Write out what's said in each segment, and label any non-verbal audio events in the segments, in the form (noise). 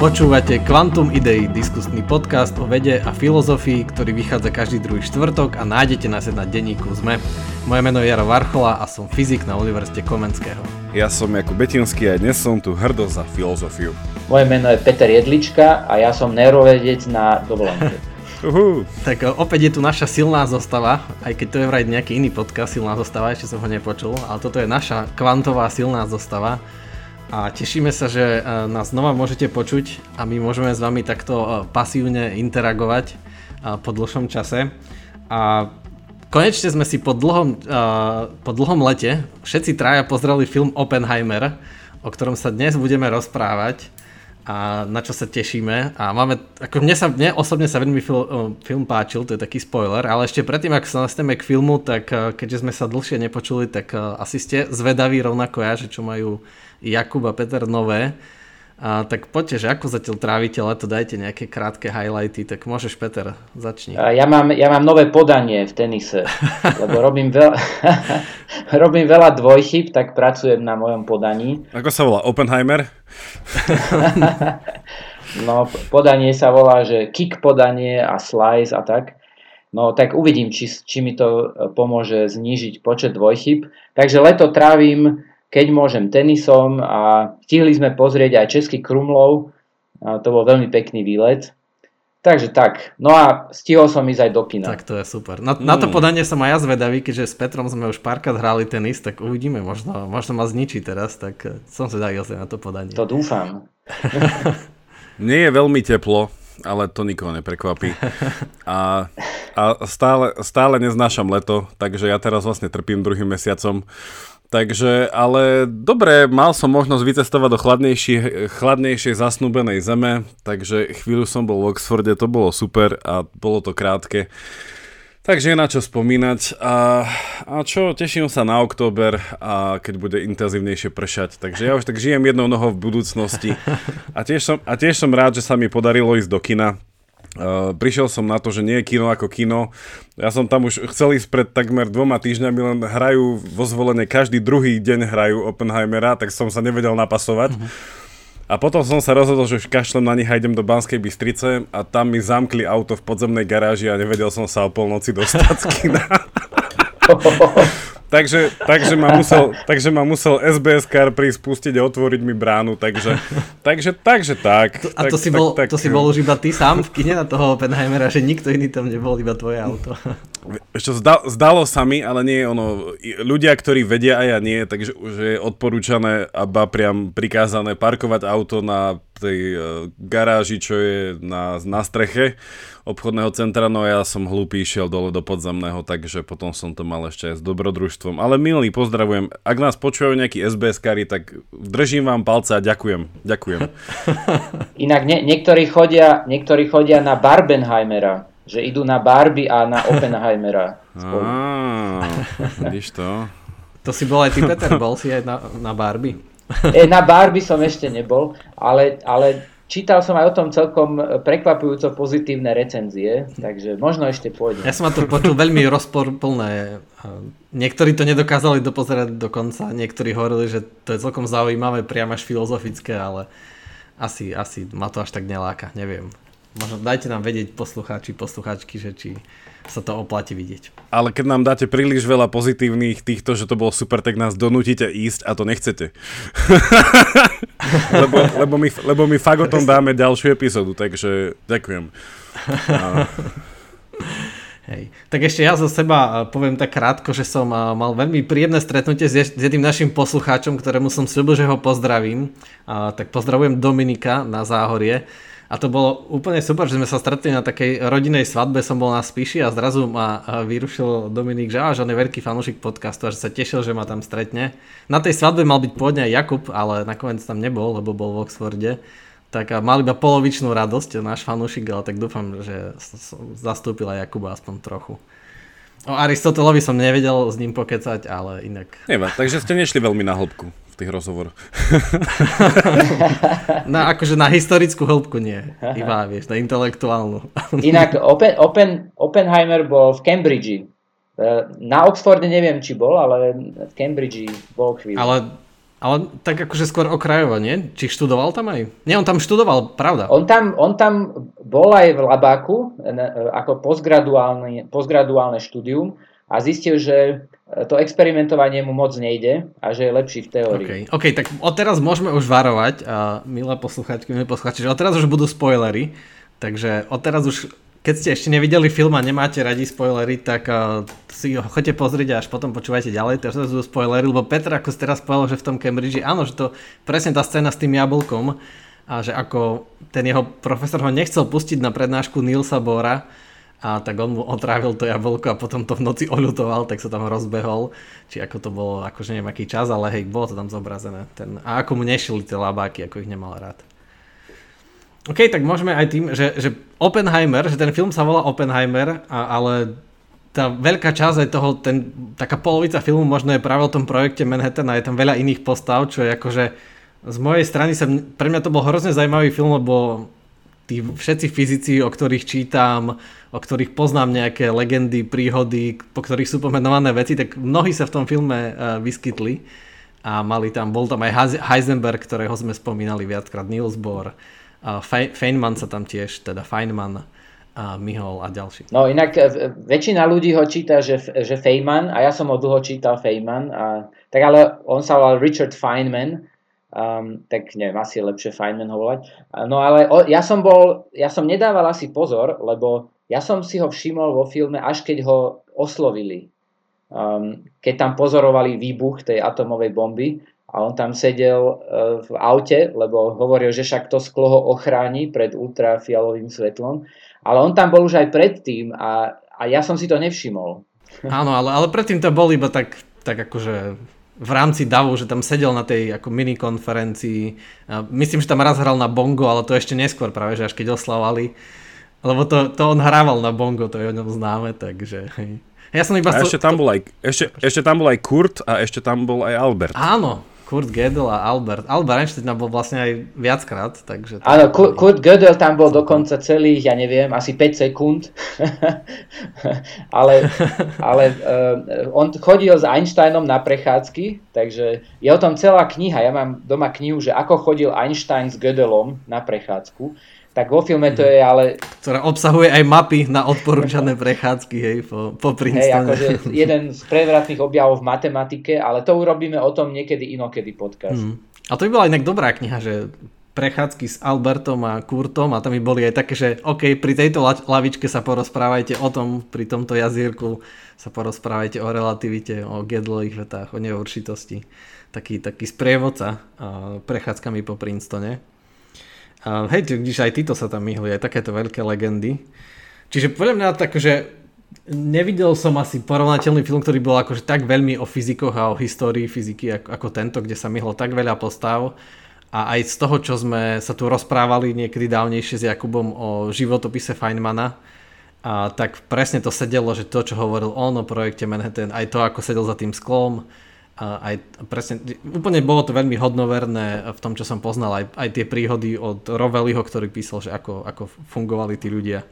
Počúvate Quantum Idei, diskusný podcast o vede a filozofii, ktorý vychádza každý druhý štvrtok a nájdete nás na denníku ZME. Moje meno je Jaro Varchola a som fyzik na Univerzite Komenského. Ja som Jakub Betinský a dnes som tu hrdo za filozofiu. Moje meno je Peter Jedlička a ja som neurovedec na dovolenke. (laughs) Uhu. Tak opäť je tu naša silná zostava, aj keď to je vraj nejaký iný podcast, silná zostava, ešte som ho nepočul, ale toto je naša kvantová silná zostava a tešíme sa, že e, nás znova môžete počuť a my môžeme s vami takto e, pasívne interagovať e, po dlhšom čase. A konečne sme si po dlhom, po dlhom lete všetci traja pozreli film Oppenheimer, o ktorom sa dnes budeme rozprávať a na čo sa tešíme. A máme, ako mne, sa, mne osobne sa veľmi film, film páčil, to je taký spoiler, ale ešte predtým, ako sa nastavíme k filmu, tak keďže sme sa dlhšie nepočuli, tak asi ste zvedaví rovnako ja, že čo majú Jakub a Peter Nové. A, tak poďte, že ako zatiaľ trávite leto, dajte nejaké krátke highlighty, tak môžeš Peter, začni. Ja mám, ja mám nové podanie v tenise, (laughs) lebo robím veľa, (laughs) robím veľa dvojchyb, tak pracujem na mojom podaní. Ako sa volá, Oppenheimer? (laughs) no, podanie sa volá, že kick podanie a slice a tak. No tak uvidím, či, či mi to pomôže znížiť počet dvojchyb. Takže leto trávim keď môžem tenisom a stihli sme pozrieť aj Český Krumlov, a to bol veľmi pekný výlet. Takže tak, no a stihol som ísť aj do kina. Tak to je super. Na, mm. na to mm. podanie som aj ja zvedavý, keďže s Petrom sme už párkrát hrali tenis, tak uvidíme, možno, možno ma zničí teraz, tak eh, som zvedavý na to podanie. To dúfam. (laughs) Nie je veľmi teplo, ale to nikoho neprekvapí. A, a stále, stále neznášam leto, takže ja teraz vlastne trpím druhým mesiacom. Takže, ale dobre, mal som možnosť vycestovať do chladnejšej, chladnejšej zasnúbenej zeme, takže chvíľu som bol v Oxforde, to bolo super a bolo to krátke. Takže je na čo spomínať a, a čo, teším sa na október a keď bude intenzívnejšie pršať. Takže ja už tak žijem jednou nohou v budúcnosti (laughs) a tiež, som, a tiež som rád, že sa mi podarilo ísť do kina Uh, prišiel som na to, že nie je kino ako kino. Ja som tam už chcel ísť pred takmer dvoma týždňami, len hrajú vo zvolenie, každý druhý deň hrajú Oppenheimera, tak som sa nevedel napasovať. Uh-huh. A potom som sa rozhodol, že kašlem na nich a idem do Banskej Bystrice a tam mi zamkli auto v podzemnej garáži a nevedel som sa o polnoci dostať z kina. (laughs) takže, takže, ma musel, takže ma musel SBS car prísť pustiť a otvoriť mi bránu, takže, takže, takže tak. A to, tak, si, bol, tak, to si bol už iba ty sám v kine na toho Oppenheimera, že nikto iný tam nebol, iba tvoje auto. Ešte zda, zdalo sa mi, ale nie ono, ľudia, ktorí vedia a ja nie, takže už je odporúčané a priam prikázané parkovať auto na tej uh, garáži, čo je na, na streche obchodného centra, no ja som hlúpy išiel dole do podzemného, takže potom som to mal ešte aj s dobrodružstvom. Ale milí, pozdravujem. Ak nás počúvajú nejakí SBS-kari, tak držím vám palce a ďakujem. Ďakujem. (laughs) Inak nie, niektorí, chodia, niektorí chodia na Barbenheimera, že idú na Barbie a na Oppenheimera. Á, vidíš to? To si bol aj ty, Peter, bol si aj na, na Barbie? E, na Barbie som ešte nebol, ale, ale čítal som aj o tom celkom prekvapujúco pozitívne recenzie, takže možno ešte pôjde. Ja som ma to počul veľmi rozporplné. Niektorí to nedokázali dopozerať do konca, niektorí hovorili, že to je celkom zaujímavé, priam až filozofické, ale asi, asi ma to až tak neláka, neviem. Možno dajte nám vedieť poslucháči, poslucháčky, že či sa to oplatí vidieť. Ale keď nám dáte príliš veľa pozitívnych týchto, že to bolo super, tak nás donútite ísť a to nechcete. (laughs) lebo, lebo, my, lebo my fakt o tom dáme ďalšiu epizódu, takže ďakujem. A... Hej. Tak ešte ja zo seba poviem tak krátko, že som mal veľmi príjemné stretnutie s jedným našim poslucháčom, ktorému som slúbil, že ho pozdravím. Tak pozdravujem Dominika na Záhorie. A to bolo úplne super, že sme sa stretli na takej rodinej svadbe, som bol na Spíši a zrazu ma vyrušil Dominik, že, on je veľký fanúšik podcastu a že sa tešil, že ma tam stretne. Na tej svadbe mal byť pôvodne Jakub, ale nakoniec tam nebol, lebo bol v Oxforde. Tak mal iba polovičnú radosť náš fanúšik, ale tak dúfam, že zastúpil aj Jakuba aspoň trochu. O Aristotelovi som nevedel s ním pokecať, ale inak... Neba, takže ste nešli veľmi na hĺbku tých rozhovoroch. (laughs) na, akože na historickú hĺbku nie. Iba, vieš, na intelektuálnu. (laughs) Inak Open, Open, Oppenheimer bol v Cambridge. E, na Oxforde neviem, či bol, ale v Cambridge bol chvíľu. Ale Ale tak akože skôr okrajovo, nie? Či študoval tam aj? Nie, on tam študoval, pravda. On tam, on tam bol aj v labáku ako postgraduálne, postgraduálne štúdium a zistil, že to experimentovanie mu moc nejde a že je lepší v teórii. Okay. OK, tak odteraz môžeme už varovať, a milé posluchačky, milé posluchači, že odteraz už budú spoilery, takže odteraz už keď ste ešte nevideli film a nemáte radi spoilery, tak uh, si ho chodite pozrieť a až potom počúvajte ďalej, teraz sú spoilery, lebo Petr ako ste teraz povedal, že v tom Cambridge, áno, že to presne tá scéna s tým jablkom a že ako ten jeho profesor ho nechcel pustiť na prednášku Nilsa Bora, a tak on mu otrávil to jablko a potom to v noci oľutoval, tak sa tam rozbehol. Či ako to bolo, akože neviem aký čas, ale hej, bolo to tam zobrazené. Ten, a ako mu nešili tie labáky, ako ich nemal rád. OK, tak môžeme aj tým, že, že Oppenheimer, že ten film sa volá Oppenheimer, a, ale tá veľká časť aj toho, ten, taká polovica filmu možno je práve o tom projekte Manhattan a je tam veľa iných postav, čo je akože z mojej strany sa, pre mňa to bol hrozne zaujímavý film, lebo tí všetci fyzici, o ktorých čítam, o ktorých poznám nejaké legendy, príhody, po ktorých sú pomenované veci, tak mnohí sa v tom filme uh, vyskytli a mali tam, bol tam aj Heisenberg, ktorého sme spomínali viackrát, Niels Bohr, Feynman sa tam tiež, teda Feynman, a Mihol a ďalší. No inak e, väčšina ľudí ho číta, že, že Feynman a ja som ho dlho čítal Feynman, a, tak ale on sa volal Richard Feynman, um, tak neviem, asi je lepšie Feynman ho volať. No ale o, ja som bol, ja som nedával asi pozor, lebo ja som si ho všimol vo filme, až keď ho oslovili. Um, keď tam pozorovali výbuch tej atomovej bomby a on tam sedel e, v aute, lebo hovoril, že však to sklo ho ochráni pred ultrafialovým svetlom, ale on tam bol už aj predtým a, a ja som si to nevšimol. Áno, ale, ale predtým to bol iba tak, tak akože v rámci davu, že tam sedel na tej ako mini konferencii. Myslím, že tam raz hral na bongo, ale to ešte neskôr práve, že až keď oslavali. Lebo to, to on hrával na bongo, to je o ňom známe, takže... Ja som iba... A ešte tam bol aj, ešte, ešte tam bol aj Kurt a ešte tam bol aj Albert. Áno, Kurt Gödel a Albert. Albert Einstein tam bol vlastne aj viackrát, takže... Áno, Kurt, Kurt Gödel tam bol dokonca celých, ja neviem, asi 5 sekúnd. (laughs) ale ale uh, on chodil s Einsteinom na prechádzky, takže je o tom celá kniha. Ja mám doma knihu, že ako chodil Einstein s Gödelom na prechádzku tak vo filme to je ale... Ktorá obsahuje aj mapy na odporúčané prechádzky, hej, po, po Princetone. Hej, akože (laughs) jeden z prevratných objavov v matematike, ale to urobíme o tom niekedy inokedy podcast. Mm. A to by bola inak dobrá kniha, že prechádzky s Albertom a Kurtom a tam by boli aj také, že OK, pri tejto lavičke sa porozprávajte o tom, pri tomto jazírku sa porozprávajte o relativite, o gedlových vetách, o neurčitosti. Taký, taký sprievodca prechádzkami po Princetone. A hej, když aj títo sa tam myhli, aj takéto veľké legendy. Čiže podľa mňa tak, že nevidel som asi porovnateľný film, ktorý bol akože tak veľmi o fyzikoch a o histórii fyziky ako, ako tento, kde sa myhlo tak veľa postav. A aj z toho, čo sme sa tu rozprávali niekedy dávnejšie s Jakubom o životopise Feynmana, a tak presne to sedelo, že to, čo hovoril on o projekte Manhattan, aj to, ako sedel za tým sklom, aj presne, úplne bolo to veľmi hodnoverné v tom, čo som poznal, aj, aj tie príhody od Roveliho, ktorý písal, že ako, ako fungovali tí ľudia.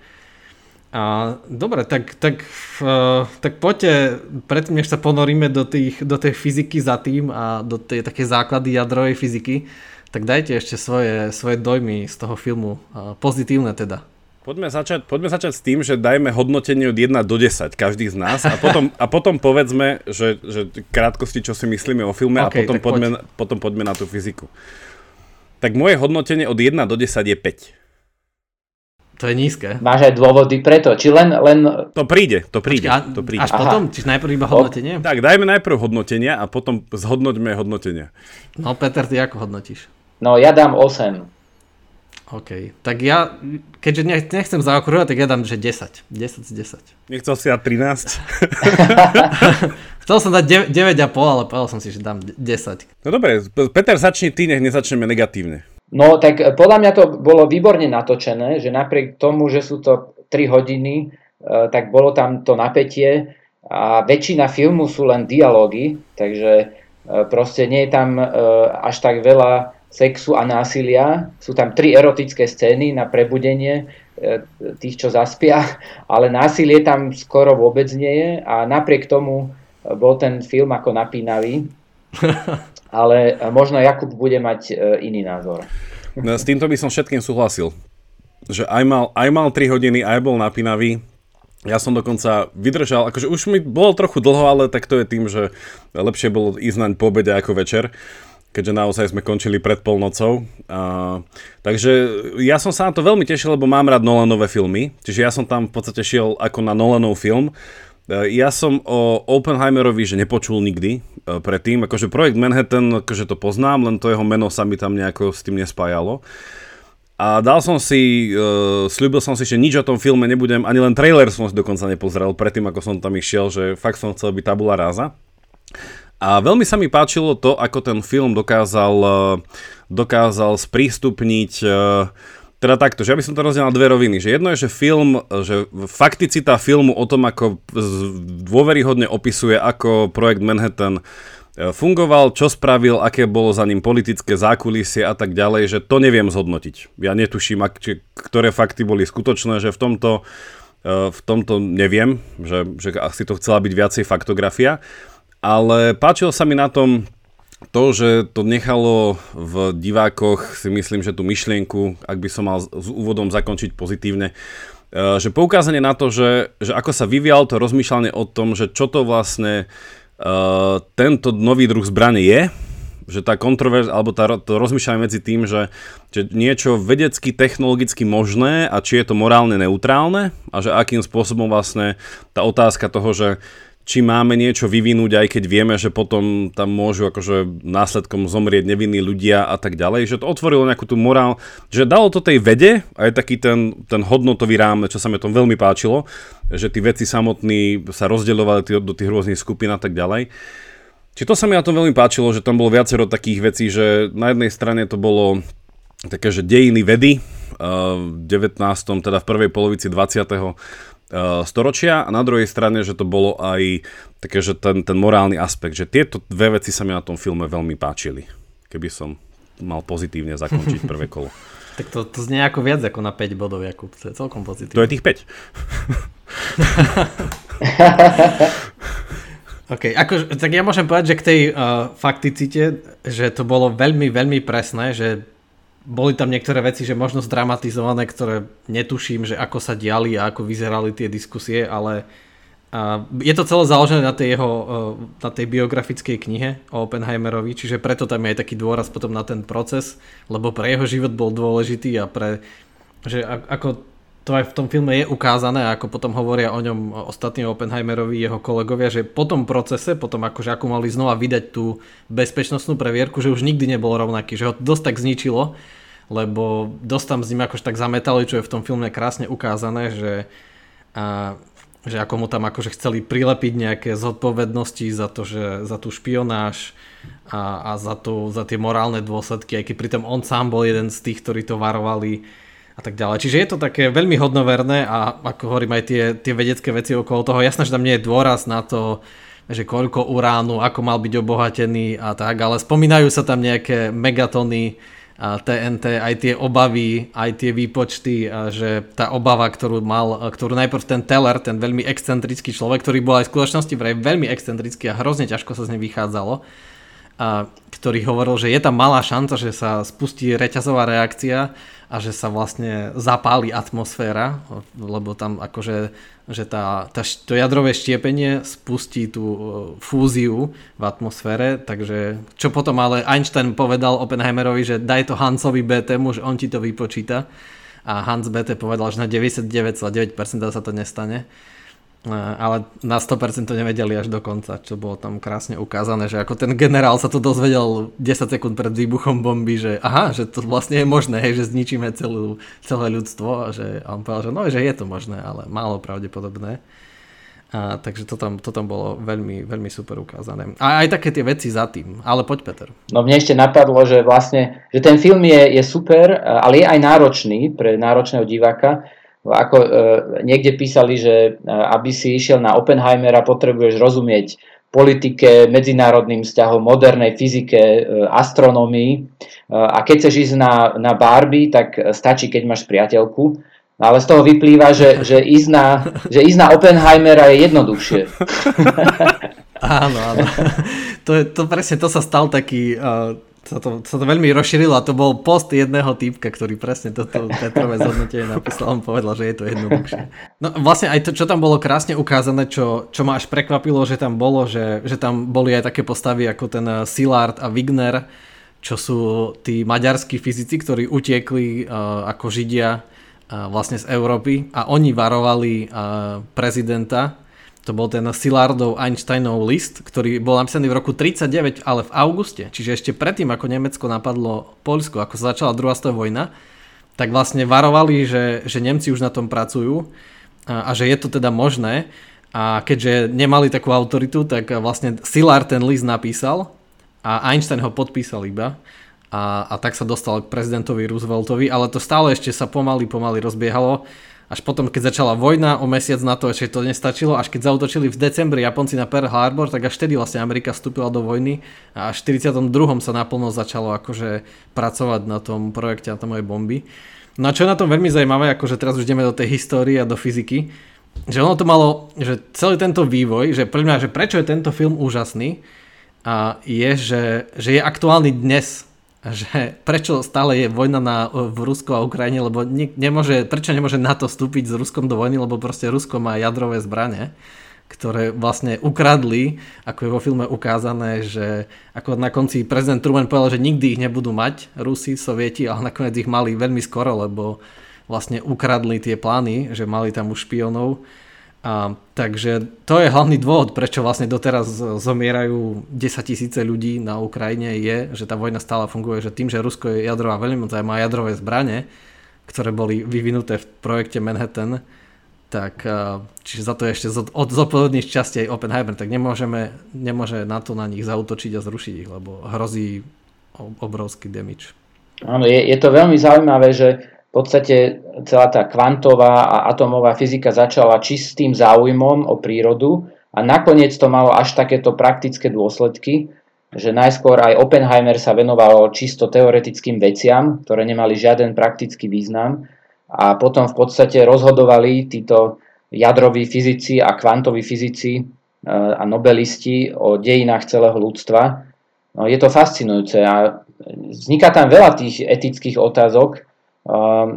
A, dobre, tak, tak, uh, tak poďte, predtým než sa ponoríme do, tých, do tej fyziky za tým a do tej také základy jadrovej fyziky, tak dajte ešte svoje, svoje dojmy z toho filmu, uh, pozitívne teda. Poďme začať, poďme začať s tým, že dajme hodnotenie od 1 do 10 každý z nás a potom, a potom povedzme, že, že krátkosti, čo si myslíme o filme okay, a potom poďme, poď. potom poďme na tú fyziku. Tak moje hodnotenie od 1 do 10 je 5. To je nízke. Máš aj dôvody preto, či len... len... To príde, to príde. Počkej, to príde. Až Aha. potom, čiže najprv iba hodnotenie? Tak, dajme najprv hodnotenia a potom zhodnoťme hodnotenia. No Peter, ty ako hodnotíš? No ja dám 8. OK, tak ja, keďže nechcem zaokrúhať, tak ja dám, že 10. 10 z 10. Nechcel si dať 13? (laughs) Chcel som dať 9,5, ale povedal som si, že dám 10. No dobre, Peter, začni ty, nech nezačneme negatívne. No tak eh, podľa mňa to bolo výborne natočené, že napriek tomu, že sú to 3 hodiny, eh, tak bolo tam to napätie a väčšina filmu sú len dialógy, takže eh, proste nie je tam až tak veľa sexu a násilia. Sú tam tri erotické scény na prebudenie e, tých, čo zaspia, (laughs) ale násilie tam skoro vôbec nie je a napriek tomu bol ten film ako napínavý. (laughs) Ale možno Jakub bude mať iný názor. (laughs) No, s týmto by som všetkým súhlasil. Že aj mal, aj mal 3 hodiny, aj bol napínavý. Ja som dokonca vydržal, akože už mi bolo trochu dlho, ale tak to je tým, že lepšie bolo ísť naň po obede ako večer keďže naozaj sme končili pred polnocou. Uh, takže ja som sa na to veľmi tešil, lebo mám rád Nolanové filmy, čiže ja som tam v podstate šiel ako na Nolanov film. Uh, ja som o Oppenheimerovi, že nepočul nikdy uh, predtým, akože projekt Manhattan, akože to poznám, len to jeho meno sa mi tam nejako s tým nespájalo. A dal som si, uh, slúbil som si, že nič o tom filme nebudem, ani len trailer som si dokonca nepozrel predtým, ako som tam išiel, že fakt som chcel byť tabula ráza. A veľmi sa mi páčilo to, ako ten film dokázal, eh, dokázal sprístupniť eh, teda takto, že ja by som to rozdiel na dve roviny. Že jedno je, že film, že fakticita filmu o tom, ako dôveryhodne opisuje, ako projekt Manhattan eh, fungoval, čo spravil, aké bolo za ním politické zákulisie a tak ďalej, že to neviem zhodnotiť. Ja netuším, ak, či, ktoré fakty boli skutočné, že v tomto, v tomto neviem, že, že asi to chcela byť viacej faktografia. Ale páčilo sa mi na tom to, že to nechalo v divákoch, si myslím, že tú myšlienku, ak by som mal s úvodom zakončiť pozitívne, e, že poukázanie na to, že, že ako sa vyvial to rozmýšľanie o tom, že čo to vlastne uh, tento nový druh zbrane je, že tá kontroverz, alebo tá, to rozmýšľanie medzi tým, že, že niečo vedecky, technologicky možné a či je to morálne neutrálne a že akým spôsobom vlastne tá otázka toho, že či máme niečo vyvinúť, aj keď vieme, že potom tam môžu akože následkom zomrieť nevinní ľudia a tak ďalej, že to otvorilo nejakú tú morál, že dalo to tej vede aj taký ten, ten hodnotový rámec, čo sa mi tom veľmi páčilo, že tí veci samotní sa rozdeľovali do tých rôznych skupín a tak ďalej. Či to sa mi na tom veľmi páčilo, že tam bolo viacero takých vecí, že na jednej strane to bolo také, že dejiny vedy, v 19. teda v prvej polovici 20 uh, storočia a na druhej strane, že to bolo aj také, že ten, ten morálny aspekt, že tieto dve veci sa mi na tom filme veľmi páčili, keby som mal pozitívne zakončiť prvé kolo. (laughs) tak to, to znie ako viac ako na 5 bodov, Jakub, to je celkom pozitívne. To je tých 5. (laughs) OK, ako, tak ja môžem povedať, že k tej uh, fakticite, že to bolo veľmi, veľmi presné, že boli tam niektoré veci, že možno zdramatizované, ktoré netuším, že ako sa diali a ako vyzerali tie diskusie, ale a je to celé založené na tej jeho na tej biografickej knihe o Oppenheimerovi, čiže preto tam je aj taký dôraz potom na ten proces, lebo pre jeho život bol dôležitý a pre, že ako to aj v tom filme je ukázané, ako potom hovoria o ňom ostatní Oppenheimerovi, jeho kolegovia, že po tom procese, potom akože ako mali znova vydať tú bezpečnostnú previerku, že už nikdy nebol rovnaký, že ho dosť tak zničilo, lebo dosť tam s ním akož tak zametali, čo je v tom filme krásne ukázané, že, a, že ako mu tam akože chceli prilepiť nejaké zodpovednosti za to, že za tú špionáž a, a za, tú, za tie morálne dôsledky, aj keď pritom on sám bol jeden z tých, ktorí to varovali a tak ďalej. Čiže je to také veľmi hodnoverné a ako hovorím aj tie, tie vedecké veci okolo toho, jasné, že tam nie je dôraz na to, že koľko uránu, ako mal byť obohatený a tak, ale spomínajú sa tam nejaké megatony TNT, aj tie obavy, aj tie výpočty, že tá obava, ktorú mal, ktorú najprv ten Teller, ten veľmi excentrický človek, ktorý bol aj v skutočnosti vraj veľmi excentrický a hrozne ťažko sa z nej vychádzalo, a ktorý hovoril, že je tam malá šanca, že sa spustí reťazová reakcia a že sa vlastne zapáli atmosféra, lebo tam akože že tá, tá, to jadrové štiepenie spustí tú e, fúziu v atmosfére, takže čo potom ale Einstein povedal Oppenheimerovi, že daj to Hansovi BT, že on ti to vypočíta. A Hans BT povedal, že na 99,9% sa to nestane ale na 100% to nevedeli až do konca, čo bolo tam krásne ukázané, že ako ten generál sa to dozvedel 10 sekúnd pred výbuchom bomby, že aha, že to vlastne je možné, že zničíme celú, celé ľudstvo a, že, a on povedal, že no, že je to možné, ale málo pravdepodobné. A, takže to tam, to tam bolo veľmi, veľmi super ukázané. A aj také tie veci za tým. Ale poď, Peter. No mne ešte napadlo, že vlastne, že ten film je, je super, ale je aj náročný pre náročného diváka, ako e, niekde písali, že e, aby si išiel na Oppenheimera, potrebuješ rozumieť politike, medzinárodným vzťahom, modernej fyzike, e, astronomii. E, a keď chceš ísť na, na Barbie, tak stačí, keď máš priateľku. No ale z toho vyplýva, že, že, ísť na, že ísť na Oppenheimera je jednoduchšie. (laughs) Áno, áno. To, je, to presne, to sa stal taký, uh, sa to, sa to veľmi rozšírilo a to bol post jedného týpka, ktorý presne toto Petrové zhodnotenie napísal, on povedal, že je to jednoduchšie. No vlastne aj to, čo tam bolo krásne ukázané, čo, čo ma až prekvapilo, že tam bolo, že, že tam boli aj také postavy ako ten Szilard a Wigner, čo sú tí maďarskí fyzici, ktorí utiekli uh, ako židia uh, vlastne z Európy a oni varovali uh, prezidenta to bol ten Silardov Einsteinov list, ktorý bol napísaný v roku 39, ale v auguste, čiže ešte predtým, ako Nemecko napadlo Poľsko, ako sa začala druhá svetová vojna, tak vlastne varovali, že, že Nemci už na tom pracujú a, a že je to teda možné. A keďže nemali takú autoritu, tak vlastne Szilard ten list napísal a Einstein ho podpísal iba. A, a tak sa dostal k prezidentovi Rooseveltovi, ale to stále ešte sa pomaly, pomaly rozbiehalo až potom, keď začala vojna, o mesiac na to ešte to nestačilo, až keď zautočili v decembri Japonci na Pearl Harbor, tak až vtedy vlastne Amerika vstúpila do vojny a až v 42. sa naplno začalo akože pracovať na tom projekte atomovej bomby. No a čo je na tom veľmi zaujímavé, akože teraz už ideme do tej histórie a do fyziky, že ono to malo, že celý tento vývoj, že pre mňa, že prečo je tento film úžasný, a je, že, že je aktuálny dnes, že prečo stále je vojna na, v Rusku a Ukrajine, lebo ne, nemôže, prečo nemôže NATO vstúpiť s Ruskom do vojny, lebo proste Rusko má jadrové zbranie, ktoré vlastne ukradli, ako je vo filme ukázané, že ako na konci prezident Truman povedal, že nikdy ich nebudú mať Rusi, Sovieti, ale nakoniec ich mali veľmi skoro, lebo vlastne ukradli tie plány, že mali tam už špionov a, takže to je hlavný dôvod, prečo vlastne doteraz zomierajú 10 tisíce ľudí na Ukrajine je, že tá vojna stále funguje, že tým, že Rusko je jadrová veľmoc a má jadrové zbranie, ktoré boli vyvinuté v projekte Manhattan, tak čiže za to je ešte od zodpovedných častí aj Oppenheimer, tak nemôžeme, nemôže na to na nich zautočiť a zrušiť ich, lebo hrozí obrovský damage. Áno, je, je to veľmi zaujímavé, že v podstate celá tá kvantová a atomová fyzika začala čistým záujmom o prírodu a nakoniec to malo až takéto praktické dôsledky, že najskôr aj Oppenheimer sa venoval čisto teoretickým veciam, ktoré nemali žiaden praktický význam a potom v podstate rozhodovali títo jadroví fyzici a kvantoví fyzici e, a nobelisti o dejinách celého ľudstva. No, je to fascinujúce a vzniká tam veľa tých etických otázok,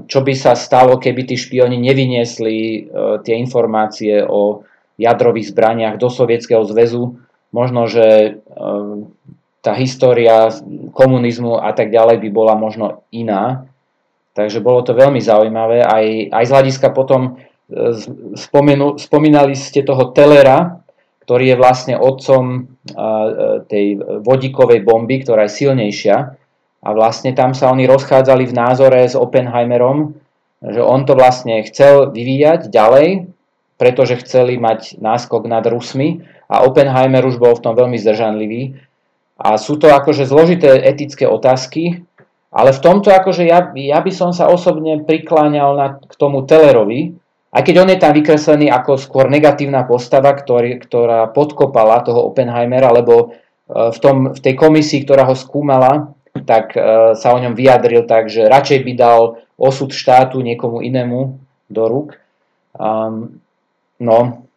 čo by sa stalo, keby tí špioni nevyniesli e, tie informácie o jadrových zbraniach do Sovietskeho zväzu. Možno, že ehm, tá história komunizmu a tak ďalej by bola možno iná. Takže bolo to veľmi zaujímavé. Aj, aj z hľadiska potom e, spomenu, spomínali ste toho Telera, ktorý je vlastne otcom e, tej vodíkovej bomby, ktorá je silnejšia a vlastne tam sa oni rozchádzali v názore s Oppenheimerom, že on to vlastne chcel vyvíjať ďalej, pretože chceli mať náskok nad Rusmi a Oppenheimer už bol v tom veľmi zdržanlivý. A sú to akože zložité etické otázky, ale v tomto akože ja, ja by som sa osobne prikláňal na, k tomu Tellerovi, aj keď on je tam vykreslený ako skôr negatívna postava, ktorý, ktorá podkopala toho Oppenheimera, lebo e, v, tom, v tej komisii, ktorá ho skúmala, tak e, sa o ňom vyjadril tak, že radšej by dal osud štátu niekomu inému do rúk. Um, no,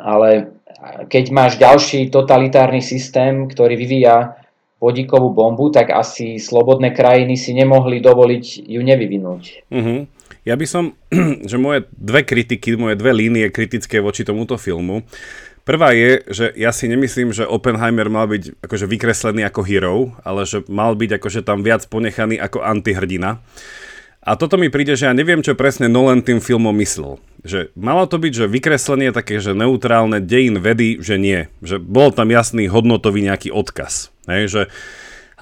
ale keď máš ďalší totalitárny systém, ktorý vyvíja vodíkovú bombu, tak asi slobodné krajiny si nemohli dovoliť ju nevyvinúť. Uh-huh. Ja by som, (clears throat) že moje dve kritiky, moje dve línie kritické voči tomuto filmu, Prvá je, že ja si nemyslím, že Oppenheimer mal byť akože vykreslený ako hero, ale že mal byť akože tam viac ponechaný ako antihrdina. A toto mi príde, že ja neviem, čo presne Nolan tým filmom myslel. Že malo to byť, že vykreslenie také, že neutrálne dejin vedy, že nie. Že bol tam jasný hodnotový nejaký odkaz. Hej, že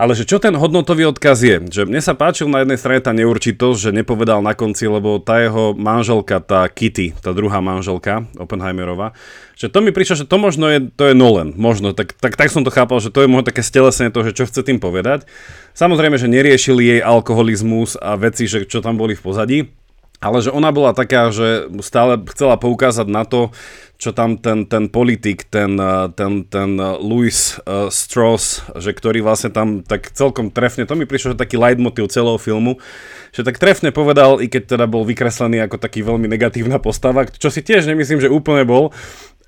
ale že čo ten hodnotový odkaz je? Že mne sa páčil na jednej strane tá neurčitosť, že nepovedal na konci, lebo tá jeho manželka, tá Kitty, tá druhá manželka Oppenheimerova, že to mi prišlo, že to možno je, to je Nolan, možno, tak, tak, tak som to chápal, že to je možno také stelesenie toho, že čo chce tým povedať. Samozrejme, že neriešili jej alkoholizmus a veci, že čo tam boli v pozadí, ale že ona bola taká, že stále chcela poukázať na to, čo tam ten, ten politik, ten, eh, ten, ten eh, Louis uh, Strauss, že ktorý vlastne tam tak celkom trefne, to mi prišlo, že taký leitmotiv celého filmu, že tak trefne povedal, i keď teda bol vykreslený ako taký veľmi negatívna postava, čo si tiež nemyslím, že úplne bol,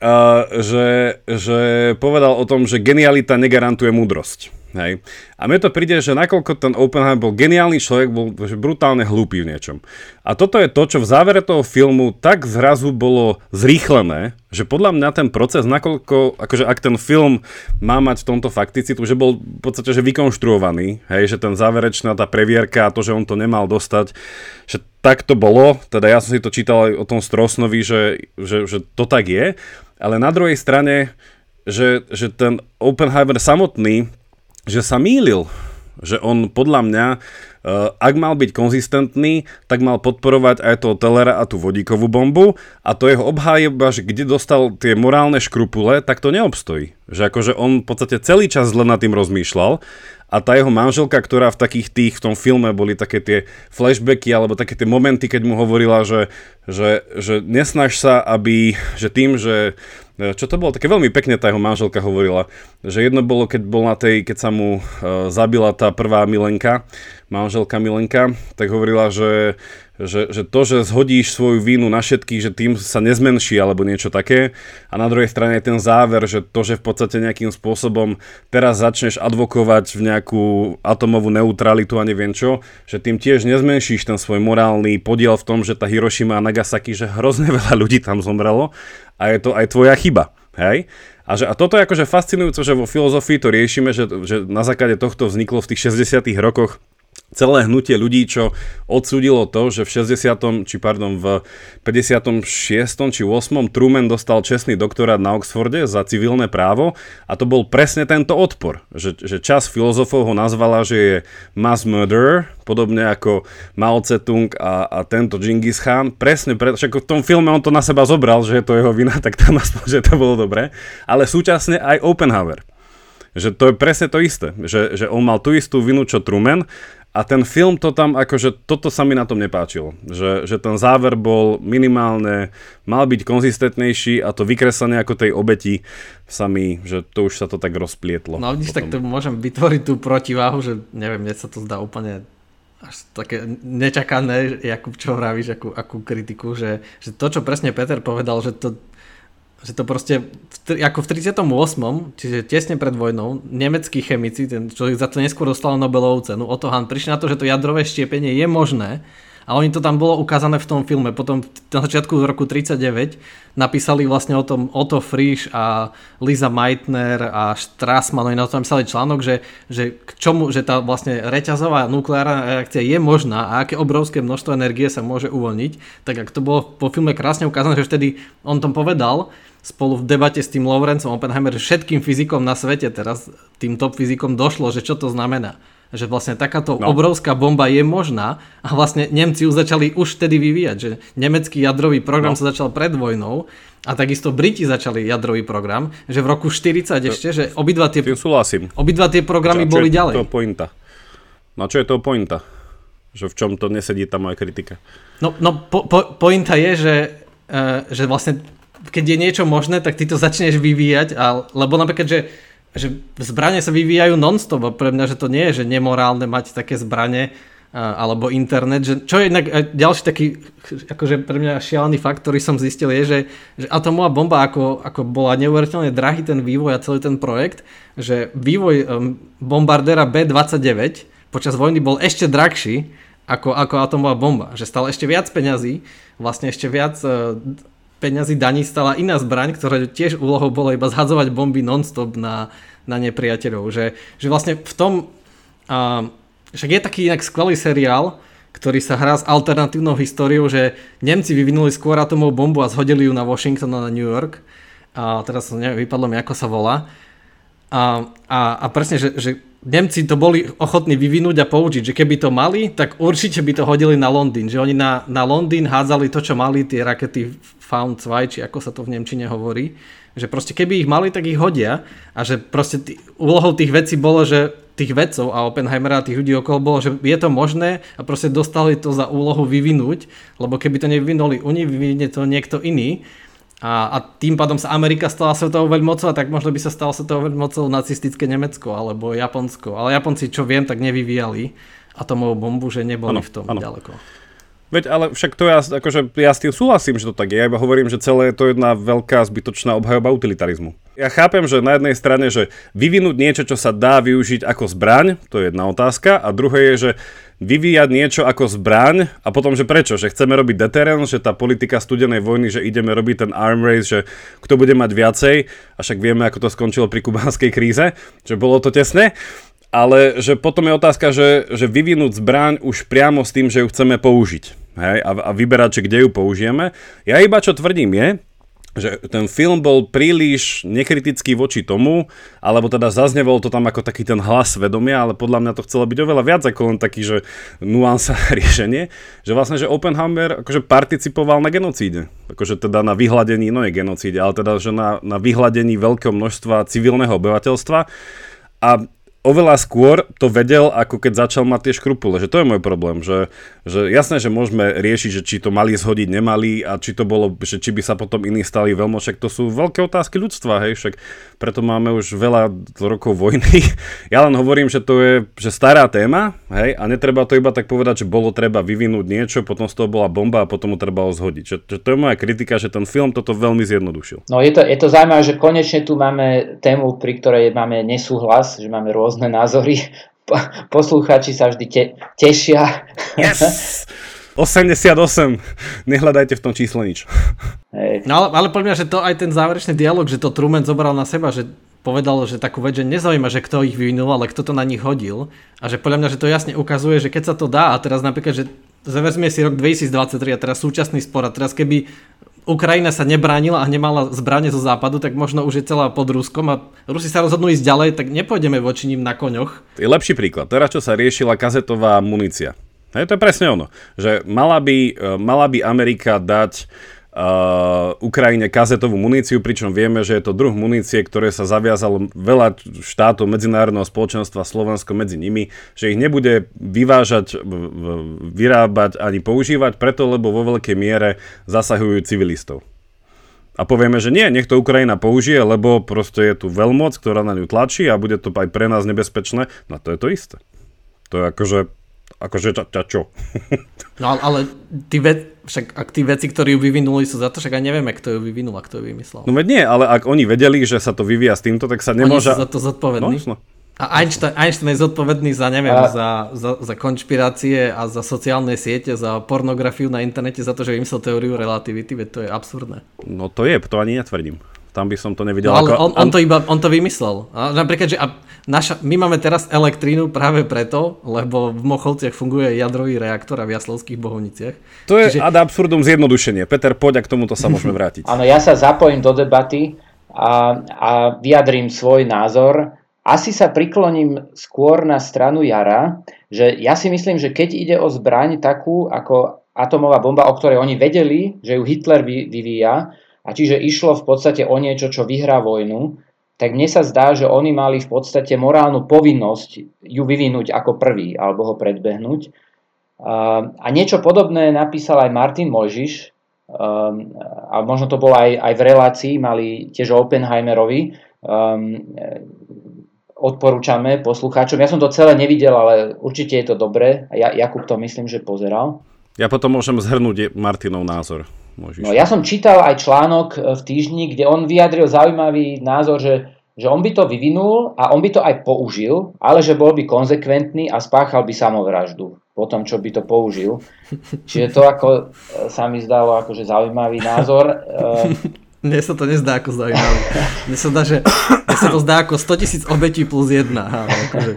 uh, že, že povedal o tom, že genialita negarantuje múdrosť. Hej. A mne to príde, že nakoľko ten Oppenheimer bol geniálny človek, bol že brutálne hlúpy v niečom. A toto je to, čo v závere toho filmu tak zrazu bolo zrýchlené, že podľa mňa ten proces, nakoľko, akože ak ten film má mať v tomto fakticitu, že bol v podstate že vykonštruovaný, hej, že ten záverečná tá previerka a to, že on to nemal dostať, že tak to bolo, teda ja som si to čítal aj o tom Strosnovi, že, že, že to tak je, ale na druhej strane, že, že ten Oppenheimer samotný že sa mýlil, že on podľa mňa, uh, ak mal byť konzistentný, tak mal podporovať aj toho Telera a tú vodíkovú bombu a to jeho obhájeba, že kde dostal tie morálne škrupule, tak to neobstojí. Že akože on v podstate celý čas zle nad tým rozmýšľal a tá jeho manželka, ktorá v takých tých, v tom filme boli také tie flashbacky alebo také tie momenty, keď mu hovorila, že, že, že nesnaž sa, aby, že tým, že E, čo to bolo? Také veľmi pekne tá jeho manželka hovorila, že jedno bolo, keď bol na tej, keď sa mu uh, zabila tá prvá milenka, manželka Milenka, tak hovorila, že, že, že to, že zhodíš svoju vínu na všetkých, že tým sa nezmenší alebo niečo také. A na druhej strane je ten záver, že to, že v podstate nejakým spôsobom teraz začneš advokovať v nejakú atomovú neutralitu a neviem čo, že tým tiež nezmenšíš ten svoj morálny podiel v tom, že tá Hiroshima a Nagasaki, že hrozne (laughs) veľa ľudí tam zomrelo a je to aj tvoja chyba. Hej? A, že, a toto je akože fascinujúce, že vo filozofii to riešime, že, že na základe tohto vzniklo v tých 60 rokoch celé hnutie ľudí, čo odsúdilo to, že v 60. či pardon, v 56. či 8. Truman dostal čestný doktorát na Oxforde za civilné právo a to bol presne tento odpor, že, že čas filozofov ho nazvala, že je mass murderer, podobne ako Mao Tse-tung a, a tento Genghis Khan, presne, pre, však v tom filme on to na seba zobral, že je to jeho vina, tak tam aspoň, že to bolo dobré, ale súčasne aj Oppenheimer. Že to je presne to isté, že, že on mal tú istú vinu, čo Truman a ten film to tam, akože toto sa mi na tom nepáčilo. Že, že ten záver bol minimálne, mal byť konzistentnejší a to vykreslenie ako tej obeti sa mi, že to už sa to tak rozplietlo. No vidíš, tak to môžem vytvoriť tú protiváhu, že neviem, mne sa to zdá úplne až také nečakané, Jakub, čo vravíš, akú, akú kritiku, že, že to, čo presne Peter povedal, že to že to proste, v, ako v 38., čiže tesne pred vojnou, nemeckí chemici, ten človek za to neskôr dostal Nobelovú cenu, Otto Hahn, prišli na to, že to jadrové štiepenie je možné a oni to tam bolo ukázané v tom filme. Potom na začiatku roku 39 napísali vlastne o tom Otto Frisch a Lisa Meitner a Strassmann, oni na tom písali článok, že, že k čomu, že tá vlastne reťazová nukleárna reakcia je možná a aké obrovské množstvo energie sa môže uvoľniť. Tak ak to bolo po filme krásne ukázané, že vtedy on tom povedal, spolu v debate s tým Lawrenceom Oppenheimer, všetkým fyzikom na svete teraz, tým top fyzikom došlo, že čo to znamená. Že vlastne takáto no. obrovská bomba je možná a vlastne Nemci ju začali už vtedy vyvíjať, že nemecký jadrový program no. sa začal pred vojnou a takisto Briti začali jadrový program, že v roku 40 ešte, že obidva tie, obidva tie programy čo, čo boli je ďalej. To pointa? No čo je to pointa? Že v čom to nesedí tá moja kritika? No, no po, po, pointa je, že, uh, že vlastne keď je niečo možné, tak ty to začneš vyvíjať, a, lebo napríklad, že, že zbranie sa vyvíjajú non-stop a pre mňa, že to nie je že nemorálne mať také zbranie a, alebo internet, že čo je inak ďalší taký akože pre mňa šialený fakt, ktorý som zistil je, že, že atomová bomba ako, ako bola neuveriteľne drahý ten vývoj a celý ten projekt, že vývoj um, bombardéra B-29 počas vojny bol ešte drahší ako, ako atomová bomba, že stal ešte viac peňazí, vlastne ešte viac uh, peňazí daní stala iná zbraň, ktorá tiež úlohou bolo iba zhadzovať bomby non-stop na, na nepriateľov. Že, že vlastne v tom... Uh, však je taký inak skvelý seriál, ktorý sa hrá s alternatívnou históriou, že Nemci vyvinuli skôr atomovú bombu a zhodili ju na Washington a na New York. A teraz neviem, vypadlo mi, ako sa volá. A, a, a presne, že, že Nemci to boli ochotní vyvinúť a použiť, že keby to mali, tak určite by to hodili na Londýn. Že oni na, na Londýn hádzali to, čo mali, tie rakety Found 2, či ako sa to v Nemčine hovorí. Že proste keby ich mali, tak ich hodia. A že proste tý, úlohou tých vecí bolo, že tých vedcov a Oppenheimera a tých ľudí okolo bolo, že je to možné a proste dostali to za úlohu vyvinúť, lebo keby to nevyvinuli oni, vyvinie to niekto iný a, a tým pádom sa Amerika stala svetovou veľmocou a tak možno by sa stalo svetovou veľmocou nacistické Nemecko alebo Japonsko. Ale Japonci, čo viem, tak nevyvíjali atomovú bombu, že neboli ano, v tom ano. ďaleko. Veď ale však to ja, akože, ja s tým súhlasím, že to tak je. Ja iba hovorím, že celé je to jedna veľká zbytočná obhajoba utilitarizmu. Ja chápem, že na jednej strane, že vyvinúť niečo, čo sa dá využiť ako zbraň, to je jedna otázka, a druhé je, že vyvíjať niečo ako zbraň a potom, že prečo? Že chceme robiť deterrent, že tá politika studenej vojny, že ideme robiť ten arm race, že kto bude mať viacej, a však vieme, ako to skončilo pri kubánskej kríze, že bolo to tesné ale že potom je otázka, že, že vyvinúť zbraň už priamo s tým, že ju chceme použiť hej, a, a vyberať, že kde ju použijeme. Ja iba čo tvrdím je, že ten film bol príliš nekritický voči tomu, alebo teda zaznevol to tam ako taký ten hlas svedomia, ale podľa mňa to chcelo byť oveľa viac ako len taký, že nuansa (laughs) riešenie, že vlastne, že Oppenheimer akože participoval na genocíde, akože teda na vyhľadení, no je genocíde, ale teda, že na, na vyhľadení veľkého množstva civilného obyvateľstva. A oveľa skôr to vedel, ako keď začal mať tie škrupule. Že to je môj problém. Že, že jasné, že môžeme riešiť, že či to mali zhodiť, nemali a či to bolo, že či by sa potom iní stali veľmi, však to sú veľké otázky ľudstva, hej, však preto máme už veľa rokov vojny. (laughs) Ja len hovorím, že to je že stará téma, hej, a netreba to iba tak povedať, že bolo treba vyvinúť niečo, potom z toho bola bomba a potom ho treba zhodiť. Že, že to je moja kritika, že ten film toto veľmi zjednodušil. No je to, je to zaujímavé, že konečne tu máme tému, pri ktorej máme nesúhlas, že máme rôzne rôzne názory. Poslucháči sa vždy te, tešia. Yes! 88. Nehľadajte v tom čísle nič. Hey. No ale, ale podľa mňa, že to aj ten záverečný dialog, že to Truman zobral na seba, že povedal, že takú vec, že nezaujíma, že kto ich vyvinul, ale kto to na nich hodil. A že podľa mňa, že to jasne ukazuje, že keď sa to dá a teraz napríklad, že zavezme si rok 2023 a teraz súčasný spor a teraz keby Ukrajina sa nebránila a nemala zbranie zo západu, tak možno už je celá pod Ruskom a Rusi sa rozhodnú ísť ďalej, tak nepôjdeme voči ním na koňoch. Je lepší príklad. Teraz, čo sa riešila kazetová munícia. Hej, to je presne ono. Že mala by, e, mala by Amerika dať uh, Ukrajine kazetovú muníciu, pričom vieme, že je to druh munície, ktoré sa zaviazalo veľa štátov medzinárodného spoločenstva, Slovensko medzi nimi, že ich nebude vyvážať, vyrábať ani používať, preto lebo vo veľkej miere zasahujú civilistov. A povieme, že nie, nech to Ukrajina použije, lebo proste je tu veľmoc, ktorá na ňu tlačí a bude to aj pre nás nebezpečné. No to je to isté. To je akože Akože ťa čo? (laughs) No ale tí ve- však ak tí veci, ktorí ju vyvinuli sú za to, však aj nevieme, kto ju vyvinul a kto ju vymyslel. No veď nie, ale ak oni vedeli, že sa to vyvíja s týmto, tak sa nemôže... Oni sú za to zodpovední. No, no. A Einstein, Einstein je zodpovedný za, neviem, a... za, za, za konšpirácie a za sociálne siete, za pornografiu na internete, za to, že vymyslel teóriu relativity, veď to je absurdné. No to je, to ani netvrdím. Tam by som to nevidel. No, ale ako... on, on, to iba, on to vymyslel. A napríklad, že a naša, my máme teraz elektrínu práve preto, lebo v Mochovciach funguje jadrový reaktor a v Jaslovských Bohovniciach. To je Čiže... ad absurdum zjednodušenie. Peter, poď a k tomuto sa môžeme vrátiť. Áno, ja sa zapojím do debaty a, a vyjadrím svoj názor. Asi sa prikloním skôr na stranu Jara, že ja si myslím, že keď ide o zbraň takú ako atomová bomba, o ktorej oni vedeli, že ju Hitler vyvíja, a čiže išlo v podstate o niečo, čo vyhrá vojnu, tak mne sa zdá, že oni mali v podstate morálnu povinnosť ju vyvinúť ako prvý alebo ho predbehnúť. A niečo podobné napísal aj Martin Mojžiš, um, a možno to bolo aj, aj v relácii, mali tiež Oppenheimerovi, um, odporúčame poslucháčom. Ja som to celé nevidel, ale určite je to dobré. Ja, Jakub to myslím, že pozeral. Ja potom môžem zhrnúť Martinov názor. Môžeš. No, ja som čítal aj článok e, v týždni, kde on vyjadril zaujímavý názor, že, že on by to vyvinul a on by to aj použil, ale že bol by konzekventný a spáchal by samovraždu po tom, čo by to použil. (laughs) Čiže to ako e, sa mi zdalo akože zaujímavý názor. E, (laughs) mne sa to nezdá ako zaujímavé. Mne sa, dá, že, sa to zdá ako 100 tisíc obetí plus jedna. Ale akože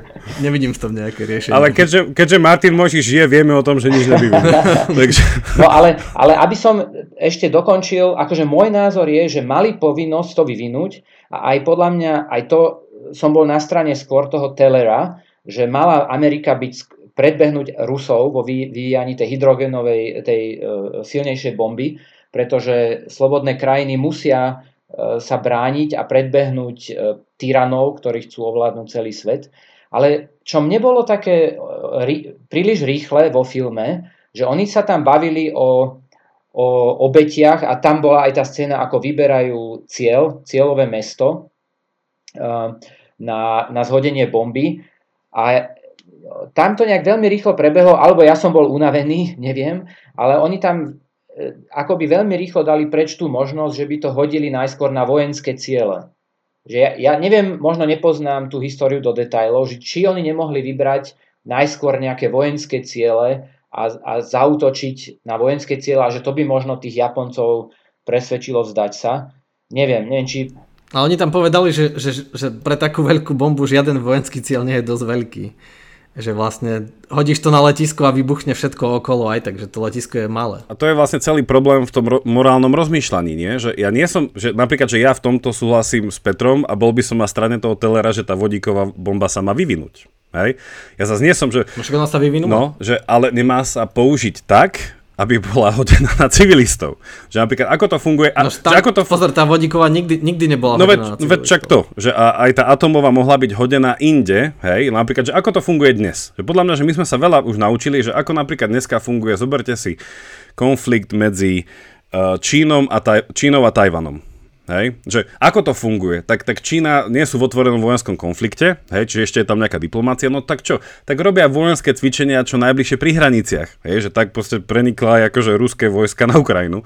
nevidím v tom nejaké riešenie. Ale keďže, keďže Martin Moši žije, vieme o tom, že nič nevyvinul. (laughs) Takže... No ale, ale aby som ešte dokončil, akože môj názor je, že mali povinnosť to vyvinúť a aj podľa mňa, aj to som bol na strane skôr toho Tellera, že mala Amerika byť predbehnúť Rusov vo vyvíjaní tej hydrogenovej, tej uh, silnejšej bomby, pretože slobodné krajiny musia e, sa brániť a predbehnúť e, tyranov, ktorí chcú ovládnuť celý svet. Ale čo mne bolo také e, príliš rýchle vo filme, že oni sa tam bavili o, o obetiach a tam bola aj tá scéna, ako vyberajú cieľ, cieľové mesto na, na zhodenie bomby. A tam to nejak veľmi rýchlo prebehlo, alebo ja som bol unavený, (laughs) neviem, ale oni tam e, akoby veľmi rýchlo dali preč tú možnosť, že by to hodili najskôr na vojenské ciele. Že ja, ja neviem, možno nepoznám tú históriu do detajlov, že či oni nemohli vybrať najskôr nejaké vojenské ciele a, a zautočiť na vojenské ciele a že to by možno tých Japoncov presvedčilo vzdať sa. Neviem, neviem, či a oni tam povedali, že, že, že pre takú veľkú bombu žiaden vojenský cieľ nie je dosť veľký. Že vlastne hodíš to na letisko a vybuchne všetko okolo aj tak, že to letisko je malé. A to je vlastne celý problém v tom ro- morálnom rozmýšľaní, nie? Že ja nie som, že napríklad, že ja v tomto súhlasím s Petrom a bol by som na strane toho telera, že tá vodíková bomba sa má vyvinúť. Hej? Ja zase nie som, že... Môže sa vyvinúť? No, že ale nemá sa použiť tak, aby bola hodená na civilistov. Že napríklad, ako to funguje... No, tam, že ako to pozor, tá vodíková nikdy, nikdy nebola no hodená veď, na veď čak to, že a, aj tá atomová mohla byť hodená inde, hej, napríklad, že ako to funguje dnes. Že podľa mňa, že my sme sa veľa už naučili, že ako napríklad dneska funguje, zoberte si konflikt medzi uh, Čínom a, taj, Čínou a Tajvanom Hej? Že ako to funguje? Tak, tak Čína nie sú v otvorenom vojenskom konflikte, hej? čiže ešte je tam nejaká diplomácia, no tak čo? Tak robia vojenské cvičenia čo najbližšie pri hraniciach, hej? že tak proste prenikla akože ruské vojska na Ukrajinu.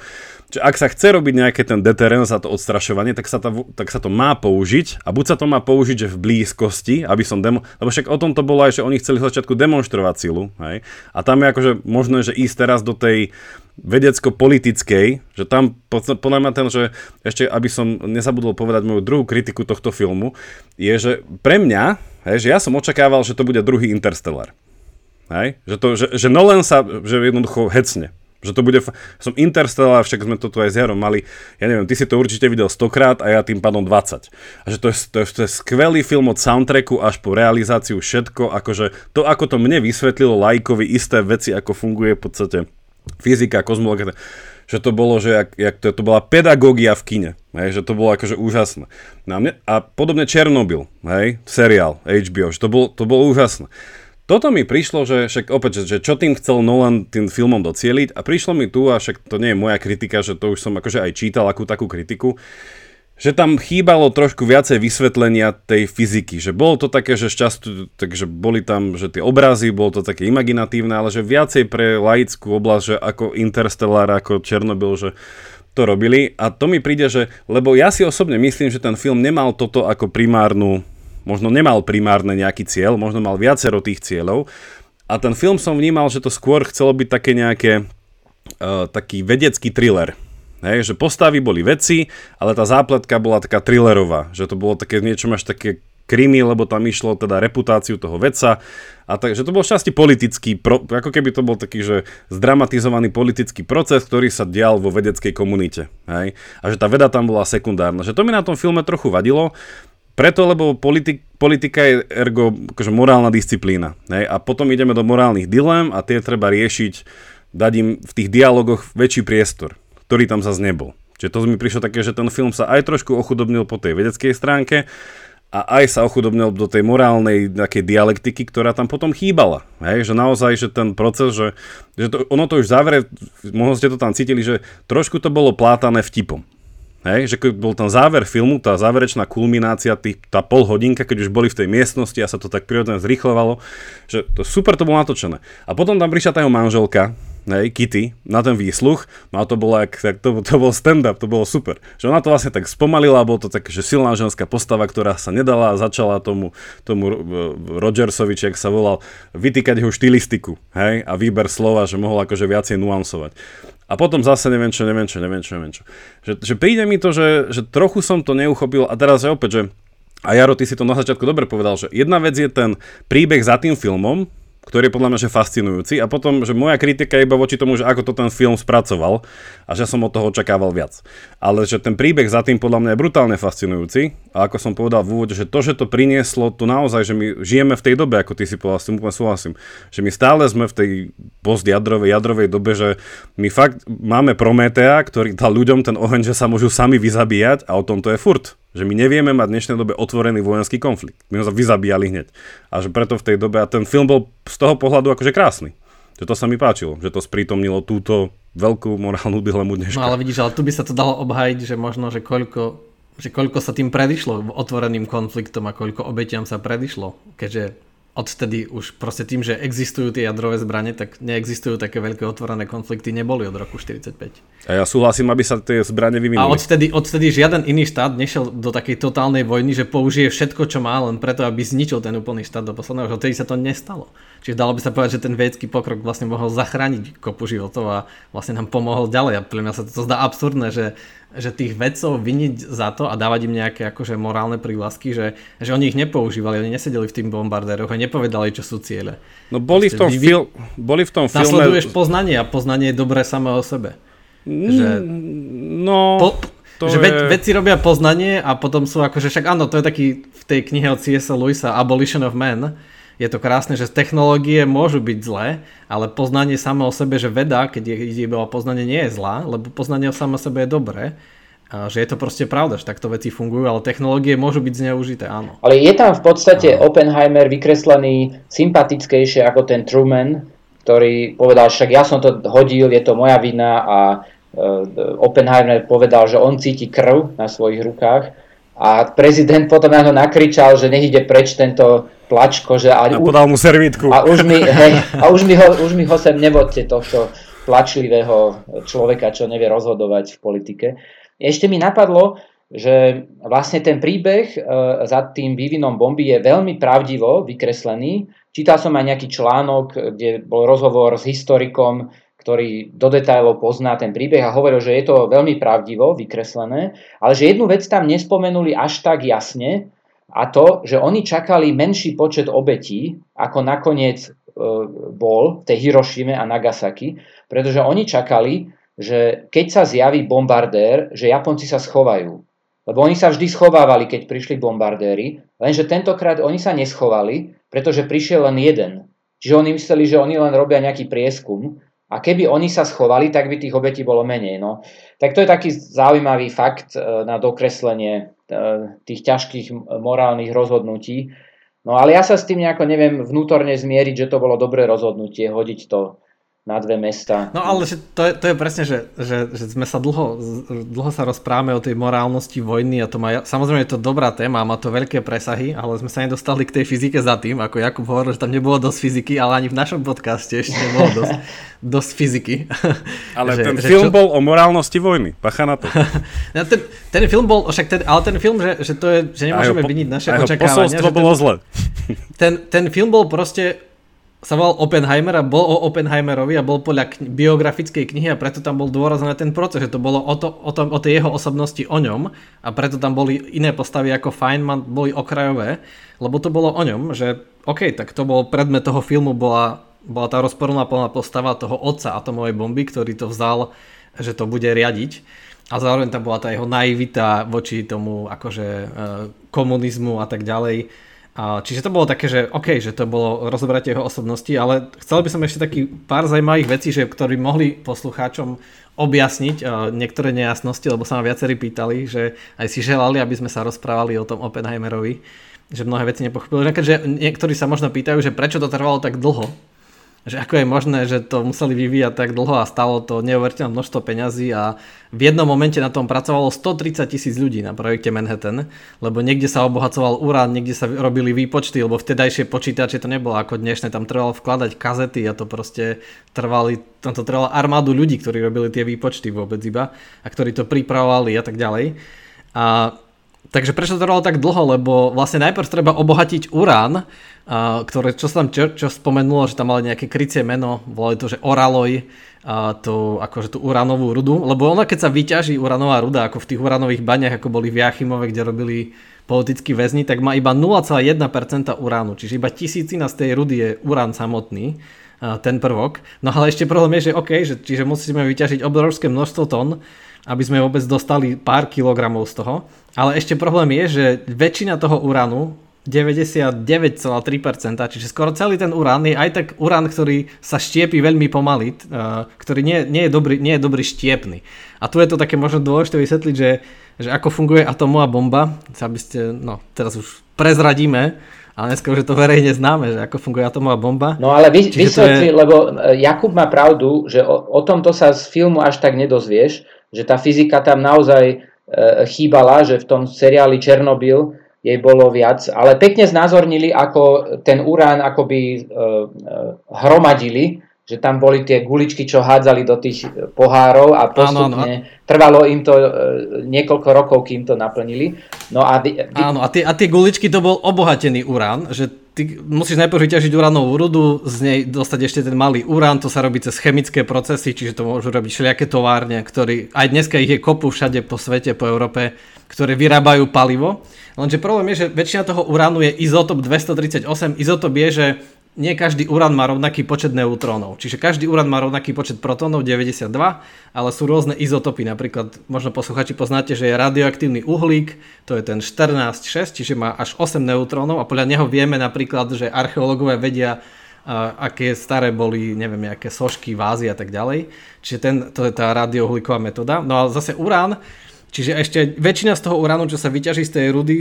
Čiže ak sa chce robiť nejaké ten deterrence a to odstrašovanie, tak sa, to, tak sa to má použiť a buď sa to má použiť, že v blízkosti, aby som demo... Lebo však o tom to bolo aj, že oni chceli v začiatku demonstrovať silu, hej? A tam je akože možné, že ísť teraz do tej vedecko-politickej, že tam podľa mňa ten, že ešte aby som nezabudol povedať moju druhú kritiku tohto filmu, je, že pre mňa, hej, že ja som očakával, že to bude druhý Interstellar. Hej? Že, to, že, že Nolan sa že jednoducho hecne. Že to bude, som Interstellar, však sme to tu aj s Jarom mali, ja neviem, ty si to určite videl 100 krát a ja tým pádom 20. A že to je, to, je, to je skvelý film od soundtracku až po realizáciu všetko, akože to, ako to mne vysvetlilo lajkovi isté veci, ako funguje v podstate fyzika, kozmológia, že to bolo, že jak, jak to, to bola pedagógia v kine, hej, že to bolo akože úžasné. No a, mne, a podobne Černobyl, hej, seriál HBO, že to bolo, to bolo úžasné. Toto mi prišlo, že však opäť, že, že čo tým chcel Nolan tým filmom docieliť a prišlo mi tu, a však to nie je moja kritika, že to už som akože aj čítal akú takú kritiku, že tam chýbalo trošku viacej vysvetlenia tej fyziky, že bolo to také, že šťastu, takže boli tam, že tie obrazy, bolo to také imaginatívne, ale že viacej pre laickú oblasť, že ako Interstellar, ako Černobyl, že to robili a to mi príde, že, lebo ja si osobne myslím, že ten film nemal toto ako primárnu možno nemal primárne nejaký cieľ, možno mal viacero tých cieľov. A ten film som vnímal, že to skôr chcelo byť také nejaké, uh, taký vedecký thriller. Hej, že postavy boli veci, ale tá zápletka bola taká thrillerová, že to bolo také niečo až také krimi, lebo tam išlo teda reputáciu toho vedca a takže to bol šťastí politický, pro, ako keby to bol taký, že zdramatizovaný politický proces, ktorý sa dial vo vedeckej komunite. Hej? A že tá veda tam bola sekundárna. Že to mi na tom filme trochu vadilo, preto, lebo politik, politika je ergo akože morálna disciplína. Hej? A potom ideme do morálnych dilem a tie treba riešiť, dať im v tých dialogoch väčší priestor, ktorý tam zase nebol. Čiže to mi prišlo také, že ten film sa aj trošku ochudobnil po tej vedeckej stránke a aj sa ochudobnil do tej morálnej nejakej dialektiky, ktorá tam potom chýbala. Hej? Že naozaj, že ten proces, že, že to, ono to už v závere, možno ste to tam cítili, že trošku to bolo plátané vtipom. Hej, že keď bol ten záver filmu, tá záverečná kulminácia, tý, tá pol hodinka, keď už boli v tej miestnosti a sa to tak prirodzene zrýchlovalo, že to super to bolo natočené. A potom tam prišla tá jeho manželka, hej, Kitty, na ten výsluch, no a to bolo, jak, jak to, to bol stand-up, to bolo super. Že ona to vlastne tak spomalila, bolo to tak, že silná ženská postava, ktorá sa nedala a začala tomu, tomu Rogersovi, či jak sa volal, vytýkať jeho štilistiku, hej, a výber slova, že mohol akože viacej nuansovať. A potom zase neviem čo, neviem čo, neviem čo, neviem čo. Že, že príde mi to, že, že trochu som to neuchopil a teraz je opäť, že a Jaro, ty si to na začiatku dobre povedal, že jedna vec je ten príbeh za tým filmom, ktorý je podľa mňa že fascinujúci a potom, že moja kritika je iba voči tomu, že ako to ten film spracoval a že som od toho očakával viac. Ale že ten príbeh za tým podľa mňa je brutálne fascinujúci a ako som povedal v úvode, že to, že to prinieslo tu naozaj, že my žijeme v tej dobe, ako ty si povedal, s tým úplne súhlasím, že my stále sme v tej postjadrovej, jadrovej dobe, že my fakt máme Prometea, ktorý dal ľuďom ten oheň, že sa môžu sami vyzabíjať a o tom to je furt. Že my nevieme mať v dnešnej dobe otvorený vojenský konflikt. My ho vyzabíjali hneď. A že preto v tej dobe, a ten film bol z toho pohľadu akože krásny. Že to sa mi páčilo, že to sprítomnilo túto veľkú morálnu (laughs) dilemu dneška. No ale vidíš, ale tu by sa to dalo obhajiť, že možno, že koľko, že koľko sa tým predišlo otvoreným konfliktom a koľko obetiam sa predišlo. Keďže odtedy už proste tým, že existujú tie jadrové zbranie, tak neexistujú také veľké otvorené konflikty, neboli od roku 45. A ja súhlasím, aby sa tie zbranie vyvinuli. A odtedy, odtedy žiaden iný štát nešiel do takej totálnej vojny, že použije všetko, čo má, len preto, aby zničil ten úplný štát do posledného, že odtedy sa to nestalo. Čiže dalo by sa povedať, že ten vedecký pokrok vlastne mohol zachrániť kopu životov a vlastne nám pomohol ďalej. A pre mňa sa to zdá absurdné, že že tých vedcov viniť za to a dávať im nejaké akože morálne prívlasky, že, že oni ich nepoužívali, oni nesedeli v tým bombardéroch a nepovedali, čo sú ciele. No boli v tom, vy, fil, boli v tom filme... Nasleduješ poznanie a poznanie je dobré samé o sebe. Že, no... Po, to že je... ved, vedci robia poznanie a potom sú akože, však áno, to je taký v tej knihe od C.S. Lewisa Abolition of Man, je to krásne, že technológie môžu byť zlé, ale poznanie samo o sebe, že veda, keď ide iba o poznanie, nie je zlá, lebo poznanie o samo o sebe je dobré. A že je to proste pravda, že takto veci fungujú, ale technológie môžu byť zneužité, áno. Ale je tam v podstate no. Oppenheimer vykreslený sympatickejšie ako ten Truman, ktorý povedal, však ja som to hodil, je to moja vina a uh, Oppenheimer povedal, že on cíti krv na svojich rukách a prezident potom na to nakričal, že nech ide preč tento plačko, že... A, a podal mu servítku. A už mi, hej, a už mi, ho, už mi ho sem nevodte tohto plačlivého človeka, čo nevie rozhodovať v politike. Ešte mi napadlo, že vlastne ten príbeh e, za tým vývinom bomby je veľmi pravdivo vykreslený. Čítal som aj nejaký článok, kde bol rozhovor s historikom, ktorý do detajlov pozná ten príbeh a hovoril, že je to veľmi pravdivo vykreslené, ale že jednu vec tam nespomenuli až tak jasne, a to, že oni čakali menší počet obetí, ako nakoniec e, bol v tej Hirošime a Nagasaki, pretože oni čakali, že keď sa zjaví bombardér, že Japonci sa schovajú. Lebo oni sa vždy schovávali, keď prišli bombardéry, lenže tentokrát oni sa neschovali, pretože prišiel len jeden. Čiže oni mysleli, že oni len robia nejaký prieskum a keby oni sa schovali, tak by tých obetí bolo menej. No. Tak to je taký zaujímavý fakt e, na dokreslenie tých ťažkých morálnych rozhodnutí. No ale ja sa s tým nejako neviem vnútorne zmieriť, že to bolo dobré rozhodnutie hodiť to na dve mesta. No ale že to, je, to je presne, že, že, že sme sa dlho, dlho sa rozprávame o tej morálnosti vojny a to má, samozrejme je to dobrá téma, má to veľké presahy, ale sme sa nedostali k tej fyzike za tým, ako Jakub hovoril, že tam nebolo dosť fyziky, ale ani v našom podcaste ešte nebolo (laughs) dosť, dosť fyziky. Ale že, ten že film čo... bol o morálnosti vojny, pacha na to. (laughs) no, ten, ten film bol, však ten, ale ten film, že, že to je, že nemôžeme viniť naše očakávania. Posolstvo bolo ten, zle. Ten, ten film bol proste sa volal Oppenheimer a bol o Oppenheimerovi a bol podľa kni- biografickej knihy a preto tam bol dôraz na ten proces, že to bolo o, to, o, tom, o tej jeho osobnosti o ňom. A preto tam boli iné postavy ako Feynman, boli okrajové, lebo to bolo o ňom, že OK, tak to bol predmet toho filmu, bola, bola tá rozporná plná postava toho otca atomovej bomby, ktorý to vzal, že to bude riadiť. A zároveň tam bola tá jeho naivita voči tomu akože e, komunizmu a tak ďalej čiže to bolo také, že OK, že to bolo rozobratie jeho osobnosti, ale chcel by som ešte taký pár zaujímavých vecí, že, ktorí mohli poslucháčom objasniť uh, niektoré nejasnosti, lebo sa ma viacerí pýtali, že aj si želali, aby sme sa rozprávali o tom Oppenheimerovi, že mnohé veci nepochopili. Že niektorí sa možno pýtajú, že prečo to trvalo tak dlho, že ako je možné, že to museli vyvíjať tak dlho a stalo to neuveriteľné množstvo peňazí a v jednom momente na tom pracovalo 130 tisíc ľudí na projekte Manhattan, lebo niekde sa obohacoval urán, niekde sa robili výpočty, lebo vtedajšie počítače to nebolo ako dnešné, tam trvalo vkladať kazety a to proste trvali, tam to trvalo armádu ľudí, ktorí robili tie výpočty vôbec iba a ktorí to pripravovali a tak ďalej. A Takže prečo to trvalo tak dlho? Lebo vlastne najprv treba obohatiť urán, ktoré, čo sa tam čo, čo spomenulo, že tam mali nejaké krycie meno, volali to, že Oraloj, a to, akože tú uránovú rudu, lebo ona keď sa vyťaží uránová ruda, ako v tých uránových baniach, ako boli v Jachimove, kde robili politickí väzni, tak má iba 0,1% uránu, čiže iba tisícina z tej rudy je urán samotný, ten prvok. No ale ešte problém je, že OK, že, čiže musíme vyťažiť obrovské množstvo tón, aby sme vôbec dostali pár kilogramov z toho. Ale ešte problém je, že väčšina toho uránu, 99,3%, čiže skoro celý ten urán je aj tak urán, ktorý sa štiepi veľmi pomaly, uh, ktorý nie, nie, je dobrý, nie je dobrý štiepný. A tu je to také možno dôležité vysvetliť, že, že ako funguje atomová bomba, aby ste, no teraz už prezradíme, ale dneska už je to verejne známe, že ako funguje atomová bomba. No ale vy, vysvetli, je... lebo e, Jakub má pravdu, že o, o tomto sa z filmu až tak nedozvieš, že tá fyzika tam naozaj e, chýbala, že v tom seriáli Černobyl jej bolo viac, ale pekne znázornili, ako ten urán akoby e, e, hromadili, že tam boli tie guličky, čo hádzali do tých pohárov a postupne áno, áno. trvalo im to e, niekoľko rokov, kým to naplnili. No a, áno, a tie, a tie guličky to bol obohatený urán, že ty musíš najprv vyťažiť uránovú rudu, z nej dostať ešte ten malý urán, to sa robí cez chemické procesy, čiže to môžu robiť všelijaké továrne, ktorí, aj dneska ich je kopu všade po svete, po Európe, ktoré vyrábajú palivo. Lenže problém je, že väčšina toho uránu je izotop 238. Izotop je, že nie každý urán má rovnaký počet neutrónov. Čiže každý urán má rovnaký počet protónov, 92, ale sú rôzne izotopy. Napríklad, možno posluchači poznáte, že je radioaktívny uhlík, to je ten 14,6, čiže má až 8 neutrónov a podľa neho vieme napríklad, že archeológovia vedia, aké staré boli, neviem, aké sošky, vázy a tak ďalej. Čiže ten, to je tá radiouhlíková metóda. No a zase urán, čiže ešte väčšina z toho uránu, čo sa vyťaží z tej rudy,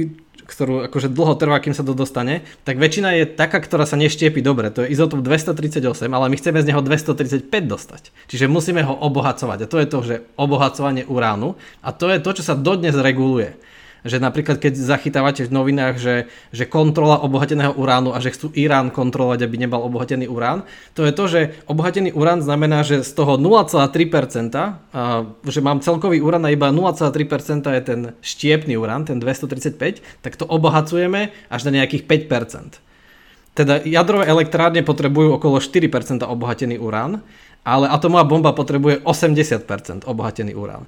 ktorú akože dlho trvá, kým sa to dostane, tak väčšina je taká, ktorá sa neštiepi dobre. To je izotop 238, ale my chceme z neho 235 dostať. Čiže musíme ho obohacovať. A to je to, že obohacovanie uránu. A to je to, čo sa dodnes reguluje že napríklad keď zachytávate v novinách, že, že kontrola obohateného uránu a že chcú Irán kontrolovať, aby nebal obohatený urán, to je to, že obohatený urán znamená, že z toho 0,3%, a, že mám celkový urán a iba 0,3% je ten štiepný urán, ten 235, tak to obohacujeme až na nejakých 5%. Teda jadrové elektrárne potrebujú okolo 4% obohatený urán, ale atomová bomba potrebuje 80% obohatený urán.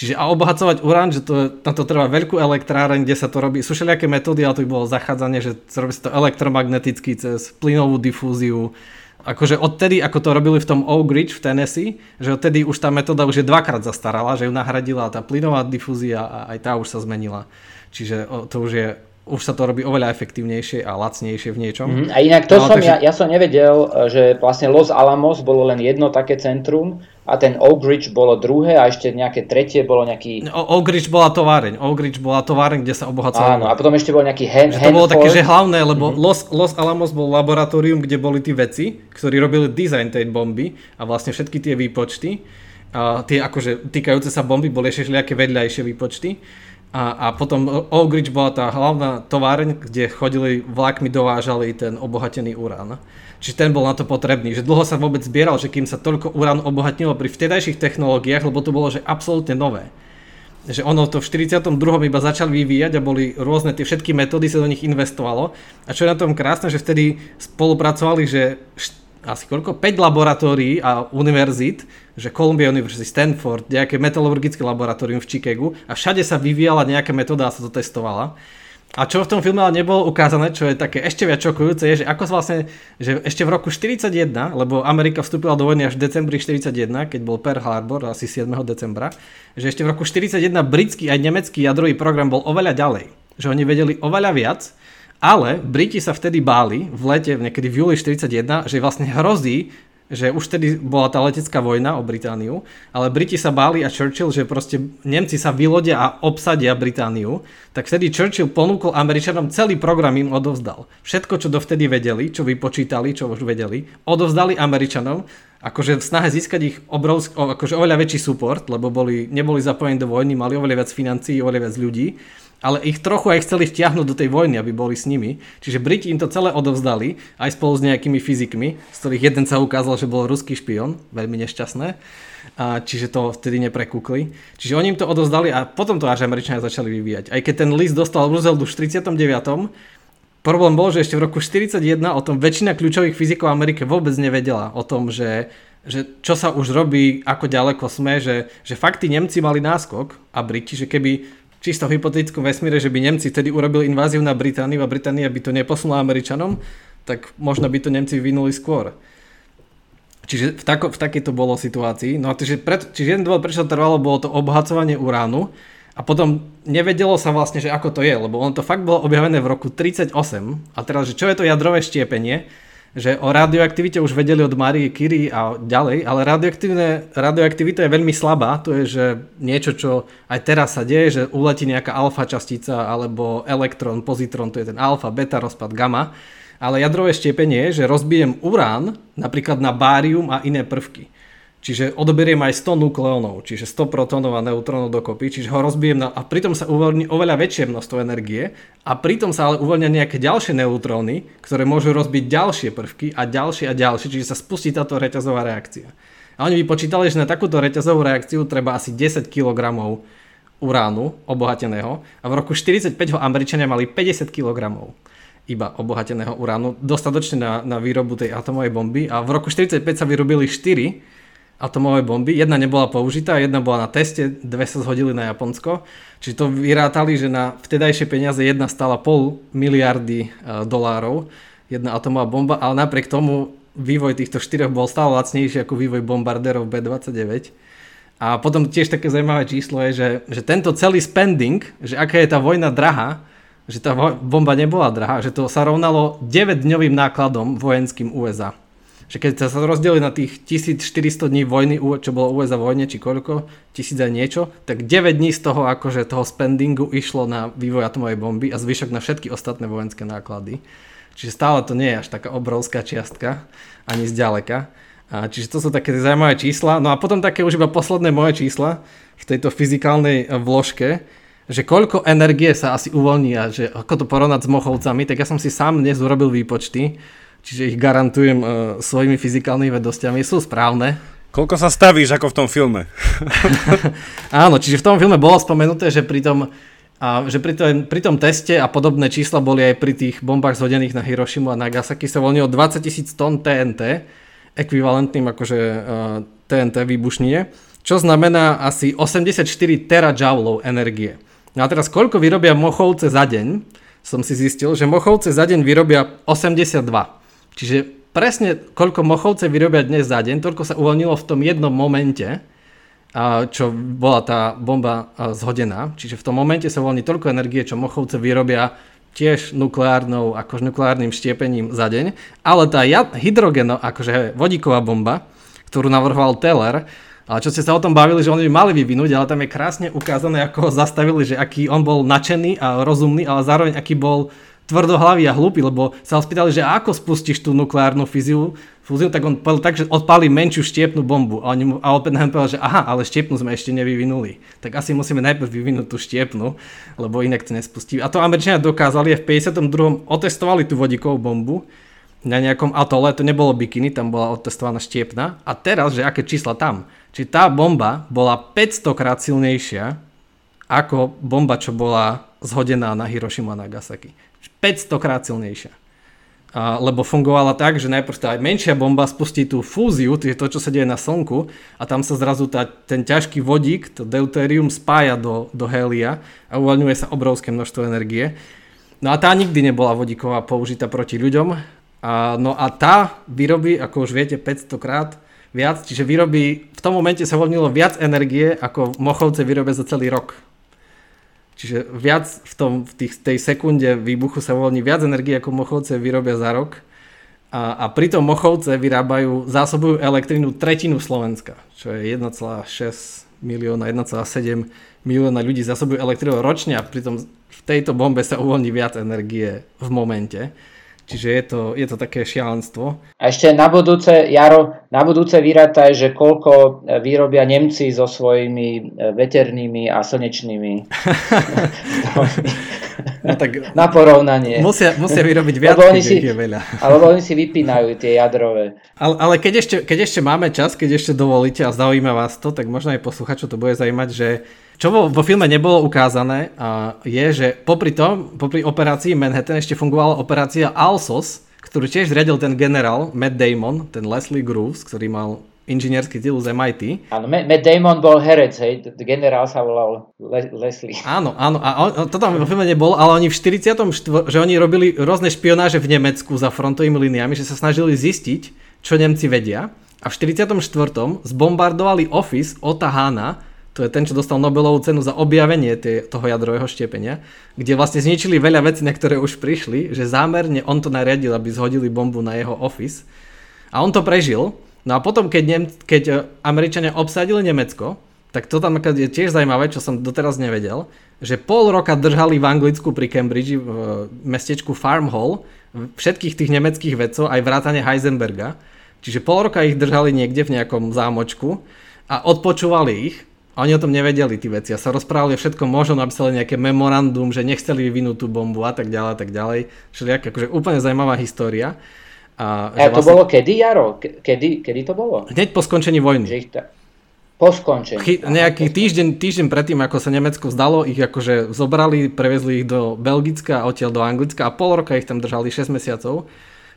Čiže a obohacovať urán, že to, na to trvá veľkú elektráreň, kde sa to robí, sú všelijaké metódy, ale to by bolo zachádzanie, že robí sa to elektromagneticky cez plynovú difúziu. Akože odtedy, ako to robili v tom Oak Ridge v Tennessee, že odtedy už tá metóda už je dvakrát zastarala, že ju nahradila tá plynová difúzia a aj tá už sa zmenila. Čiže to už je už sa to robí oveľa efektívnejšie a lacnejšie v niečom. Mm-hmm. A inak to no, som, takže... ja, ja som nevedel, že vlastne Los Alamos bolo len jedno také centrum a ten Oak Ridge bolo druhé a ešte nejaké tretie bolo nejaký... O, Oak Ridge bola továreň. Oak Ridge bola továreň, kde sa obohacovalo. Áno, a potom ešte bol nejaký Hen- To bolo také, že hlavné, lebo mm-hmm. Los, Los Alamos bol laboratórium, kde boli tí veci, ktorí robili design tej bomby a vlastne všetky tie výpočty. A tie akože týkajúce sa bomby boli ešte nejaké vedľajšie výpočty. A, a potom Oak Ridge bola tá hlavná továreň, kde chodili vlakmi, dovážali ten obohatený urán. Čiže ten bol na to potrebný. Že dlho sa vôbec zbieral, že kým sa toľko urán obohatnilo pri vtedajších technológiách, lebo to bolo že absolútne nové. Že ono to v 42. iba začali vyvíjať a boli rôzne tie všetky metódy, sa do nich investovalo. A čo je na tom krásne, že vtedy spolupracovali, že asi koľko? 5 laboratórií a univerzít, že Columbia University, Stanford, nejaké metalurgické laboratórium v Chicagu a všade sa vyvíjala nejaká metóda a sa to testovala. A čo v tom filme ale nebolo ukázané, čo je také ešte viac šokujúce, je, že ako vlastne, že ešte v roku 41, lebo Amerika vstúpila do vojny až v decembri 41, keď bol Pearl Harbor, asi 7. decembra, že ešte v roku 41 britský aj nemecký jadrový program bol oveľa ďalej. Že oni vedeli oveľa viac ale Briti sa vtedy báli, v lete, niekedy v júli 41, že vlastne hrozí, že už vtedy bola tá letecká vojna o Britániu, ale Briti sa báli a Churchill, že proste Nemci sa vylodia a obsadia Britániu, tak vtedy Churchill ponúkol Američanom celý program im odovzdal. Všetko, čo dovtedy vedeli, čo vypočítali, čo už vedeli, odovzdali Američanom, akože v snahe získať ich obrovsk, akože oveľa väčší support, lebo boli, neboli zapojení do vojny, mali oveľa viac financií, oveľa viac ľudí ale ich trochu aj chceli vtiahnuť do tej vojny, aby boli s nimi. Čiže Briti im to celé odovzdali, aj spolu s nejakými fyzikmi, z ktorých jeden sa ukázal, že bol ruský špion, veľmi nešťastné. A čiže to vtedy neprekúkli. Čiže oni im to odovzdali a potom to až Američania začali vyvíjať. Aj keď ten list dostal Roosevelt už v 39. Problém bol, že ešte v roku 41 o tom väčšina kľúčových fyzikov Amerike vôbec nevedela. O tom, že že čo sa už robí, ako ďaleko sme, že, že fakty Nemci mali náskok a Briti, že keby čisto hypotetickom vesmíre, že by Nemci vtedy urobili inváziu na Britániu a Británia by to neposunula Američanom, tak možno by to Nemci vynuli skôr. Čiže v, tako, v takejto bolo situácii. No a čiže, pred, čiže jeden dôvod, prečo to trvalo, bolo to obohacovanie uránu a potom nevedelo sa vlastne, že ako to je, lebo ono to fakt bolo objavené v roku 38 a teraz, že čo je to jadrové štiepenie, že o radioaktivite už vedeli od Marie Curie a ďalej, ale radioaktivita je veľmi slabá, to je že niečo, čo aj teraz sa deje, že uletí nejaká alfa častica alebo elektrón, pozitrón, to je ten alfa, beta rozpad, gamma, ale jadrové štiepenie je, že rozbijem urán napríklad na bárium a iné prvky. Čiže odoberiem aj 100 nukleónov, čiže 100 protónov a neutrónov dokopy, čiže ho rozbijem na, a pritom sa uvoľní oveľa väčšie množstvo energie a pritom sa ale uvoľnia nejaké ďalšie neutróny, ktoré môžu rozbiť ďalšie prvky a ďalšie a ďalšie, čiže sa spustí táto reťazová reakcia. A oni vypočítali, že na takúto reťazovú reakciu treba asi 10 kg uránu obohateného a v roku 45 ho Američania mali 50 kg iba obohateného uránu, dostatočne na, na výrobu tej atomovej bomby a v roku 45 sa vyrobili 4 atomové bomby. Jedna nebola použitá, jedna bola na teste, dve sa zhodili na Japonsko. Čiže to vyrátali, že na vtedajšie peniaze jedna stala pol miliardy e, dolárov, jedna atomová bomba, ale napriek tomu vývoj týchto štyroch bol stále lacnejší ako vývoj bombardérov B-29. A potom tiež také zaujímavé číslo je, že, že tento celý spending, že aká je tá vojna drahá, že tá bomba nebola drahá, že to sa rovnalo 9-dňovým nákladom vojenským USA že keď sa rozdeli na tých 1400 dní vojny, čo bolo USA vojne, či koľko, tisíc aj niečo, tak 9 dní z toho akože toho spendingu išlo na vývoj atomovej bomby a zvyšok na všetky ostatné vojenské náklady. Čiže stále to nie je až taká obrovská čiastka, ani zďaleka. A čiže to sú také zaujímavé čísla. No a potom také už iba posledné moje čísla v tejto fyzikálnej vložke, že koľko energie sa asi uvoľní a že ako to porovnať s mochovcami, tak ja som si sám dnes urobil výpočty čiže ich garantujem uh, svojimi fyzikálnymi vedostiami, sú správne. Koľko sa stavíš ako v tom filme? (laughs) (laughs) Áno, čiže v tom filme bolo spomenuté, že pri tom, a že pri, tom, pri tom teste a podobné čísla boli aj pri tých bombách zhodených na Hirošimu a Nagasaki sa voľnilo 20 tisíc tón TNT, ekvivalentným akože uh, e, TNT výbušnine, čo znamená asi 84 terajoulov energie. No a teraz koľko vyrobia mochovce za deň? Som si zistil, že mochovce za deň vyrobia 82. Čiže presne koľko mochovce vyrobia dnes za deň, toľko sa uvoľnilo v tom jednom momente, čo bola tá bomba zhodená. Čiže v tom momente sa uvoľní toľko energie, čo mochovce vyrobia tiež nukleárnou, akože nukleárnym štiepením za deň. Ale tá hydrogeno, akože vodíková bomba, ktorú navrhoval Teller, ale čo ste sa o tom bavili, že oni by mali vyvinúť, ale tam je krásne ukázané, ako ho zastavili, že aký on bol nadšený a rozumný, ale zároveň aký bol tvrdohlavý a hlupý, lebo sa ho spýtali, že ako spustíš tú nukleárnu fíziu, fúziu, tak on povedal tak, že odpálí menšiu štiepnú bombu. A, oni mu, a Oppenheim povedal, že aha, ale štiepnu sme ešte nevyvinuli. Tak asi musíme najprv vyvinúť tú štiepnu, lebo inak to nespustí. A to Američania dokázali a v 52. otestovali tú vodíkovú bombu na nejakom atole, to nebolo bikiny, tam bola otestovaná štiepna. A teraz, že aké čísla tam? Či tá bomba bola 500 krát silnejšia ako bomba, čo bola zhodená na Hiroshima a Nagasaki. 500 krát silnejšia. A, lebo fungovala tak, že najprv tá menšia bomba spustí tú fúziu, to je to, čo sa deje na Slnku a tam sa zrazu tá, ten ťažký vodík, to deutérium spája do, do helia a uvoľňuje sa obrovské množstvo energie. No a tá nikdy nebola vodíková použitá proti ľuďom. A, no a tá vyrobí, ako už viete, 500 krát viac, čiže vyrobí, v tom momente sa uvoľnilo viac energie, ako mochovce vyrobia za celý rok. Čiže viac v, tom, v tých, tej sekunde výbuchu sa uvoľní viac energie, ako mochovce vyrobia za rok. A, a pritom mochovce vyrábajú, zásobujú elektrínu tretinu Slovenska, čo je 1,6 milióna, 1,7 milióna ľudí zásobujú elektrínu ročne a pritom v tejto bombe sa uvoľní viac energie v momente. Čiže je to, je to také šialenstvo. A ešte na budúce, Jaro, na budúce vyrátaj, že koľko e, vyrobia Nemci so svojimi e, veternými a slnečnými (laughs) no, tak na porovnanie. Musia, musia vyrobiť viac, keď si, je veľa. alebo oni si vypínajú tie jadrové. Ale, ale keď, ešte, keď ešte máme čas, keď ešte dovolíte a zaujíma vás to, tak možno aj posluchačov to bude zaujímať, že čo vo, vo filme nebolo ukázané, je, že popri tom, popri operácii Manhattan ešte fungovala operácia Alsos, ktorú tiež zriadil ten generál Matt Damon, ten Leslie Groves, ktorý mal inžinierský titul z MIT. Áno, Matt Damon bol herec, hej, generál sa volal Le- Leslie. Áno, áno, a on, to tam vo filme nebolo, ale oni v 44. že oni robili rôzne špionáže v Nemecku za frontovými liniami, že sa snažili zistiť, čo Nemci vedia. A v 44. zbombardovali office Ota Hana, to je ten, čo dostal Nobelovú cenu za objavenie tie, toho jadrového štiepenia, kde vlastne zničili veľa vecí, na ktoré už prišli, že zámerne on to nariadil, aby zhodili bombu na jeho office. A on to prežil. No a potom, keď, Nem- keď e, Američania obsadili Nemecko, tak to tam je tiež zaujímavé, čo som doteraz nevedel, že pol roka držali v Anglicku pri Cambridge v mestečku Farm Hall všetkých tých nemeckých vedcov, aj vrátane Heisenberga, Čiže pol roka ich držali niekde v nejakom zámočku a odpočúvali ich a oni o tom nevedeli tí veci a sa rozprávali o všetkom možno, napísali nejaké memorandum, že nechceli vyvinúť tú bombu a tak ďalej a tak ďalej. Čiže akože úplne zaujímavá história. A, a to vlastne... bolo kedy, Jaro? Kedy, kedy to bolo? Hneď po skončení vojny. Že ich ta... Po skončení. Chy... Nejaký týždeň, týždeň predtým, ako sa Nemecko zdalo, ich akože zobrali, prevezli ich do Belgicka a odtiaľ do Anglicka a pol roka ich tam držali 6 mesiacov.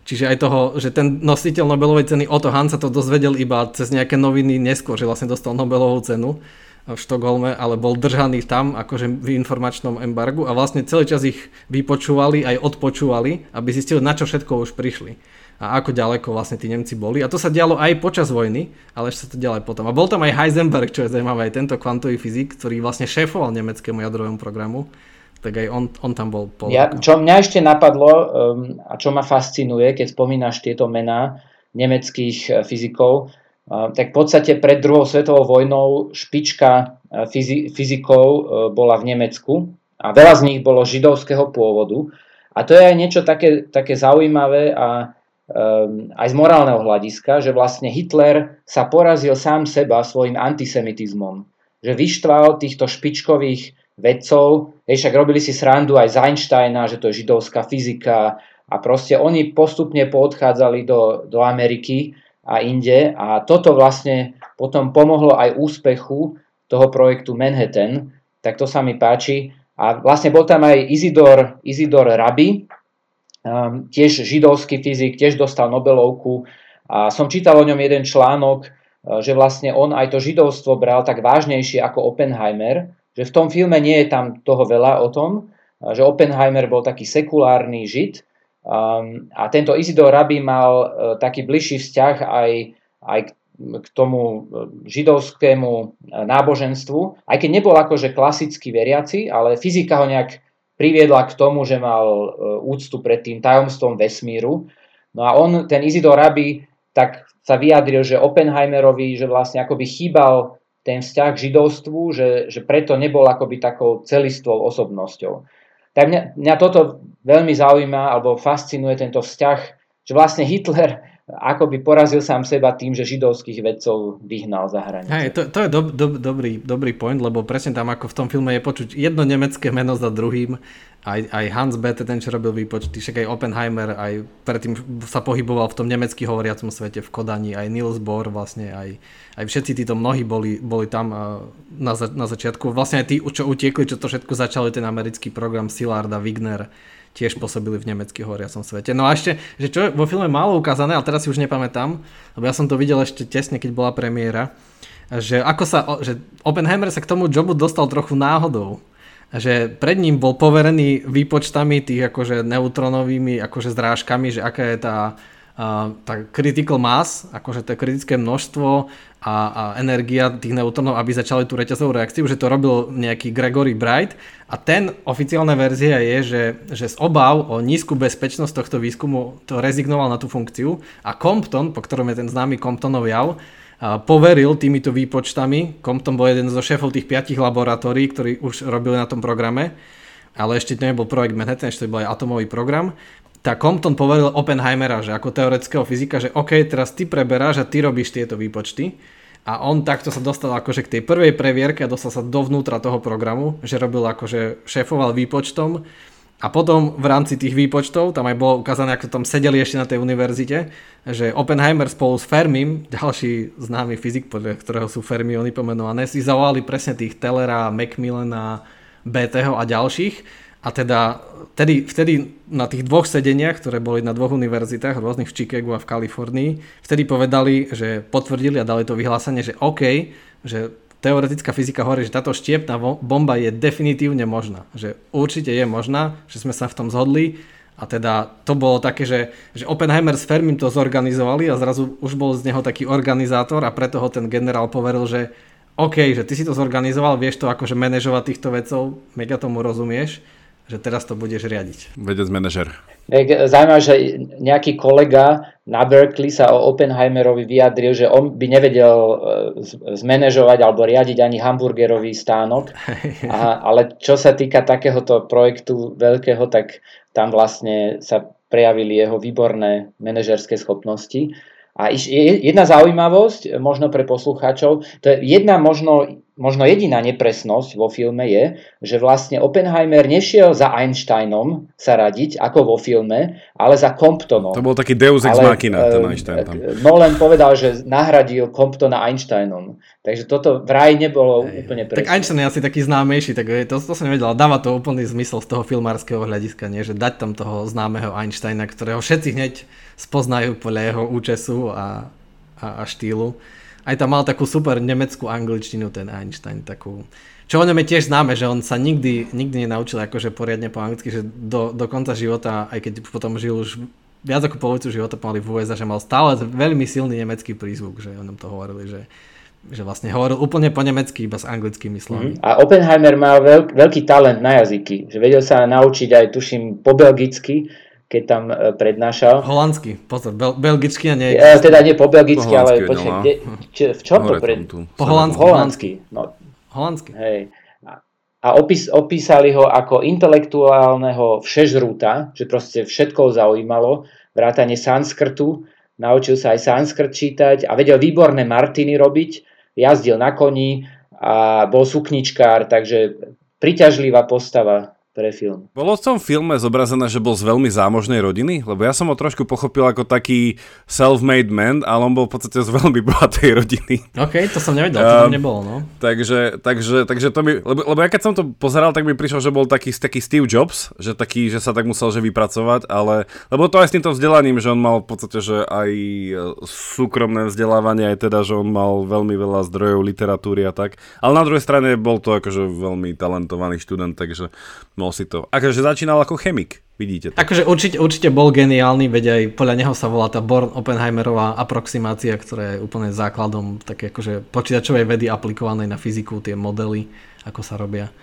Čiže aj toho, že ten nositeľ Nobelovej ceny Otto Hahn sa to dozvedel iba cez nejaké noviny neskôr, že vlastne dostal Nobelovú cenu v Štokholme, ale bol držaný tam akože v informačnom embargu a vlastne celý čas ich vypočúvali aj odpočúvali, aby zistili, na čo všetko už prišli a ako ďaleko vlastne tí Nemci boli. A to sa dialo aj počas vojny, ale ešte sa to dialo aj potom. A bol tam aj Heisenberg, čo je zaujímavé, aj tento kvantový fyzik, ktorý vlastne šéfoval nemeckému jadrovému programu tak aj on, on tam bol ja, Čo mňa ešte napadlo um, a čo ma fascinuje, keď spomínaš tieto mená nemeckých uh, fyzikov, tak v podstate pred druhou svetovou vojnou špička uh, fyzikov uh, bola v Nemecku a veľa z nich bolo židovského pôvodu. A to je aj niečo také, také zaujímavé a um, aj z morálneho hľadiska, že vlastne Hitler sa porazil sám seba svojim antisemitizmom. Že vyštval týchto špičkových vedcov. Hej, však robili si srandu aj z Einsteina, že to je židovská fyzika a proste oni postupne poodchádzali do, do Ameriky a inde. A toto vlastne potom pomohlo aj úspechu toho projektu Manhattan, tak to sa mi páči. A vlastne bol tam aj Isidor, Isidor Rabi, um, tiež židovský fyzik, tiež dostal Nobelovku. A som čítal o ňom jeden článok, uh, že vlastne on aj to židovstvo bral tak vážnejšie ako Oppenheimer, že v tom filme nie je tam toho veľa o tom, že Oppenheimer bol taký sekulárny žid um, a tento Isidor Rabi mal uh, taký bližší vzťah aj, aj k tomu uh, židovskému uh, náboženstvu, aj keď nebol akože klasický veriaci, ale fyzika ho nejak priviedla k tomu, že mal úctu pred tým tajomstvom vesmíru. No a on, ten Isidor Rabi, tak sa vyjadril, že Oppenheimerovi, že vlastne akoby chýbal ten vzťah k židovstvu, že, že preto nebol akoby takou celistvou osobnosťou. Tak mňa, mňa toto veľmi zaujíma, alebo fascinuje tento vzťah, že vlastne Hitler akoby porazil sám seba tým, že židovských vedcov vyhnal za hranice. Hej, to, to je do, do, dobrý, dobrý point, lebo presne tam ako v tom filme je počuť jedno nemecké meno za druhým aj, aj Hans Bethe, ten čo robil výpočty, však aj Oppenheimer, aj predtým sa pohyboval v tom nemecky hovoriacom svete v Kodani, aj Niels Bohr vlastne, aj, aj všetci títo mnohí boli, boli tam na, za, na začiatku. Vlastne aj tí, čo utiekli, čo to všetko začali, ten americký program Szilard a Wigner, tiež pôsobili v nemecky hovoriacom svete. No a ešte, že čo vo filme málo ukázané, ale teraz si už nepamätám, lebo ja som to videl ešte tesne, keď bola premiéra, že ako sa, že Oppenheimer sa k tomu jobu dostal trochu náhodou že pred ním bol poverený výpočtami tých akože neutronovými akože zrážkami, že aká je tá, tá critical mass, akože to kritické množstvo a, a energia tých neutrónov, aby začali tú reťazovú reakciu, že to robil nejaký Gregory Bright a ten oficiálna verzia je, že, že z obav o nízku bezpečnosť tohto výskumu to rezignoval na tú funkciu a Compton, po ktorom je ten známy Comptonov jav, poveril týmito výpočtami. Compton bol jeden zo šéfov tých piatich laboratórií, ktorí už robili na tom programe, ale ešte to nebol projekt Manhattan, ešte to bol aj atomový program. Tak Compton poveril Oppenheimera, že ako teoretického fyzika, že OK, teraz ty preberáš a ty robíš tieto výpočty. A on takto sa dostal akože k tej prvej previerke a dostal sa dovnútra toho programu, že robil akože šéfoval výpočtom a potom v rámci tých výpočtov, tam aj bolo ukázané, ako tam sedeli ešte na tej univerzite, že Oppenheimer spolu s Fermim, ďalší známy fyzik, podľa ktorého sú Fermiony pomenované, si zavolali presne tých Tellera, Macmillana, BTho a ďalších. A teda vtedy, vtedy na tých dvoch sedeniach, ktoré boli na dvoch univerzitách, rôznych v Chicagu a v Kalifornii, vtedy povedali, že potvrdili a dali to vyhlásenie, že OK, že teoretická fyzika hovorí, že táto štiepná bomba je definitívne možná. Že určite je možná, že sme sa v tom zhodli a teda to bolo také, že, že Oppenheimer s Fermim to zorganizovali a zrazu už bol z neho taký organizátor a preto ho ten generál poveril, že OK, že ty si to zorganizoval, vieš to akože manažovať týchto vecov, mega tomu rozumieš, že teraz to budeš riadiť. Vedec manažer. Zaujímavé, že nejaký kolega na Berkeley sa o Oppenheimerovi vyjadril, že on by nevedel e, zmanéžovať alebo riadiť ani hamburgerový stánok, a, ale čo sa týka takéhoto projektu veľkého, tak tam vlastne sa prejavili jeho výborné manažerské schopnosti. A jedna zaujímavosť, možno pre poslucháčov, to je jedna možno, možno jediná nepresnosť vo filme je, že vlastne Oppenheimer nešiel za Einsteinom sa radiť, ako vo filme, ale za Comptonom. To bol taký deus ex machina, ten eh, Einstein tam. Nolan povedal, že nahradil Comptona Einsteinom. Takže toto vraj nebolo Ej. úplne presné. Tak Einstein je asi taký známejší, tak to, to som nevedel. Dáva to úplný zmysel z toho filmárskeho hľadiska, nie? že dať tam toho známeho Einsteina, ktorého všetci hneď spoznajú podľa jeho účesu a, a, a štýlu. Aj tam mal takú super nemeckú angličtinu ten Einstein, takú, čo o ňom je tiež známe, že on sa nikdy, nikdy nenaučil akože poriadne po anglicky, že do, do konca života, aj keď potom žil už viac ako polovicu života pomali v USA, že mal stále veľmi silný nemecký prízvuk, že o ňom to hovorili, že, že vlastne hovoril úplne po nemecky, iba s anglickými slovami. Mm. A Oppenheimer mal veľk, veľký talent na jazyky, že vedel sa naučiť aj, tuším, po belgicky, keď tam e, prednášal. Holandsky, pozor, bel, belgicky a nie... E, teda nie po belgicky, ale počkej, no. kde, či, v čom to pred... Po holandsky. Holandsky. No. Holandsky. Hej. A opis, opísali ho ako intelektuálneho všežrúta, že proste všetko zaujímalo, vrátanie sanskrtu, naučil sa aj sanskrt čítať a vedel výborné martiny robiť, jazdil na koni a bol sukničkár, takže priťažlivá postava pre film. Bolo v tom filme zobrazené, že bol z veľmi zámožnej rodiny? Lebo ja som ho trošku pochopil ako taký self-made man, ale on bol v podstate z veľmi (laughs) bohatej rodiny. OK, to som nevedel, to tam nebolo, no. Takže, takže, takže to mi, lebo, lebo ja keď som to pozeral, tak mi prišlo, že bol taký, taký Steve Jobs, že taký, že sa tak musel že vypracovať, ale, lebo to aj s týmto vzdelaním, že on mal v podstate, že aj e, súkromné vzdelávanie, aj teda, že on mal veľmi veľa zdrojov literatúry a tak, ale na druhej strane bol to akože veľmi talentovaný študent, takže Mohol si to. Akože začínal ako chemik, vidíte to. Akože určite, určite bol geniálny, veď aj podľa neho sa volá tá Born Oppenheimerová aproximácia, ktorá je úplne základom také akože počítačovej vedy aplikovanej na fyziku, tie modely, ako sa robia.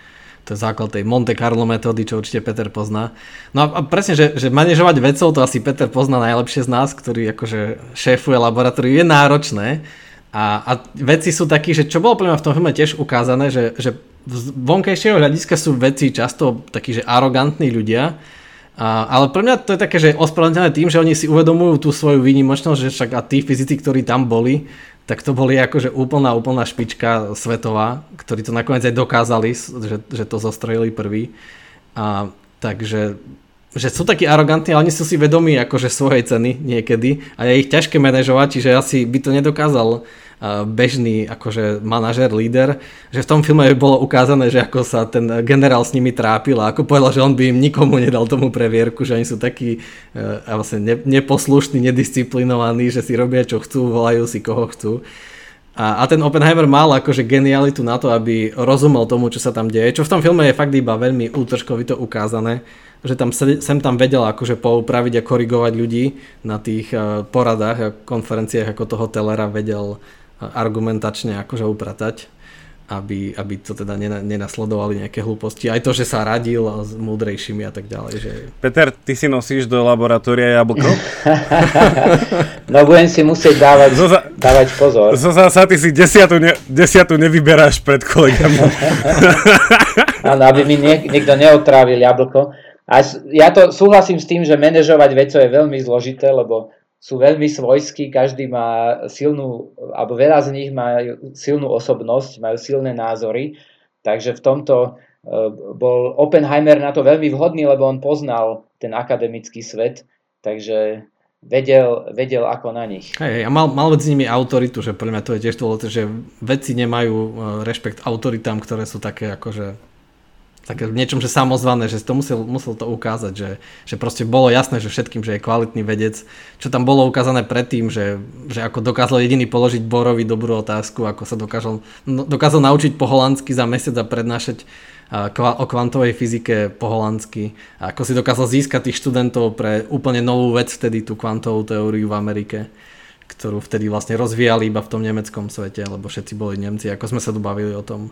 To je základ tej Monte Carlo metódy, čo určite Peter pozná. No a presne, že, že manažovať vecov, to asi Peter pozná najlepšie z nás, ktorý akože šéfuje laboratóriu, je náročné. A, a veci sú takí, že čo bolo pre mňa v tom filme tiež ukázané, že, že z vonkajšieho hľadiska sú veci často takí, že arogantní ľudia, a, ale pre mňa to je také, že ospravedlnené tým, že oni si uvedomujú tú svoju výnimočnosť, že však a tí fyzici, ktorí tam boli, tak to boli akože úplná, úplná špička svetová, ktorí to nakoniec aj dokázali, že, že to zostrojili prvý. A, takže že sú takí arogantní, ale oni sú si vedomí akože svojej ceny niekedy a je ich ťažké manažovať, čiže asi by to nedokázal bežný akože manažer, líder, že v tom filme bolo ukázané, že ako sa ten generál s nimi trápil a ako povedal, že on by im nikomu nedal tomu previerku, že oni sú takí uh, vlastne ne, neposlušní, nedisciplinovaní, že si robia čo chcú, volajú si koho chcú. A, a ten Oppenheimer mal akože genialitu na to, aby rozumel tomu, čo sa tam deje, čo v tom filme je fakt iba veľmi útržkovito ukázané, že tam sem tam vedel akože poupraviť a korigovať ľudí na tých uh, poradách a konferenciách, ako toho Tellera vedel argumentačne akože upratať, aby, aby to teda nenasledovali nejaké hlúposti. Aj to, že sa radil s múdrejšími a tak ďalej. Že... Peter, ty si nosíš do laboratória jablko? (laughs) no budem si musieť dávať, zo za... dávať pozor. Zo ty si desiatu, ne, desiatu nevyberáš pred kolegami. (laughs) Áno, aby mi niek- niekto neotrávil jablko. A ja to súhlasím s tým, že manažovať vecov je veľmi zložité, lebo sú veľmi svojskí, každý má silnú, alebo veľa z nich má silnú osobnosť, majú silné názory, takže v tomto e, bol Oppenheimer na to veľmi vhodný, lebo on poznal ten akademický svet, takže vedel, vedel ako na nich. Hej, a mal, mal medzi nimi autoritu, že pre mňa to je tiež dôležité, že vedci nemajú e, rešpekt autoritám, ktoré sú také akože také v niečom, že samozvané, že to musel, musel to ukázať, že, že proste bolo jasné, že všetkým, že je kvalitný vedec, čo tam bolo ukázané predtým, že, že ako dokázal jediný položiť Borovi dobrú otázku, ako sa dokázal, no, dokázal naučiť po holandsky za mesiac a prednášať o kvantovej fyzike po holandsky, ako si dokázal získať tých študentov pre úplne novú vec, vtedy tú kvantovú teóriu v Amerike ktorú vtedy vlastne rozvíjali iba v tom nemeckom svete, lebo všetci boli Nemci, ako sme sa tu bavili o tom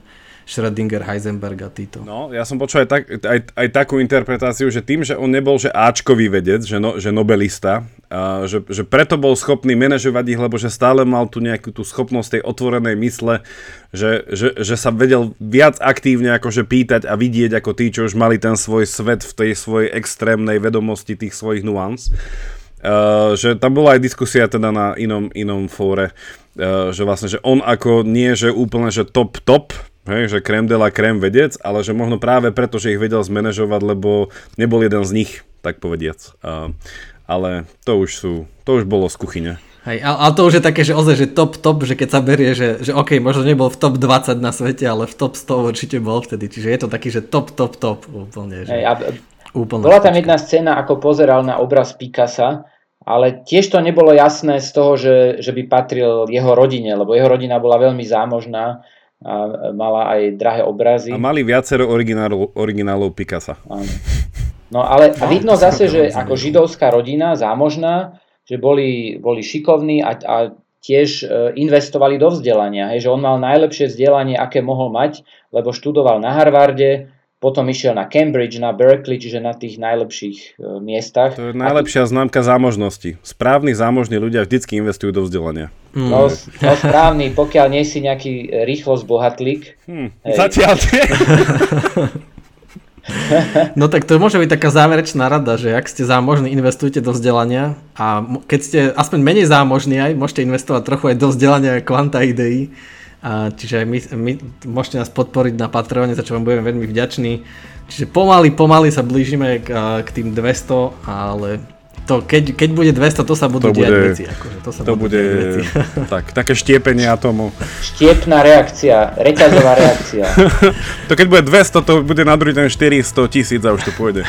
Schrödinger, Heisenberg a títo. No, ja som počul aj, tak, aj, aj takú interpretáciu, že tým, že on nebol že Ačkový vedec, že, no, že nobelista, a že, že preto bol schopný manažovať ich, lebo že stále mal tu nejakú tú schopnosť tej otvorenej mysle, že, že, že sa vedel viac aktívne akože pýtať a vidieť ako tí, čo už mali ten svoj svet v tej svojej extrémnej vedomosti tých svojich nuans Uh, že tam bola aj diskusia teda na inom, inom fóre, uh, že vlastne, že on ako nie, že úplne, že top top, hej, že krem de la krem vedec, ale že možno práve preto, že ich vedel zmanéžovať, lebo nebol jeden z nich, tak povediac. Uh, ale to už sú, to už bolo z kuchyne. Hej, ale to už je také, že ozaj, že top, top, že keď sa berie, že, že OK, možno nebol v top 20 na svete, ale v top 100 určite bol vtedy. Čiže je to taký, že top, top, top úplne. Že... Hej, a Úplne Bola tam jedna scéna, ako pozeral na obraz Picasa, ale tiež to nebolo jasné z toho, že, že by patril jeho rodine, lebo jeho rodina bola veľmi zámožná a mala aj drahé obrazy. A mali viacero originálov, originálov Picasa. Áno. No ale a vidno zase, že ako židovská rodina, zámožná, že boli, boli šikovní a, a tiež e, investovali do vzdelania. Hej, že on mal najlepšie vzdelanie, aké mohol mať, lebo študoval na Harvarde, potom išiel na Cambridge, na Berkeley, čiže na tých najlepších e, miestach. To je najlepšia a... známka zámožnosti. Správni zámožní ľudia vždycky investujú do vzdelania. Mm. No, no správny, pokiaľ nie si nejaký rýchlo zbohatlík. Hmm. Zatiaľ tie. (laughs) No tak to môže byť taká záverečná rada, že ak ste zámožní, investujte do vzdelania a keď ste aspoň menej zámožní aj, môžete investovať trochu aj do vzdelania kvanta ideí a čiže my, my môžete nás podporiť na Patreone, za čo vám budeme veľmi vďační. Čiže pomaly, pomaly sa blížime k, k tým 200, ale to, keď, keď bude 200, to sa budú to diať bude, veci. Akože, to sa to bude veci. (laughs) tak, také štiepenie atomu. Štiepná reakcia, reťazová reakcia. (laughs) to keď bude 200, to bude na druhý ten 400 tisíc a už to pôjde.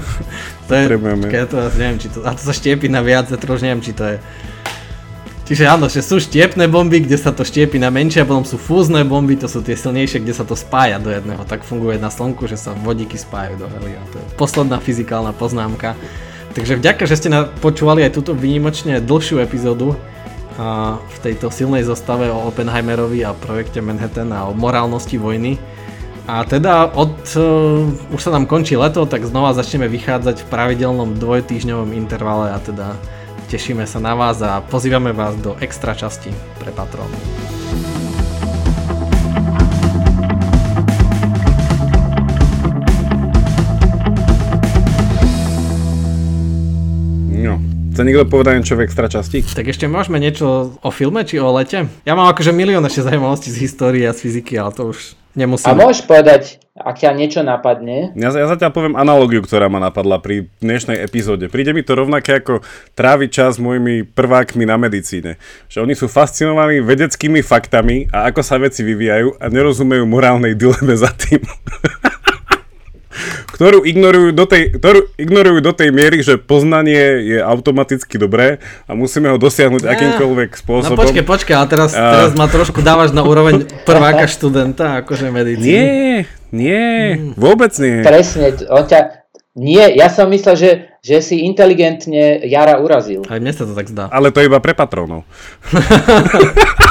(laughs) to je, ja to neviem, či to, a to sa štiepi na viac, ja to už neviem, či to je Čiže áno, že sú štiepné bomby, kde sa to štiepi na menšie a potom sú fúzne bomby, to sú tie silnejšie, kde sa to spája do jedného. Tak funguje na Slnku, že sa vodíky spájajú do helia. To je posledná fyzikálna poznámka. Takže vďaka, že ste počúvali aj túto výnimočne dlhšiu epizódu a v tejto silnej zostave o Oppenheimerovi a projekte Manhattan a o morálnosti vojny. A teda od, uh, už sa nám končí leto, tak znova začneme vychádzať v pravidelnom dvojtýždňovom intervale a teda Tešíme sa na vás a pozývame vás do extra časti pre patrónov. Chce niekto povedať niečo v extra časti? Tak ešte môžeme niečo o filme či o lete? Ja mám akože milión ešte zaujímavostí z histórie a z fyziky, ale to už Nemusím. A môžeš povedať, ak ťa niečo napadne? Ja, ja zatiaľ poviem analogiu, ktorá ma napadla pri dnešnej epizóde. Príde mi to rovnaké ako tráviť čas s mojimi prvákmi na medicíne. Že oni sú fascinovaní vedeckými faktami a ako sa veci vyvíjajú a nerozumejú morálnej dileme za tým. (laughs) ktorú ignorujú do, tej, ktorú ignorujú do tej miery, že poznanie je automaticky dobré a musíme ho dosiahnuť ja. akýmkoľvek spôsobom. No počkaj, počkaj, ale teraz, a... teraz ma trošku dávaš na úroveň prváka študenta, akože medicíny. Nie, nie, hmm. vôbec nie. Presne, on ťa, nie, ja som myslel, že, že si inteligentne Jara urazil. Aj mne sa to tak zdá. Ale to iba pre patrónov. (laughs)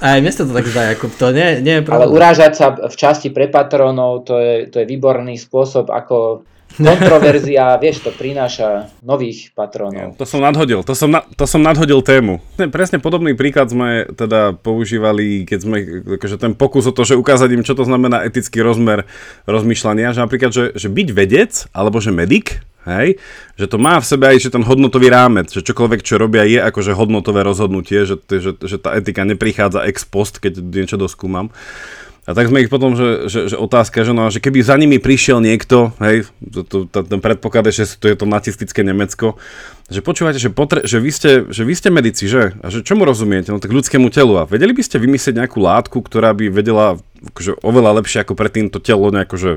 Aj mne sa to tak zdá, Jakub, to nie, nie je pravda. Ale urážať sa v časti pre patronov, to je, to je výborný spôsob, ako kontroverzia, vieš, to prináša nových patronov. To som nadhodil, to som, na, to som nadhodil tému. Presne podobný príklad sme teda používali, keď sme, akože ten pokus o to, že ukázať im, čo to znamená etický rozmer rozmýšľania, že napríklad, že, že byť vedec, alebo že medic, Hej? Že to má v sebe aj že ten hodnotový rámec, že čokoľvek, čo robia, je akože hodnotové rozhodnutie, že, že, že tá etika neprichádza ex post, keď niečo doskúmam. A tak sme ich potom, že, že, že otázka, že, no, že keby za nimi prišiel niekto, hej, to, to, to, ten predpoklad je, že to je to nacistické Nemecko, že počúvate, že, potre, že, vy ste, že vy ste medici, že? A že čomu rozumiete? No tak ľudskému telu. A vedeli by ste vymyslieť nejakú látku, ktorá by vedela akože, oveľa lepšie ako predtým to telo nejako, že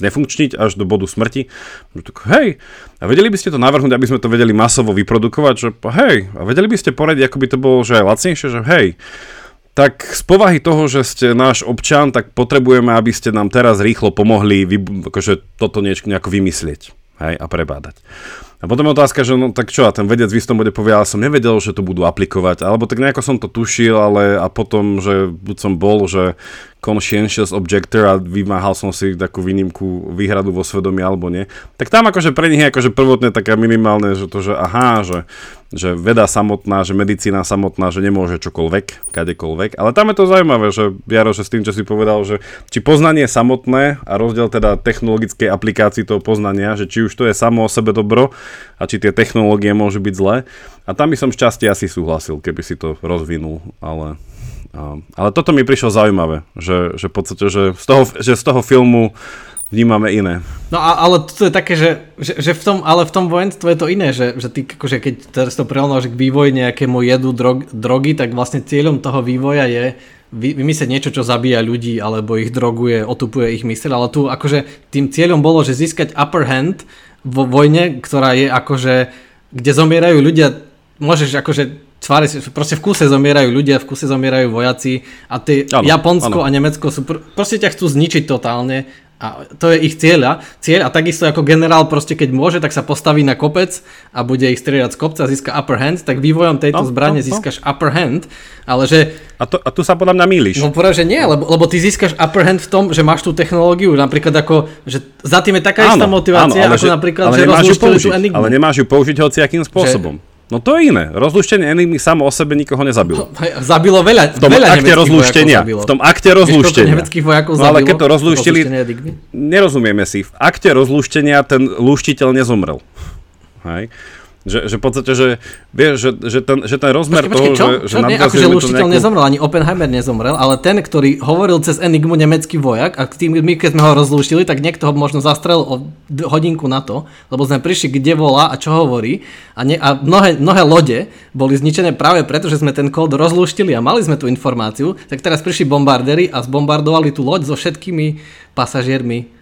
znefunkčniť až do bodu smrti. Tak, hej, a vedeli by ste to navrhnúť, aby sme to vedeli masovo vyprodukovať, že hej, a vedeli by ste poradiť, ako by to bolo, že aj lacnejšie, že hej, tak z povahy toho, že ste náš občan, tak potrebujeme, aby ste nám teraz rýchlo pomohli vy, akože toto niečo nejako vymyslieť hej, a prebádať. A potom je otázka, že no tak čo, a ten vedec v istom bode povie, ale som nevedel, že to budú aplikovať, alebo tak nejako som to tušil, ale a potom, že buď som bol, že conscientious objector a vymáhal som si takú výnimku, výhradu vo svedomí alebo nie, tak tam akože pre nich je akože prvotne taká minimálne, že to, že aha, že, že veda samotná, že medicína samotná, že nemôže čokoľvek, kadekoľvek, ale tam je to zaujímavé, že Jaro, že s tým, čo si povedal, že či poznanie samotné a rozdiel teda technologickej aplikácii toho poznania, že či už to je samo o sebe dobro, a či tie technológie môžu byť zlé. A tam by som šťastie asi súhlasil, keby si to rozvinul, ale... Ale toto mi prišlo zaujímavé, že, že v podstate, že z toho, že z toho filmu vnímame iné. No a, ale to je také, že, že, že v tom, ale v tom vojenstve je to iné, že, že ty akože keď teraz to preľnáš k vývoji nejakému jedu drog, drogy, tak vlastne cieľom toho vývoja je vy, vymyslieť niečo, čo zabíja ľudí, alebo ich droguje, otupuje ich myseľ, ale tu akože tým cieľom bolo, že získať upper hand vo vojne, ktorá je akože, kde zomierajú ľudia, môžeš akože tvári, proste v kuse zomierajú ľudia, v kuse zomierajú vojaci a ty, Japonsko ano. a Nemecko sú, pr- proste ťa chcú zničiť totálne a to je ich cieľ, cieľ a takisto ako generál proste keď môže, tak sa postaví na kopec a bude ich strieľať z kopca a získa upper hand, tak vývojom tejto no, zbrane no, no. získaš upper hand, ale že... A, to, a tu sa podľa mňa míliš. No povedal, že nie, lebo, lebo ty získaš upper hand v tom, že máš tú technológiu, napríklad ako, že za tým je taká áno, istá motivácia, áno, ako že, napríklad, ale že rozlúštili tú enigmu. Ale nemáš ju použiť hociakým spôsobom. Že, No to je iné. Rozluštenie enigmy samo o sebe nikoho nezabilo. No, zabilo veľa, v tom veľa akte rozluštenia. V tom akte rozluštenia. nemeckých vojakov no, ale keď to rozluštili, nerozumieme si. V akte rozluštenia ten lúštiteľ nezomrel. Hej. Že, že v podstate, že, vieš, že, že, ten, že ten rozmer počkej, toho, čo? že, že čo? Nie, akože nejakú... nezomrel, ani Oppenheimer nezomrel, ale ten, ktorý hovoril cez Enigmu nemecký vojak a tým, my keď sme ho rozlúštili, tak niekto ho možno zastrel o hodinku na to, lebo sme prišli, kde volá a čo hovorí a, ne, a mnohé, mnohé lode boli zničené práve preto, že sme ten kód rozlúštili a mali sme tú informáciu, tak teraz prišli bombardéri a zbombardovali tú loď so všetkými pasažiermi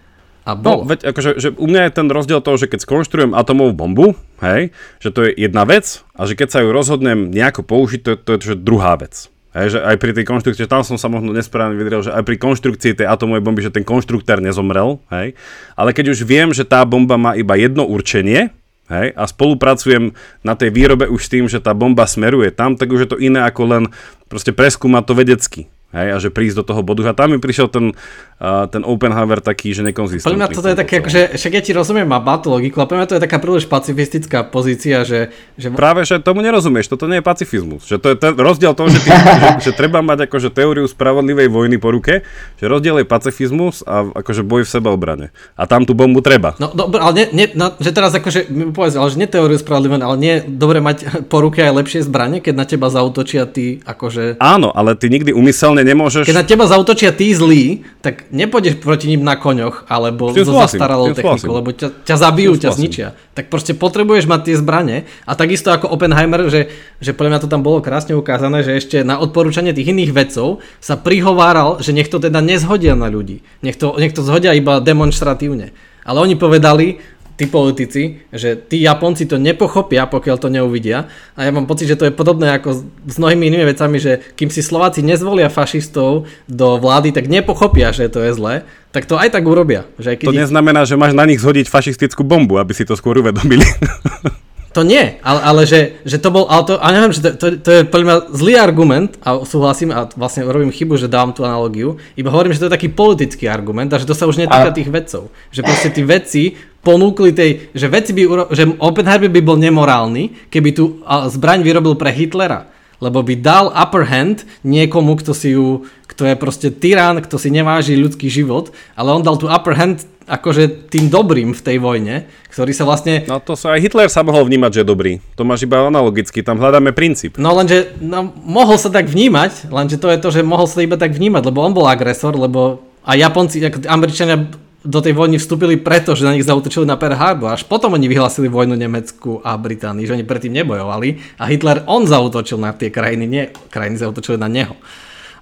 a no, bolo. No, veď akože, že u mňa je ten rozdiel toho, že keď skonštruujem atomovú bombu, hej, že to je jedna vec a že keď sa ju rozhodnem nejako použiť, to, to je to, že druhá vec. Hej, že aj pri tej konštrukcii, tam som sa možno nesprávne vydrel, že aj pri konštrukcii tej atomovej bomby, že ten konštruktér nezomrel, hej, ale keď už viem, že tá bomba má iba jedno určenie, hej, a spolupracujem na tej výrobe už s tým, že tá bomba smeruje tam, tak už je to iné ako len proste preskúmať to vedecky. Hej, a že prísť do toho bodu. A tam mi prišiel ten, uh, ten Oppenheimer taký, že nekonzistentný. Podľa mňa toto je také, akože, však ja ti rozumiem, má tú logiku, ale to je taká príliš pacifistická pozícia, že, že... Práve, že tomu nerozumieš, toto nie je pacifizmus. Že to je ten rozdiel toho, že, ty, že, že, treba mať akože teóriu spravodlivej vojny po ruke, že rozdiel je pacifizmus a akože boj v sebeobrane. A tam tú bombu treba. No dobre, ale nie, nie, no, že teraz akože, povedz, ale že nie teóriu spravodlivej, ale nie dobre mať po ruke aj lepšie zbranie, keď na teba zautočia ty akože... Áno, ale ty nikdy umyselne nemôžeš... Keď na teba zautočia tí zlí, tak nepôjdeš proti ním na koňoch alebo so zastaralou technikou, lebo ťa, ťa zabijú, ťa zničia. Tak proste potrebuješ mať tie zbranie a takisto ako Oppenheimer, že, že podľa mňa to tam bolo krásne ukázané, že ešte na odporúčanie tých iných vedcov sa prihováral, že nech to teda nezhodia na ľudí. Nech to, nech to zhodia iba demonstratívne. Ale oni povedali, tí politici, že tí Japonci to nepochopia, pokiaľ to neuvidia. A ja mám pocit, že to je podobné ako s mnohými inými vecami, že kým si Slováci nezvolia fašistov do vlády, tak nepochopia, že to je zlé, tak to aj tak urobia. Že aj keď to ich... neznamená, že máš na nich zhodiť fašistickú bombu, aby si to skôr uvedomili. (laughs) To nie, ale, ale že, že to bol, ale to, a neviem, že to, to, to je podľa mňa zlý argument a súhlasím a vlastne robím chybu, že dávam tú analogiu, iba hovorím, že to je taký politický argument a že to sa už netýka a... tých vedcov. Že proste tí vedci ponúkli tej, že veci by, že Oppenheimer by bol nemorálny, keby tú zbraň vyrobil pre Hitlera lebo by dal upper hand niekomu, kto si ju, kto je proste tyrán, kto si neváži ľudský život, ale on dal tú upper hand akože tým dobrým v tej vojne, ktorý sa vlastne... No to sa aj Hitler sa mohol vnímať, že je dobrý. To máš iba analogicky, tam hľadáme princíp. No lenže no, mohol sa tak vnímať, lenže to je to, že mohol sa iba tak vnímať, lebo on bol agresor, lebo a Japonci, Američania do tej vojny vstúpili preto, že na nich zautočili na Pearl Harbor. Až potom oni vyhlásili vojnu Nemecku a Británii, že oni predtým nebojovali. A Hitler, on zautočil na tie krajiny, nie krajiny zautočili na neho.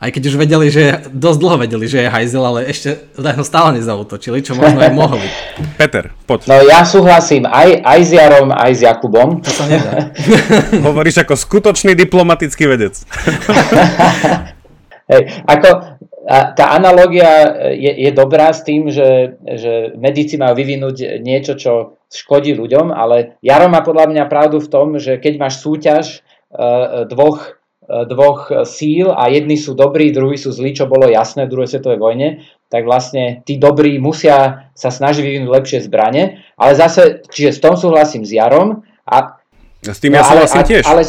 Aj keď už vedeli, že dosť dlho vedeli, že je hajzel, ale ešte ho stále nezautočili, čo možno aj mohli. (laughs) Peter, poď. No ja súhlasím aj, aj s Jarom, aj s Jakubom. To sa nedá. (laughs) Hovoríš ako skutočný diplomatický vedec. Hej, ako a tá analogia je, je dobrá s tým, že, že medici majú vyvinúť niečo, čo škodí ľuďom, ale Jaro má podľa mňa pravdu v tom, že keď máš súťaž uh, dvoch, uh, dvoch síl a jedni sú dobrí, druhí sú zlí, čo bolo jasné v druhej svetovej vojne, tak vlastne tí dobrí musia sa snažiť vyvinúť lepšie zbranie, ale zase, čiže s tom súhlasím s Jarom. A, s tým ja no, súhlasím ale, tiež. Ale,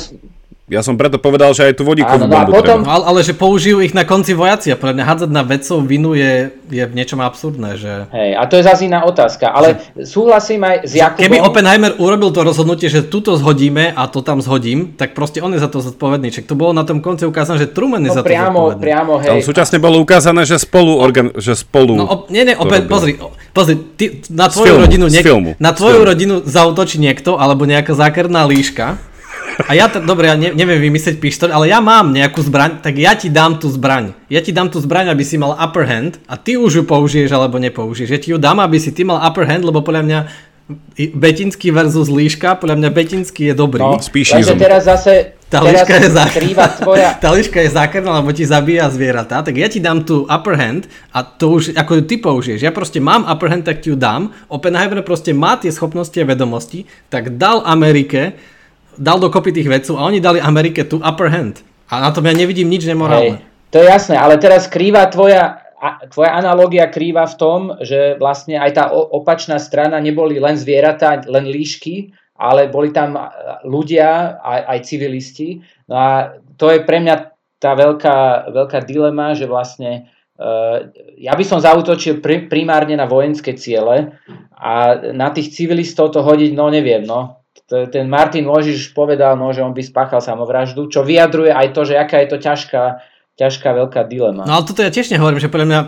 Ja som preto povedal, že aj tú vodíkovú Áno, no a bombu potom- treba. No, ale, ale že použijú ich na konci vojaci a podľa mňa hádzať na vedcov vinu je, je v niečom absurdné, že... Hej, a to je zase iná otázka. Ale súhlasím aj s Jakubom. Keby Oppenheimer urobil to rozhodnutie, že tuto zhodíme a to tam zhodím, tak proste on je za to zodpovedný. Čak to bolo na tom konci ukázané, že Truman je no, za to priamo, zodpovedný. priamo, Tam hej. súčasne bolo ukázané, že spolu, organ, že spolu No, op, nie, nie, opäť, pozri, pozri, ty, na tvoju filmu, rodinu, niek- na tvoju rodinu zautočí niekto, alebo nejaká zákerná líška. A ja, t- dobre, ja ne, neviem vymyslieť pištoľ, ale ja mám nejakú zbraň, tak ja ti dám tú zbraň. Ja ti dám tú zbraň, aby si mal upper hand a ty už ju použiješ alebo nepoužiješ. Ja ti ju dám, aby si ty mal upper hand, lebo podľa mňa Betinský versus líška, podľa mňa Betinský je dobrý. No, izom. teraz zase Tá teraz liška je skrýva tvoja... (laughs) Tá liška je zákerná, lebo ti zabíja zvieratá, tak ja ti dám tú upper hand a to už ako ju ty použiješ. Ja proste mám upper hand, tak ti ju dám. Oppenheimer proste má tie schopnosti a vedomosti, tak dal Amerike, dal dokopy tých vedcov a oni dali Amerike tú upper hand. A na tom ja nevidím nič Hej, nemorálne. to je jasné, ale teraz krýva tvoja, tvoja analogia krýva v tom, že vlastne aj tá opačná strana neboli len zvieratá, len líšky, ale boli tam ľudia, aj, aj civilisti. No a to je pre mňa tá veľká, veľká dilema, že vlastne uh, ja by som zautočil pri, primárne na vojenské ciele a na tých civilistov to hodiť, no neviem, no. Ten Martin Ložiš povedal, no, že on by spáchal samovraždu, čo vyjadruje aj to, že aká je to ťažká, ťažká veľká dilema. No ale toto ja tiež nehovorím, že podľa mňa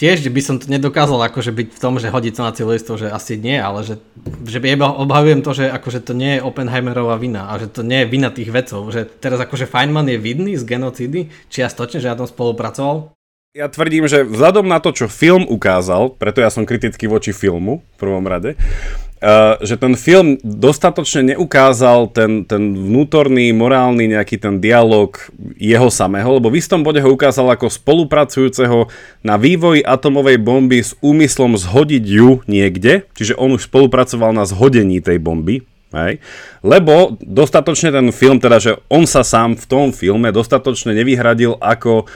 tiež by som to nedokázal akože byť v tom, že hodiť to na civilistov, že asi nie, ale že, že iba obhajujem to, že akože to nie je Oppenheimerová vina a že to nie je vina tých vedcov, že teraz akože Feynman je vidný z genocídy, čiastočne, že ja tom spolupracoval. Ja tvrdím, že vzhľadom na to, čo film ukázal, preto ja som kritický voči filmu v prvom rade, uh, že ten film dostatočne neukázal ten, ten vnútorný, morálny nejaký ten dialog jeho samého, lebo v istom bode ho ukázal ako spolupracujúceho na vývoji atomovej bomby s úmyslom zhodiť ju niekde, čiže on už spolupracoval na zhodení tej bomby, Hej. Lebo dostatočne ten film, teda že on sa sám v tom filme dostatočne nevyhradil ako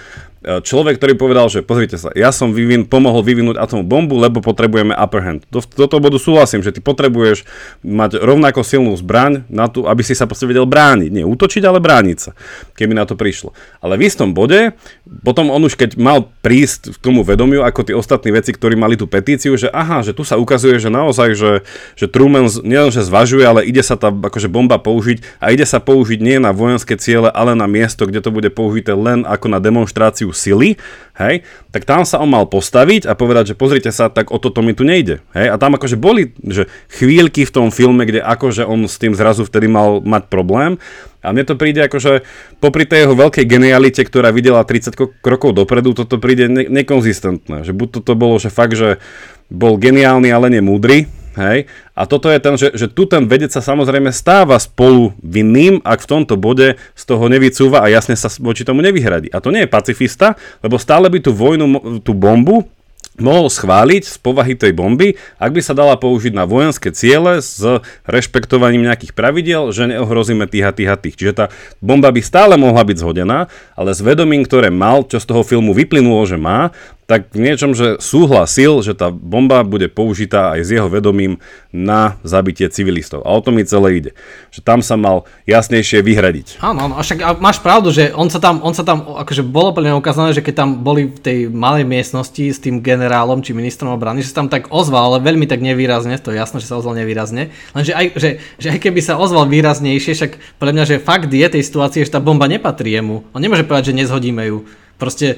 človek, ktorý povedal, že pozrite sa, ja som vyvin, pomohol vyvinúť atomovú bombu, lebo potrebujeme upper hand. Do, do toho bodu súhlasím, že ty potrebuješ mať rovnako silnú zbraň na to, aby si sa proste vedel brániť. Nie útočiť, ale brániť sa, keby na to prišlo. Ale v istom bode, potom on už keď mal prísť k tomu vedomiu, ako tí ostatní veci, ktorí mali tú petíciu, že aha, že tu sa ukazuje, že naozaj, že, že Truman nielenže zvažuje, ale ide sa tá akože bomba použiť a ide sa použiť nie na vojenské ciele, ale na miesto, kde to bude použité len ako na demonstráciu sily, hej, tak tam sa on mal postaviť a povedať, že pozrite sa, tak o toto mi tu nejde. Hej, a tam akože boli že chvíľky v tom filme, kde akože on s tým zrazu vtedy mal mať problém. A mne to príde akože popri tej jeho veľkej genialite, ktorá videla 30 ko- krokov dopredu, toto príde ne- nekonzistentné. Že buď toto bolo, že fakt, že bol geniálny, ale nemúdry, Hej? A toto je ten, že, že tu ten vedec sa samozrejme stáva spolu vinným, ak v tomto bode z toho nevycúva a jasne sa voči tomu nevyhradí. A to nie je pacifista, lebo stále by tú vojnu, tú bombu mohol schváliť z povahy tej bomby, ak by sa dala použiť na vojenské ciele s rešpektovaním nejakých pravidel, že neohrozíme tých a tých a tých. Čiže tá bomba by stále mohla byť zhodená, ale s vedomím, ktoré mal, čo z toho filmu vyplynulo, že má, tak v niečom, že súhlasil, že tá bomba bude použitá aj s jeho vedomím na zabitie civilistov. A o to mi celé ide. Že tam sa mal jasnejšie vyhradiť. Áno, áno, však máš pravdu, že on sa tam, on sa tam, akože bolo plne ukázané, že keď tam boli v tej malej miestnosti s tým generálom či ministrom obrany, že sa tam tak ozval, ale veľmi tak nevýrazne, to je jasné, že sa ozval nevýrazne, lenže aj, že, že aj keby sa ozval výraznejšie, však podľa mňa, že fakt je tej situácie, že tá bomba nepatrí jemu. On nemôže povedať, že nezhodíme ju. Proste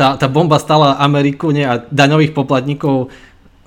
tá, tá bomba stala Ameriku nie, a daňových poplatníkov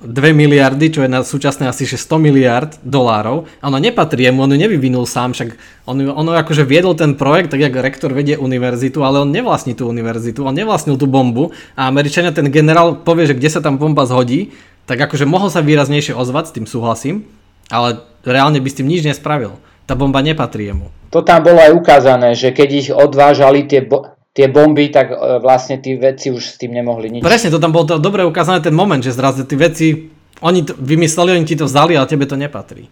2 miliardy, čo je na súčasné asi že 100 miliard dolárov. Ono nepatrí jemu, on ju nevyvinul sám, však on, ju- on ju akože viedol ten projekt, tak jak rektor vedie univerzitu, ale on nevlastní tú univerzitu, on nevlastnil tú bombu a Američania ten generál povie, že kde sa tam bomba zhodí, tak akože mohol sa výraznejšie ozvať, s tým súhlasím, ale reálne by s tým nič nespravil. Tá bomba nepatrí jemu. To tam bolo aj ukázané, že keď ich odvážali tie, bo- tie bomby, tak e, vlastne tí vedci už s tým nemohli nič. Presne, to tam bolo to dobre ukázané ten moment, že zrazu tí veci, oni to vymysleli, oni ti to vzali, ale tebe to nepatrí.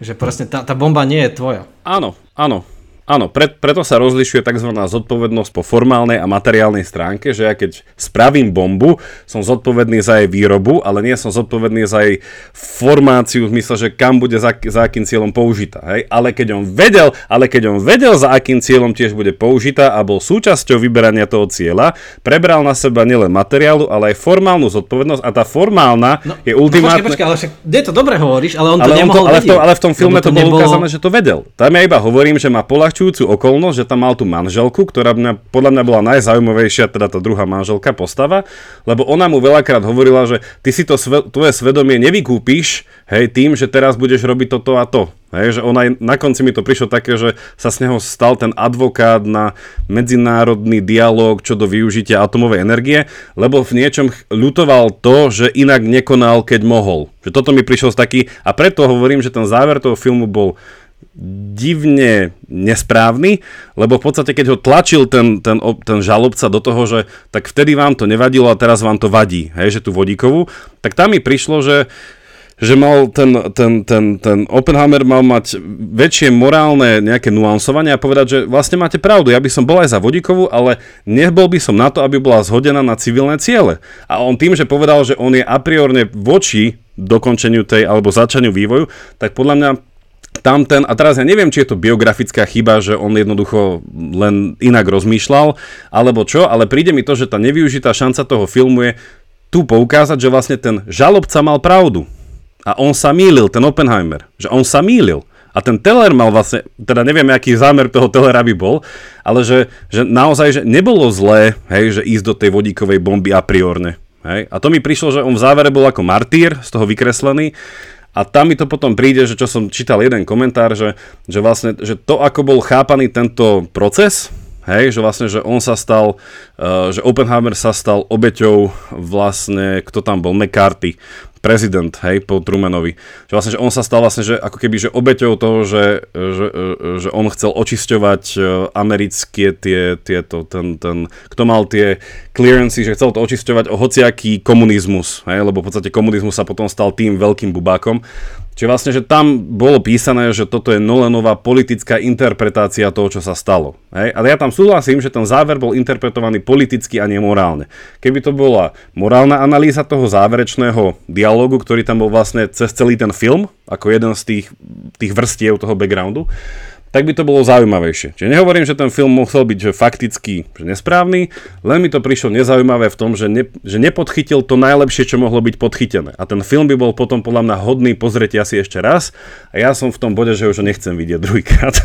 Že presne tá, tá bomba nie je tvoja. Áno, áno. Áno, pre, preto sa rozlišuje tzv. zodpovednosť po formálnej a materiálnej stránke, že ja keď spravím bombu, som zodpovedný za jej výrobu, ale nie som zodpovedný za jej formáciu v zmysle, že kam bude za, za akým cieľom použitá. Hej? Ale, keď on vedel, ale keď on vedel, za akým cieľom tiež bude použitá a bol súčasťou vyberania toho cieľa, prebral na seba nielen materiálu, ale aj formálnu zodpovednosť a tá formálna no, je ultimátna. No počkej, počkej, ale však, kde to dobre hovoríš, ale on to ale nemohol on to, ale, v tom, ale v tom filme to, to bolo nebolo... ukázané, že to vedel. Tam ja iba hovorím, že má polahču uľahčujúcu okolnosť, že tam mal tú manželku, ktorá mňa, podľa mňa bola najzaujímavejšia, teda tá druhá manželka postava, lebo ona mu veľakrát hovorila, že ty si to sve, tvoje svedomie nevykúpiš, hej, tým, že teraz budeš robiť toto a to. Hej, že ona na konci mi to prišlo také, že sa z neho stal ten advokát na medzinárodný dialog čo do využitia atomovej energie, lebo v niečom ľutoval to, že inak nekonal, keď mohol. Že toto mi prišlo z taký, a preto hovorím, že ten záver toho filmu bol divne nesprávny, lebo v podstate keď ho tlačil ten, ten, ten žalobca do toho, že tak vtedy vám to nevadilo a teraz vám to vadí, hej, že tú vodíkovú, tak tam mi prišlo, že že mal ten, ten, ten, ten Oppenheimer mal mať väčšie morálne nejaké nuansovanie a povedať, že vlastne máte pravdu, ja by som bol aj za vodíkovú, ale nebol by som na to, aby bola zhodená na civilné ciele. A on tým, že povedal, že on je a priorne voči dokončeniu tej alebo začaniu vývoju, tak podľa mňa tam ten, a teraz ja neviem, či je to biografická chyba, že on jednoducho len inak rozmýšľal, alebo čo, ale príde mi to, že tá nevyužitá šanca toho filmu je tu poukázať, že vlastne ten žalobca mal pravdu. A on sa mýlil, ten Oppenheimer. Že on sa mýlil. A ten Teller mal vlastne, teda neviem, aký zámer toho Tellera by bol, ale že, že naozaj, že nebolo zlé, hej, že ísť do tej vodíkovej bomby a priorne. Hej? A to mi prišlo, že on v závere bol ako martýr, z toho vykreslený, a tam mi to potom príde, že čo som čítal jeden komentár, že, že vlastne, že to ako bol chápaný tento proces, hej, že vlastne, že on sa stal, uh, že Oppenheimer sa stal obeťou vlastne, kto tam bol, McCarthy, prezident, hej, po Trumanovi. Že vlastne, že on sa stal vlastne, že ako keby, že obeťou toho, že, že, že on chcel očisťovať e, americké tie, tieto, ten, ten, kto mal tie clearancy, že chcel to očisťovať o hociaký komunizmus, hej, lebo v podstate komunizmus sa potom stal tým veľkým bubákom. Čiže vlastne, že tam bolo písané, že toto je Nolanová politická interpretácia toho, čo sa stalo. Hej? Ale ja tam súhlasím, že ten záver bol interpretovaný politicky a nemorálne. Keby to bola morálna analýza toho záverečného dialogu, ktorý tam bol vlastne cez celý ten film, ako jeden z tých, tých vrstiev toho backgroundu, tak by to bolo zaujímavejšie. Čiže nehovorím, že ten film musel byť že fakticky že nesprávny, len mi to prišlo nezaujímavé v tom, že, ne, že nepodchytil to najlepšie, čo mohlo byť podchytené. A ten film by bol potom podľa mňa hodný pozrieť asi ešte raz a ja som v tom bode, že už ho nechcem vidieť (laughs) druhýkrát.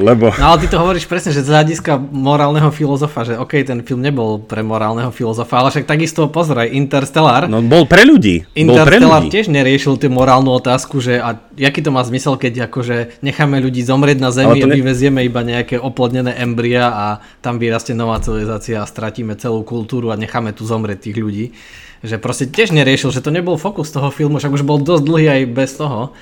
lebo... No ale ty to hovoríš presne, že z hľadiska morálneho filozofa, že OK, ten film nebol pre morálneho filozofa, ale však takisto pozraj, Interstellar. No bol pre ľudí. Interstellar bol pre ľudí. tiež neriešil tú morálnu otázku, že a jaký to má zmysel, keď akože necháme ľudí zomrieť zomrieť na Zemi a ne... vyvezieme iba nejaké oplodnené embria a tam vyrastie nová civilizácia a stratíme celú kultúru a necháme tu zomrieť tých ľudí. Že proste tiež neriešil, že to nebol fokus toho filmu, však už bol dosť dlhý aj bez toho.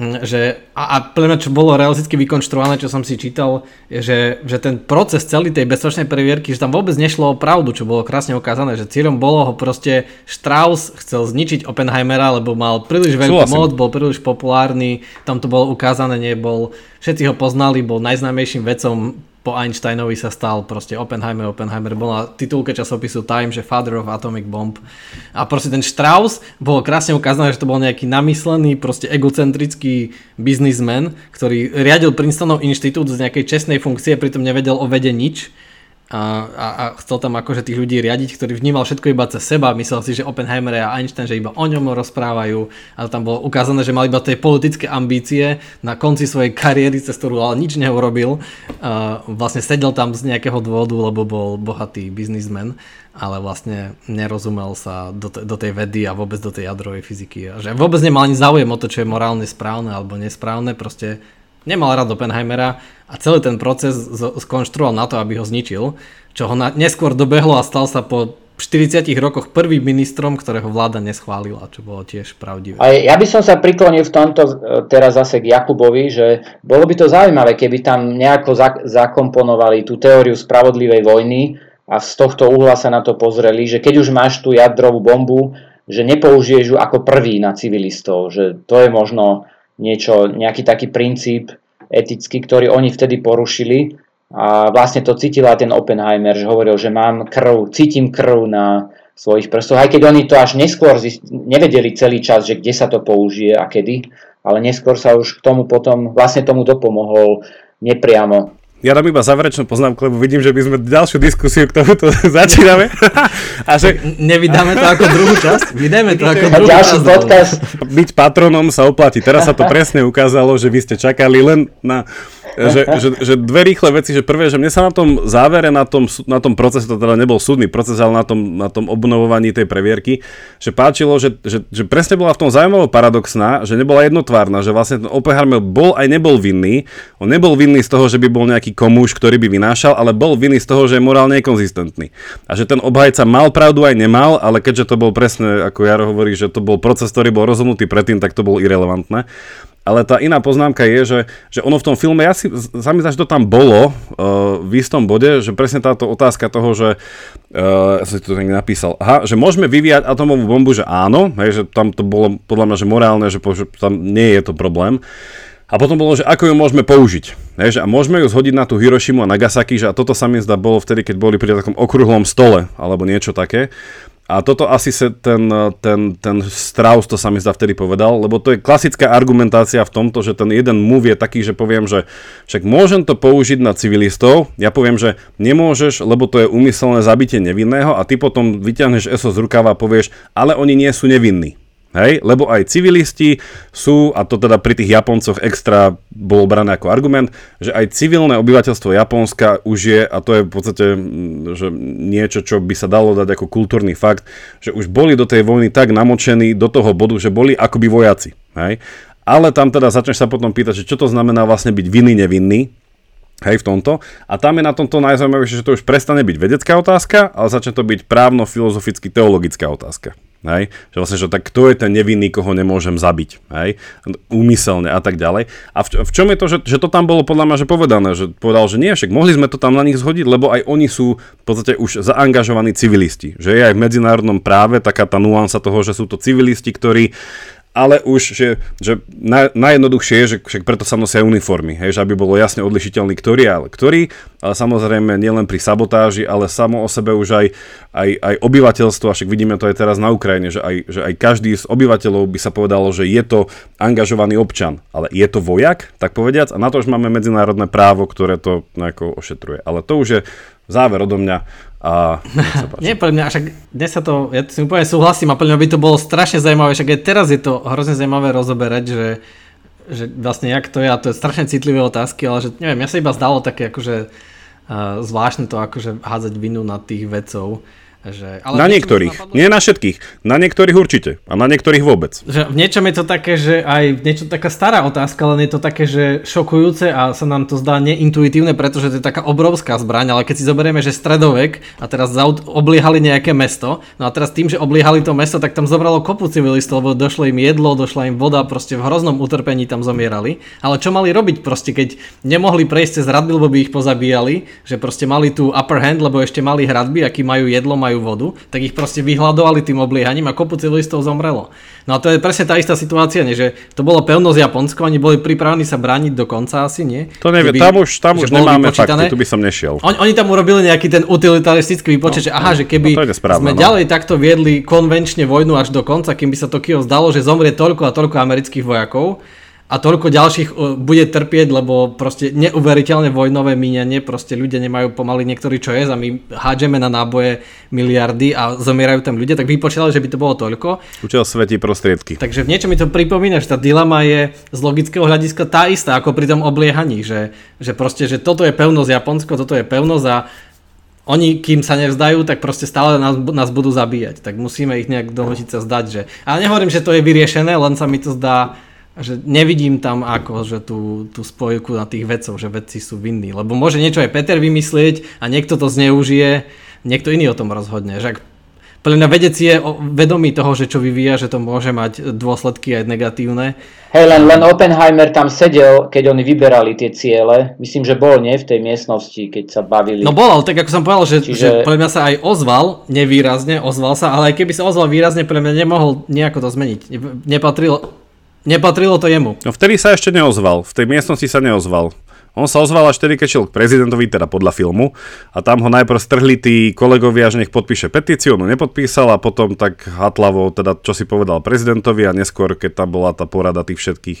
Mm, že, a, a plne čo bolo realisticky vykonštruované, čo som si čítal, je, že, že ten proces celý tej bezpečnej previerky, že tam vôbec nešlo o pravdu, čo bolo krásne ukázané, že cieľom bolo ho proste Strauss chcel zničiť Oppenheimera, lebo mal príliš veľkú moc, bol príliš populárny, tam to bolo ukázané, nebol, všetci ho poznali, bol najznámejším vecom po Einsteinovi sa stal proste Oppenheimer, Oppenheimer bol na titulke časopisu Time, že Father of Atomic Bomb. A proste ten Strauss bol krásne ukázané, že to bol nejaký namyslený, proste egocentrický biznismen, ktorý riadil Princetonov inštitút z nejakej čestnej funkcie, pritom nevedel o vede nič a, a, a chcel tam akože tých ľudí riadiť, ktorý vnímal všetko iba cez seba, myslel si, že Oppenheimer a Einstein, že iba o ňom rozprávajú, ale tam bolo ukázané, že mal iba tie politické ambície na konci svojej kariéry, cez ktorú ale nič neurobil. Uh, vlastne sedel tam z nejakého dôvodu, lebo bol bohatý biznismen, ale vlastne nerozumel sa do, te, do tej vedy a vôbec do tej jadrovej fyziky. A že vôbec nemal ani záujem o to, čo je morálne správne alebo nesprávne, proste nemal rád Oppenheimera a celý ten proces skonštruoval na to, aby ho zničil, čo ho na, neskôr dobehlo a stal sa po 40 rokoch prvým ministrom, ktorého vláda neschválila, čo bolo tiež pravdivé. A ja by som sa priklonil v tomto e, teraz zase k Jakubovi, že bolo by to zaujímavé, keby tam nejako zakomponovali tú teóriu spravodlivej vojny a z tohto uhla sa na to pozreli, že keď už máš tú jadrovú bombu, že nepoužiješ ju ako prvý na civilistov, že to je možno niečo, nejaký taký princíp, etický, ktorý oni vtedy porušili. A vlastne to cítil aj ten Oppenheimer, že hovoril, že mám krv, cítim krv na svojich prstoch, aj keď oni to až neskôr nevedeli celý čas, že kde sa to použije a kedy, ale neskôr sa už k tomu potom, vlastne tomu dopomohol nepriamo ja dám iba záverečnú poznámku, lebo vidím, že by sme ďalšiu diskusiu k tomuto (laughs) začíname. A že... Nevydáme to ako druhú časť? Vydáme to ako druhú ďalší časť. podcast. Byť patronom sa oplatí. Teraz sa to presne ukázalo, že vy ste čakali len na že, že, že dve rýchle veci, že prvé, že mne sa na tom závere, na tom, na tom procese, to teda nebol súdny proces, ale na tom, na tom obnovovaní tej previerky, že páčilo, že, že, že presne bola v tom zaujímavo paradoxná, že nebola jednotvárna, že vlastne ten Oppenheimer bol aj nebol vinný. On nebol vinný z toho, že by bol nejaký komúš, ktorý by vynášal, ale bol vinný z toho, že je morálne nekonzistentný. A že ten obhajca mal pravdu aj nemal, ale keďže to bol presne, ako Jaro hovorí, že to bol proces, ktorý bol rozhodnutý predtým, tak to bol irrelevantné. Ale tá iná poznámka je, že, že ono v tom filme, ja si, mi že to tam bolo uh, v istom bode, že presne táto otázka toho, že uh, ja som si to napísal, aha, že môžeme vyvíjať atomovú bombu, že áno, hej, že tam to bolo podľa mňa že morálne, že, že tam nie je to problém. A potom bolo, že ako ju môžeme použiť. Hej, že a môžeme ju zhodiť na tú Hirošimu a Nagasaki, že a toto sa mi zdá bolo vtedy, keď boli pri takom okrúhlom stole, alebo niečo také. A toto asi sa ten, ten, ten Strauss to sa mi zdá vtedy povedal, lebo to je klasická argumentácia v tomto, že ten jeden move je taký, že poviem, že však môžem to použiť na civilistov, ja poviem, že nemôžeš, lebo to je úmyselné zabitie nevinného a ty potom vyťahneš ESO z rukáva a povieš, ale oni nie sú nevinní. Hej, lebo aj civilisti sú, a to teda pri tých Japoncoch extra bolo brané ako argument, že aj civilné obyvateľstvo Japonska už je, a to je v podstate že niečo, čo by sa dalo dať ako kultúrny fakt, že už boli do tej vojny tak namočení do toho bodu, že boli akoby vojaci. Hej. Ale tam teda začneš sa potom pýtať, že čo to znamená vlastne byť vinný, nevinný, Hej, v tomto. A tam je na tomto najzaujímavejšie, že to už prestane byť vedecká otázka, ale začne to byť právno-filozoficky teologická otázka. Hej? Že vlastne, že tak kto je ten nevinný, koho nemôžem zabiť, hej? úmyselne a tak ďalej. A v, v čom je to, že, že to tam bolo podľa mňa že povedané, že povedal, že nie, však mohli sme to tam na nich zhodiť, lebo aj oni sú v podstate už zaangažovaní civilisti. Že je aj v medzinárodnom práve taká tá nuansa toho, že sú to civilisti, ktorí ale už, že, že naj, najjednoduchšie je, že však preto sa nosia uniformy, hej, že aby bolo jasne odlišiteľný, ktorý ale ktorý, ale samozrejme nielen pri sabotáži, ale samo o sebe už aj, aj, aj obyvateľstvo, a však vidíme to aj teraz na Ukrajine, že aj, že aj každý z obyvateľov by sa povedalo, že je to angažovaný občan, ale je to vojak, tak povediac, a na to už máme medzinárodné právo, ktoré to nejako ošetruje. Ale to už je záver odo mňa. A Nie, pre mňa, však dnes sa to, ja si úplne súhlasím a pre mňa by to bolo strašne zaujímavé, však aj teraz je to hrozne zaujímavé rozoberať, že, že vlastne jak to je, a to je strašne citlivé otázky, ale že neviem, ja sa iba zdalo také akože uh, zvláštne to akože hádzať vinu na tých vedcov, že, ale na niektorých, napadlo, nie na všetkých. Na niektorých určite a na niektorých vôbec. Že v niečom je to také, že aj niečo taká stará otázka, len je to také, že šokujúce a sa nám to zdá neintuitívne, pretože to je taká obrovská zbraň, ale keď si zoberieme, že stredovek a teraz obliehali nejaké mesto, no a teraz tým, že obliehali to mesto, tak tam zobralo kopu civilistov, lebo došlo im jedlo, došla im voda, proste v hroznom utrpení tam zomierali. Ale čo mali robiť proste, keď nemohli prejsť cez hradby, lebo by ich pozabíjali, že proste mali tú upper hand, lebo ešte mali hradby, aký majú jedlo, majú majú vodu, tak ich proste vyhľadovali tým obliehaním a kopu civilistov zomrelo. No a to je presne tá istá situácia, nie? že to bolo pevnosť Japonsko, oni boli pripravení sa brániť do konca asi, nie? To neviem, tam už, tam už nemáme fakty, tu by som nešiel. Oni, oni tam urobili nejaký ten utilitaristický výpočet, no, že aha, že keby no správne, sme no. ďalej takto viedli konvenčne vojnu až do konca, kým by sa Tokio zdalo, že zomrie toľko a toľko amerických vojakov, a toľko ďalších e, bude trpieť, lebo proste neuveriteľne vojnové míňanie, proste ľudia nemajú pomaly niektorí čo je a my hádžeme na náboje miliardy a zomierajú tam ľudia, tak vypočítali, že by to bolo toľko. Učil svetí prostriedky. Takže v niečo mi to pripomína, že tá dilema je z logického hľadiska tá istá, ako pri tom obliehaní, že, že proste, že toto je pevnosť Japonsko, toto je pevnosť a oni, kým sa nevzdajú, tak proste stále nás, nás budú zabíjať. Tak musíme ich nejak dohotiť sa zdať, že... Ale nehovorím, že to je vyriešené, len sa mi to zdá že nevidím tam ako, že tú, tú spojku na tých vedcov, že vedci sú vinní. Lebo môže niečo aj Peter vymyslieť a niekto to zneužije, niekto iný o tom rozhodne. Že ak podľa mňa vedec je vedomý toho, že čo vyvíja, že to môže mať dôsledky aj negatívne. Hej, len, len Oppenheimer tam sedel, keď oni vyberali tie ciele. Myslím, že bol nie v tej miestnosti, keď sa bavili. No bol, ale tak ako som povedal, že, Čiže... že podľa mňa sa aj ozval, nevýrazne, ozval sa, ale aj keby sa ozval výrazne, podľa mňa nemohol nejako to zmeniť. Nepatril Nepatrilo to jemu. No vtedy sa ešte neozval, v tej miestnosti sa neozval. On sa ozval až vtedy, keď šiel k prezidentovi, teda podľa filmu, a tam ho najprv strhli tí kolegovia, že nech podpíše petíciu, on nepodpísal a potom tak hatlavo, teda čo si povedal prezidentovi a neskôr, keď tam bola tá porada tých všetkých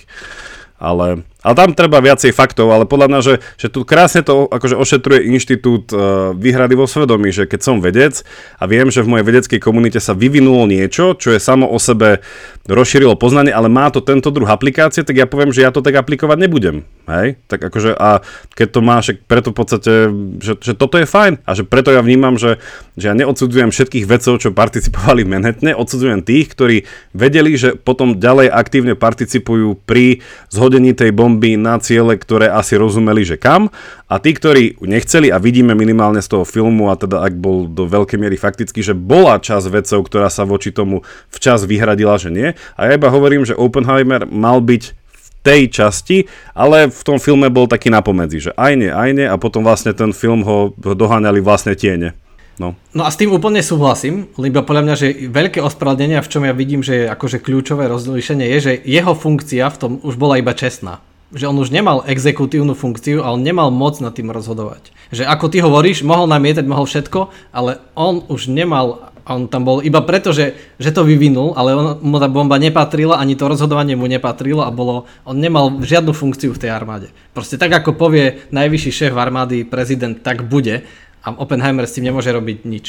ale, ale tam treba viacej faktov, ale podľa mňa, že, že tu krásne to akože ošetruje inštitút uh, výhrady vo svedomí, že keď som vedec a viem, že v mojej vedeckej komunite sa vyvinulo niečo, čo je samo o sebe rozšírilo poznanie, ale má to tento druh aplikácie, tak ja poviem, že ja to tak aplikovať nebudem. Hej? Tak akože a keď to máš, preto v podstate, že, že toto je fajn a že preto ja vnímam, že, že ja neodsudzujem všetkých vedcov, čo participovali v Manhattane, odsudzujem tých, ktorí vedeli, že potom ďalej aktívne participujú pri zhodnení hodení tej bomby na ciele, ktoré asi rozumeli, že kam. A tí, ktorí nechceli, a vidíme minimálne z toho filmu, a teda ak bol do veľkej miery fakticky, že bola časť vedcov, ktorá sa voči tomu včas vyhradila, že nie. A ja iba hovorím, že Oppenheimer mal byť tej časti, ale v tom filme bol taký napomedzi, že aj nie, aj nie a potom vlastne ten film ho doháňali vlastne tiene. No. no a s tým úplne súhlasím, lebo podľa mňa, že veľké ospravedlenia, v čom ja vidím, že akože kľúčové rozlišenie je, že jeho funkcia v tom už bola iba čestná. Že on už nemal exekutívnu funkciu a on nemal moc nad tým rozhodovať. Že ako ty hovoríš, mohol namietať, mohol všetko, ale on už nemal, on tam bol iba preto, že, že to vyvinul, ale on, mu tá bomba nepatrila, ani to rozhodovanie mu nepatrilo a bolo, on nemal žiadnu funkciu v tej armáde. Proste tak ako povie najvyšší šéf armády, prezident, tak bude a Oppenheimer s tým nemôže robiť nič.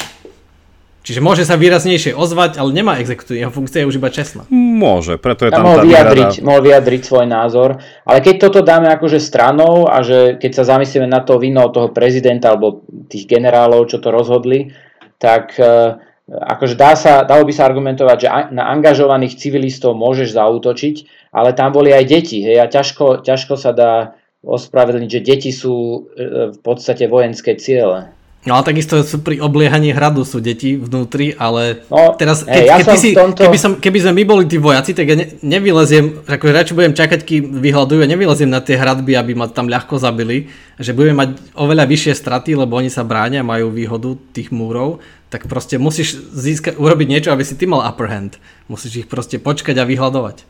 Čiže môže sa výraznejšie ozvať, ale nemá exekutívnu, jeho funkcia je už iba čestná. Môže, preto je tam, tam mohol, vyjadriť, mohol vyjadriť svoj názor, ale keď toto dáme akože stranou a že keď sa zamyslíme na to vinou toho prezidenta alebo tých generálov, čo to rozhodli, tak e, akože dá sa, dalo by sa argumentovať, že na angažovaných civilistov môžeš zautočiť, ale tam boli aj deti, hej, a ťažko, ťažko sa dá ospravedlniť, že deti sú e, v podstate vojenské ciele. No ale takisto sú pri obliehaní hradu sú deti vnútri, ale no, teraz, keď, ja keď si, tomto... keby, som, keby sme my boli tí vojaci, tak ja ne, nevyleziem, ako radšej budem čakať, kým vyhľadujú, nevyleziem na tie hradby, aby ma tam ľahko zabili, že budeme mať oveľa vyššie straty, lebo oni sa bránia, majú výhodu tých múrov, tak proste musíš získať, urobiť niečo, aby si ty mal upper hand. Musíš ich proste počkať a vyhľadovať.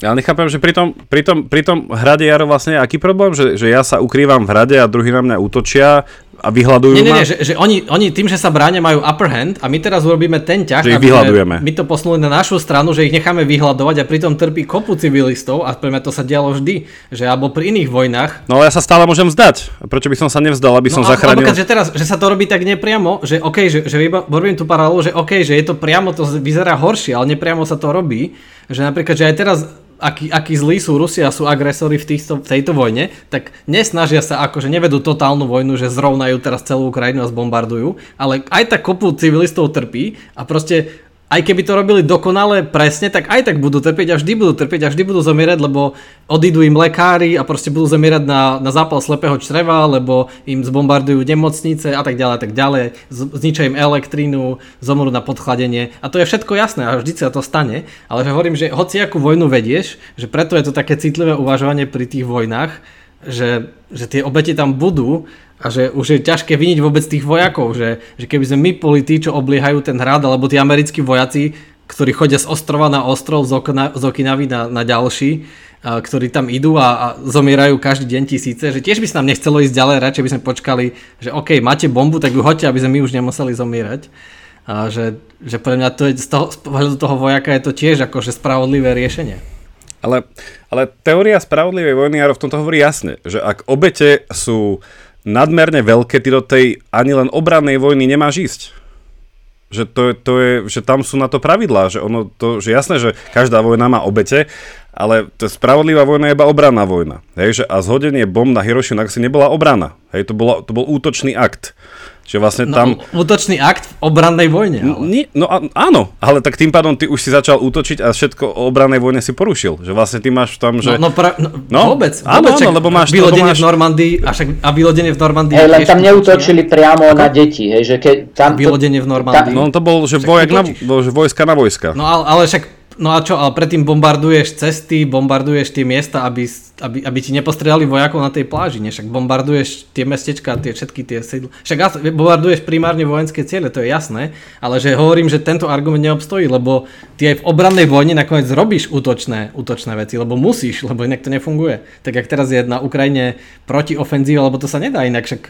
Ja nechápem, že pri tom, pri tom, pri tom hrade Jaro vlastne aký problém, že, že ja sa ukrývam v hrade a druhý na mňa útočia a vyhľadujú nie, nie, nie, že, že oni, oni tým, že sa bránia, majú upper hand a my teraz urobíme ten ťah, že ich vyhľadujeme. my to posunuli na našu stranu, že ich necháme vyhľadovať a pritom trpí kopu civilistov a pre mňa to sa dialo vždy, že alebo pri iných vojnách. No ale ja sa stále môžem vzdať. Prečo by som sa nevzdal, aby no, som zachránil? Napríklad, že teraz, že sa to robí tak nepriamo, že OK, že, že robím tú paralelu, že OK, že je to priamo, to vyzerá horšie, ale nepriamo sa to robí. Že napríklad, že aj teraz akí, akí zlí sú Rusia, sú agresori v, týchto, v tejto vojne, tak nesnažia sa akože nevedú totálnu vojnu, že zrovnajú teraz celú Ukrajinu a zbombardujú, ale aj tak kopu civilistov trpí a proste aj keby to robili dokonale presne, tak aj tak budú trpieť a vždy budú trpieť a vždy budú zomierať, lebo odídu im lekári a proste budú zomierať na, na zápal slepého čreva, lebo im zbombardujú nemocnice a tak ďalej a tak ďalej, zničia im elektrínu, zomrú na podchladenie. A to je všetko jasné a vždy sa to stane, ale že hovorím, že hoci akú vojnu vedieš, že preto je to také citlivé uvažovanie pri tých vojnách, že, že tie obete tam budú a že už je ťažké vyniť vôbec tých vojakov, že, že keby sme my boli tí, čo obliehajú ten hrad, alebo tí americkí vojaci, ktorí chodia z ostrova na ostrov, z, okna, z Okinavy na, na ďalší, a, ktorí tam idú a, a zomierajú každý deň tisíce, že tiež by sa nám nechcelo ísť ďalej, radšej by sme počkali, že OK, máte bombu, tak ju hoďte, aby sme my už nemuseli zomierať. A že, že pre mňa to je, z, toho, z pohľadu toho vojaka je to tiež akože spravodlivé riešenie. Ale, ale teória spravodlivej vojny v tomto hovorí jasne, že ak obete sú nadmerne veľké, ty do tej ani len obrannej vojny nemáš ísť. Že, to, to je, že tam sú na to pravidlá, že ono to, že jasné, že každá vojna má obete, ale to spravodlivá vojna je iba obranná vojna. Hej, že a zhodenie bomb na Hirošimu si nebola obrana. Hej, to, bola, to bol útočný akt. Že vlastne no, tam... Útočný akt v obrannej vojne. Ale... Nie, no áno, ale tak tým pádom ty už si začal útočiť a všetko o obrannej vojne si porušil. Že vlastne ty máš tam, že... No, no, pra... no, no vôbec. Áno, vôbec, áno, lebo máš... Vylodenie máš... v Normandii, a, však, a vylodenie v Normandii... Hej, len tam neútočili priamo Ako? na deti, hej, že keď tam... Vylodenie v Normandii. No to bol, že, vojak na, bol, že vojska na vojska. No ale, ale však No a čo, ale predtým bombarduješ cesty, bombarduješ tie miesta, aby, aby, aby ti nepostrelali vojakov na tej pláži, ne? však bombarduješ tie mestečka, tie všetky tie sídla. Však bombarduješ primárne vojenské ciele, to je jasné, ale že hovorím, že tento argument neobstojí, lebo ty aj v obrannej vojne nakoniec robíš útočné, útočné veci, lebo musíš, lebo inak to nefunguje. Tak jak teraz je na Ukrajine proti ofenzíve, lebo to sa nedá inak, však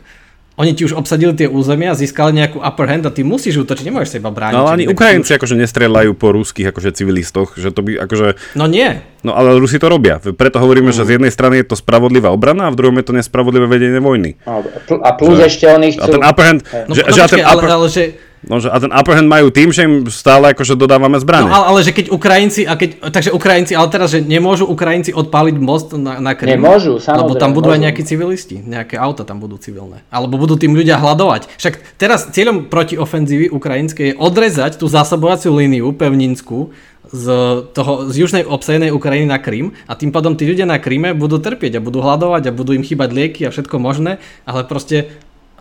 oni ti už obsadili tie územia, získali nejakú upper hand a ty musíš útočiť, nemôžeš sa iba brániť. No ale ani Ukrajinci akože nestrelajú po ruských akože civilistoch, že to by akože... No nie. No ale Rusi to robia, preto hovoríme, mm. že z jednej strany je to spravodlivá obrana a v druhom je to nespravodlivé vedenie vojny. A plus že, ešte oni chcú... A ten upper hand... No, že, no, že, počkej, ten upper... ale, ale že No, že, a ten upper hand majú tým, že im stále akože dodávame zbranie. No, ale, ale že keď Ukrajinci, a keď, takže Ukrajinci, ale teraz, že nemôžu Ukrajinci odpáliť most na, na Krym. Nemôžu, samozrejme. Lebo tam budú môžu. aj nejakí civilisti, nejaké auta tam budú civilné. Alebo budú tým ľudia hľadovať. Však teraz cieľom proti ofenzívy ukrajinskej je odrezať tú zásobovaciu líniu pevninskú z, toho, z južnej obsadenej Ukrajiny na Krym a tým pádom tí ľudia na Kryme budú trpieť a budú hľadovať a budú im chýbať lieky a všetko možné, ale proste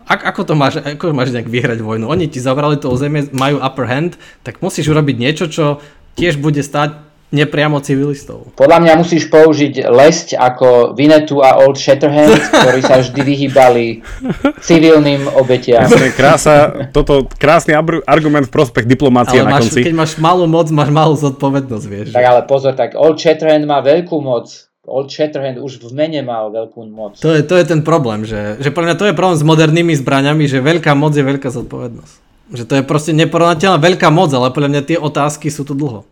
ak, ako to máš, ako máš nejak vyhrať vojnu? Oni ti zabrali to územie, majú upper hand, tak musíš urobiť niečo, čo tiež bude stať nepriamo civilistov. Podľa mňa musíš použiť lesť ako Vinetu a Old Shatterhand, (laughs) ktorí sa vždy vyhýbali civilným obetiam. Krása, toto krásny argument v prospech diplomácie na máš, konci. Keď máš malú moc, máš malú zodpovednosť, vieš. Tak ale pozor, tak Old Shatterhand má veľkú moc Old Shatterhand už v mene mal veľkú moc. To je, to je ten problém, že, že pre mňa to je problém s modernými zbraňami, že veľká moc je veľká zodpovednosť. Že to je proste neporovnateľná veľká moc, ale podľa mňa tie otázky sú tu dlho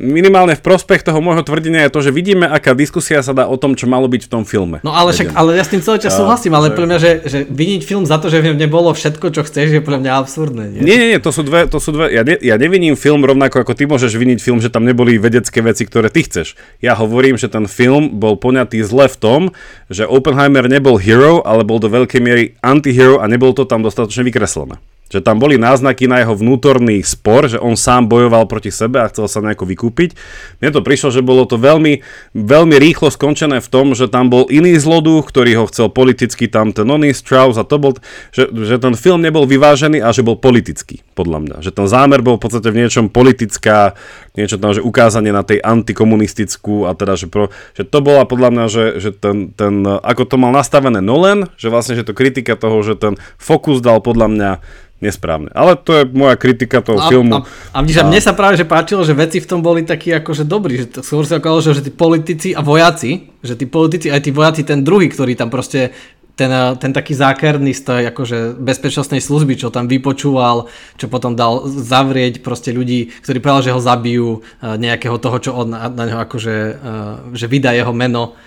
minimálne v prospech toho môjho tvrdenia je to, že vidíme, aká diskusia sa dá o tom, čo malo byť v tom filme. No ale však, ale ja s tým celý čas súhlasím, ale pre mňa, že, že viniť film za to, že v ňom nebolo všetko, čo chceš, je pre mňa absurdné. Nie, nie, nie, nie to sú dve, to sú dve ja, ne, ja neviním film rovnako ako ty môžeš viniť film, že tam neboli vedecké veci, ktoré ty chceš. Ja hovorím, že ten film bol poňatý zle v tom, že Oppenheimer nebol hero, ale bol do veľkej miery anti-hero a nebol to tam dostatočne vykreslené. Že tam boli náznaky na jeho vnútorný spor, že on sám bojoval proti sebe a chcel sa nejako vykúpiť. Mne to prišlo, že bolo to veľmi, veľmi rýchlo skončené v tom, že tam bol iný zloduch, ktorý ho chcel politicky, tam ten oný Strauss a to bol, že, že ten film nebol vyvážený a že bol politický, podľa mňa. Že ten zámer bol v podstate v niečom politická, niečo tam, že ukázanie na tej antikomunistickú a teda, že, pro, že to bola podľa mňa, že, že ten, ten, ako to mal nastavené Nolan, že vlastne, že to kritika toho, že ten fokus dal podľa mňa nesprávne. Ale to je moja kritika toho a, filmu. A, a, a, a mne sa práve že páčilo, že veci v tom boli takí akože dobrí, že skôr sa okolo, že, že tí politici a vojaci, že tí politici aj tí vojaci, ten druhý, ktorý tam proste ten, ten taký zákerný z tej akože bezpečnostnej služby, čo tam vypočúval, čo potom dal zavrieť proste ľudí, ktorí povedal, že ho zabijú eh, nejakého toho, čo on na, na neho akože, eh, že vydá jeho meno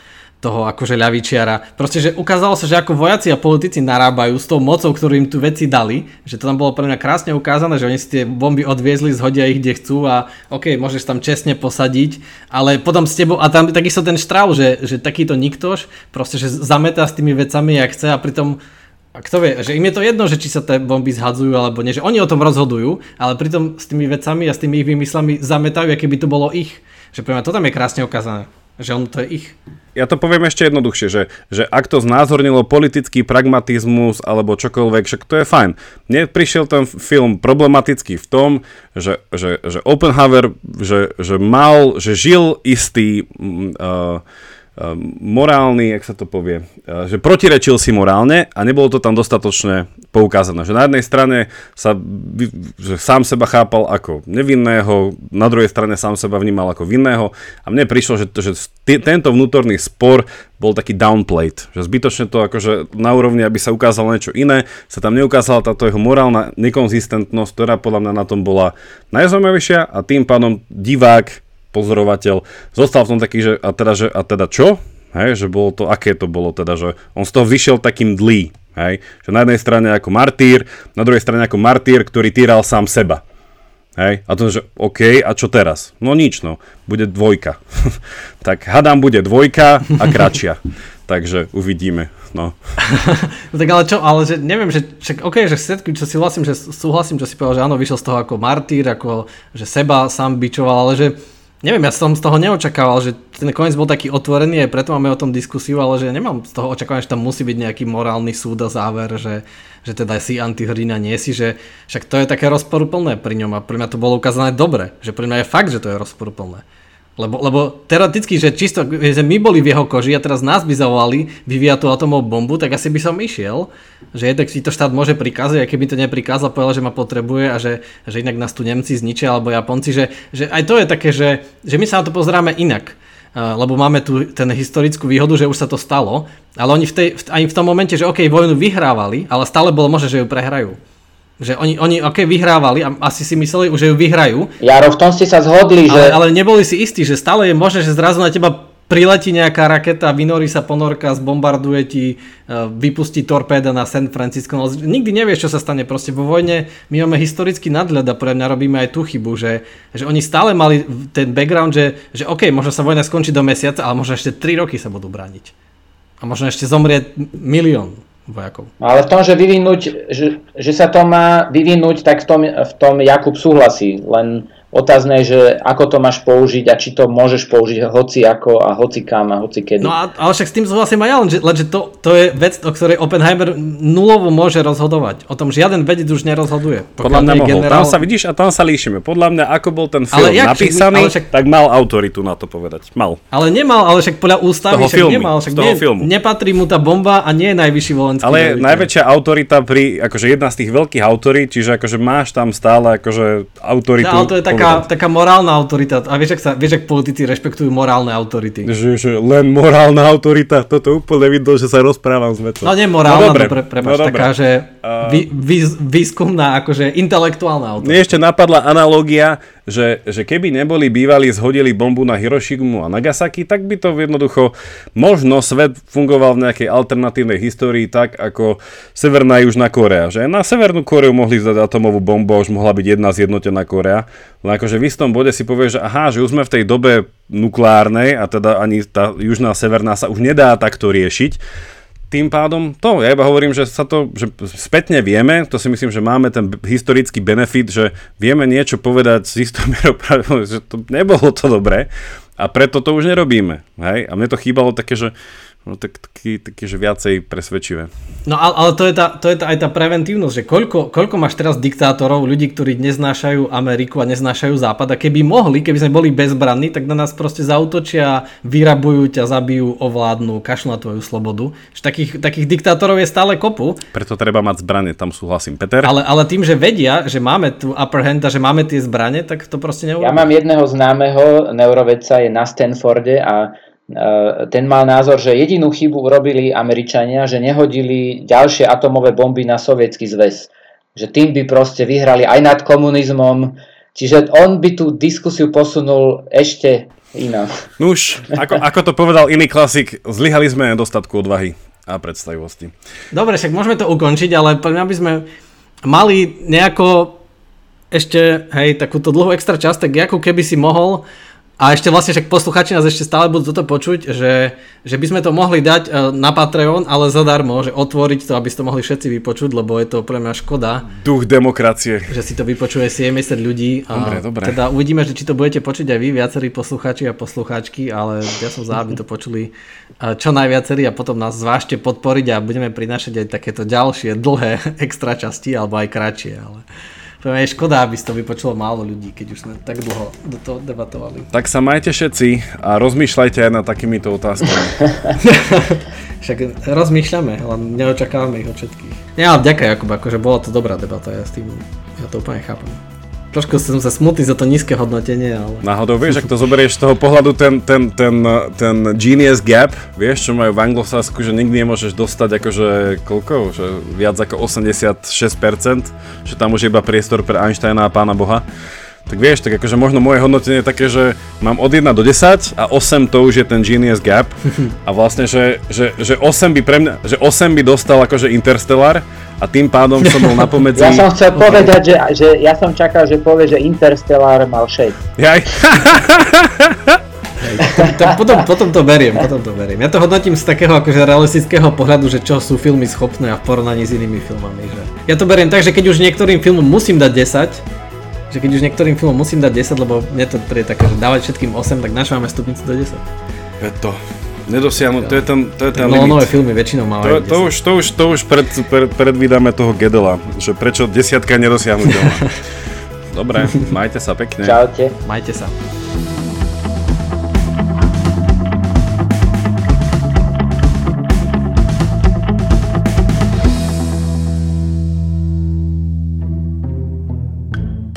toho akože ľavičiara. Proste, že ukázalo sa, že ako vojaci a politici narábajú s tou mocou, ktorú im tu veci dali, že to tam bolo pre mňa krásne ukázané, že oni si tie bomby odviezli, zhodia ich kde chcú a ok, môžeš tam čestne posadiť, ale potom s tebou, a tam takisto ten štrál, že, že takýto niktož, proste, že zametá s tými vecami, jak chce a pritom a kto vie, že im je to jedno, že či sa tie bomby zhadzujú alebo nie, že oni o tom rozhodujú, ale pritom s tými vecami a s tými ich vymyslami zametajú, aké by to bolo ich. Že pre mňa to tam je krásne ukázané. Že on to je ich. Ja to poviem ešte jednoduchšie, že, že ak to znázornilo politický pragmatizmus alebo čokoľvek, však to je fajn. Mne prišiel ten film problematický v tom, že, že, že Oppenheimer, že, že mal, že žil istý uh, morálny, jak sa to povie, ehm, že protirečil si morálne a nebolo to tam dostatočne poukázané. Že na jednej strane sa že sám seba chápal ako nevinného, na druhej strane sám seba vnímal ako vinného a mne prišlo, že, že t- tento vnútorný spor bol taký downplayed, že zbytočne to akože na úrovni, aby sa ukázalo niečo iné, sa tam neukázala táto jeho morálna nekonzistentnosť, ktorá podľa mňa na tom bola najzaujímavejšia a tým pádom divák pozorovateľ, zostal tom taký, že a teda, že, a teda čo? Hej, že bolo to, aké to bolo teda, že on z toho vyšiel takým dlý, hej, že na jednej strane ako martýr, na druhej strane ako martýr, ktorý týral sám seba. Hej, a to, že OK, a čo teraz? No nič, no, bude dvojka. (laughs) tak hadám bude dvojka a kratšia. (laughs) Takže uvidíme. No. no (laughs) tak ale čo, ale že neviem, že však OK, že všetky, čo si vlastím, že súhlasím, čo si povedal, že áno, vyšiel z toho ako martýr, ako že seba sám bičoval, ale že neviem, ja som z toho neočakával, že ten koniec bol taký otvorený, aj preto máme o tom diskusiu, ale že nemám z toho očakávať, že tam musí byť nejaký morálny súd a záver, že, že teda si antihrdina, nie si, že však to je také rozporuplné pri ňom a pre mňa to bolo ukázané dobre, že pre mňa je fakt, že to je rozporuplné. Lebo, lebo teoreticky, že čisto, že my boli v jeho koži a teraz nás by zavolali vyvíjať tú atomovú bombu, tak asi by som išiel, že jednak si to štát môže prikázať, a keby to neprikázal, povedal, že ma potrebuje a že, že inak nás tu Nemci zničia alebo Japonci, že, že aj to je také, že, že my sa na to pozeráme inak. Lebo máme tu ten historickú výhodu, že už sa to stalo, ale oni v tej, ani v tom momente, že OK, vojnu vyhrávali, ale stále bolo možné, že ju prehrajú. Že oni, oni ok, vyhrávali a asi si mysleli, že ju vyhrajú. Jaro, v tom ste sa zhodli, že... Ale, ale neboli si istí, že stále je možné, že zrazu na teba priletí nejaká raketa, vynorí sa ponorka, zbombarduje ti, e, vypustí torpéda na San Francisco. No, nikdy nevieš, čo sa stane. Proste vo vojne my máme historický nadhľad a pre mňa robíme aj tú chybu, že, že oni stále mali ten background, že, že OK, možno sa vojna skončí do mesiaca, ale možno ešte 3 roky sa budú brániť. A možno ešte zomrie milión vojakov. Ale v tom, že vyvinúť, že, že sa to má vyvinúť, tak v tom, v tom Jakub súhlasí. Len Otázne je, že ako to máš použiť a či to môžeš použiť hoci ako a hoci kam a hoci kedy. No a, ale však s tým súhlasím aj ja, lenže, lenže to, to je vec, o ktorej Oppenheimer nulovo môže rozhodovať. O tom žiaden vedec už nerozhoduje. Podľa mňa mohol. Generál... Tam sa vidíš a tam sa líšime. Podľa mňa, ako bol ten film ale jak, napísaný, ale však... tak mal autoritu na to povedať. Mal. Ale nemal, ale však podľa ústavy však filmy, nemal. Však toho nie, filmu. nepatrí mu tá bomba a nie je najvyšší volenský Ale veliteľ. najväčšia autorita pri, akože jedna z tých veľkých autorít, čiže akože máš tam stále akože autoritu. Ale to je taká, taká morálna morálna autorita. A vieš, ak, sa, vieš, ak politici rešpektujú morálne autority. Že, že len morálna autorita, toto úplne vidno, že sa rozprávam s vecou. No nie morálna, no, dobre, pre, prepač, no, taká, že vý, výskumná, akože intelektuálna autorita. Mne ešte napadla analogia, že, že keby neboli bývali, zhodili bombu na Hirošimu a Nagasaki, tak by to jednoducho možno svet fungoval v nejakej alternatívnej histórii tak, ako Severná a Južná Korea. Že na Severnú Koreu mohli zdať atomovú bombu a už mohla byť jedna zjednotená Korea. Len akože v istom bode si povie, že aha, že už sme v tej dobe nukleárnej a teda ani tá Južná a Severná sa už nedá takto riešiť tým pádom to, ja iba hovorím, že sa to, že spätne vieme, to si myslím, že máme ten historický benefit, že vieme niečo povedať s istou (laughs) mierou že to nebolo to dobré a preto to už nerobíme. Hej? A mne to chýbalo také, že no, tak, taký, taký, že viacej presvedčivé. No ale, ale to je, tá, to je tá, aj tá preventívnosť, že koľko, koľko máš teraz diktátorov, ľudí, ktorí neznášajú Ameriku a neznášajú Západ a keby mohli, keby sme boli bezbranní, tak na nás proste zautočia, vyrabujú ťa, zabijú, ovládnu, kašľú na tvoju slobodu. Že takých, takých diktátorov je stále kopu. Preto treba mať zbranie, tam súhlasím. Peter? Ale, ale tým, že vedia, že máme tu upper hand a že máme tie zbranie, tak to proste neurobí. Ja mám jedného známeho neurovedca, je na Stanforde a ten mal názor, že jedinú chybu urobili Američania, že nehodili ďalšie atomové bomby na sovietský zväz. Že tým by proste vyhrali aj nad komunizmom. Čiže on by tú diskusiu posunul ešte inám. Nuž, ako, ako to povedal iný klasik, zlyhali sme nedostatku odvahy a predstavivosti. Dobre, však môžeme to ukončiť, ale pre mňa by sme mali nejako ešte, hej, takúto dlhú extra časť, tak ako keby si mohol a ešte vlastne však posluchači nás ešte stále budú toto počuť, že, že by sme to mohli dať e, na Patreon, ale zadarmo, že otvoriť to, aby ste to mohli všetci vypočuť, lebo je to pre mňa škoda. Duch demokracie. Že si to vypočuje 70 ľudí. Dobre, dobre. Teda uvidíme, že či to budete počuť aj vy, viacerí posluchači a poslucháčky, ale ja som za, aby to počuli e, čo najviacerí a potom nás zvážte podporiť a budeme prinášať aj takéto ďalšie dlhé (laughs) extra časti alebo aj kratšie. Ale... To je škoda, aby to vypočulo málo ľudí, keď už sme tak dlho do toho debatovali. Tak sa majte všetci a rozmýšľajte aj nad takýmito otázkami. (laughs) Však rozmýšľame, len neočakávame ich od všetkých. Ja, ďakujem Jakub, akože bola to dobrá debata, ja s tým, ja to úplne chápem. Trošku som sa smutný za to nízke hodnotenie, ale... Náhodou, vieš, ak to zoberieš z toho pohľadu ten, ten, ten, ten genius gap, vieš, čo majú v Anglosasku, že nikdy nemôžeš dostať akože koľko, že viac ako 86%, že tam už je iba priestor pre Einsteina a pána Boha. Tak vieš, tak akože možno moje hodnotenie je také, že mám od 1 do 10 a 8 to už je ten genius gap (laughs) a vlastne, že, že, že 8 by pre mňa, že 8 by dostal akože Interstellar a tým pádom som bol napomedzi... (laughs) Ja som chcel povedať, že, že ja som čakal, že povie, že Interstellar mal 6. Jaj. to, potom, potom to beriem, potom to beriem. Ja to hodnotím z takého akože realistického pohľadu, že čo sú filmy schopné a v porovnaní s inými filmami. Že... Ja to beriem tak, že keď už niektorým filmom musím dať 10, že keď už niektorým filmom musím dať 10, lebo mne to príde také, že dávať všetkým 8, tak naš máme stupnicu do 10. Je to. Nedosiahnu, to je ten, to je ten No, limit. nové filmy väčšinou To, majú to, už, to už, to už pred, pred, predvídame toho Gedela, že prečo desiatka je nedosiahnutelná. (laughs) Dobre, majte sa pekne. Čaute. Majte sa.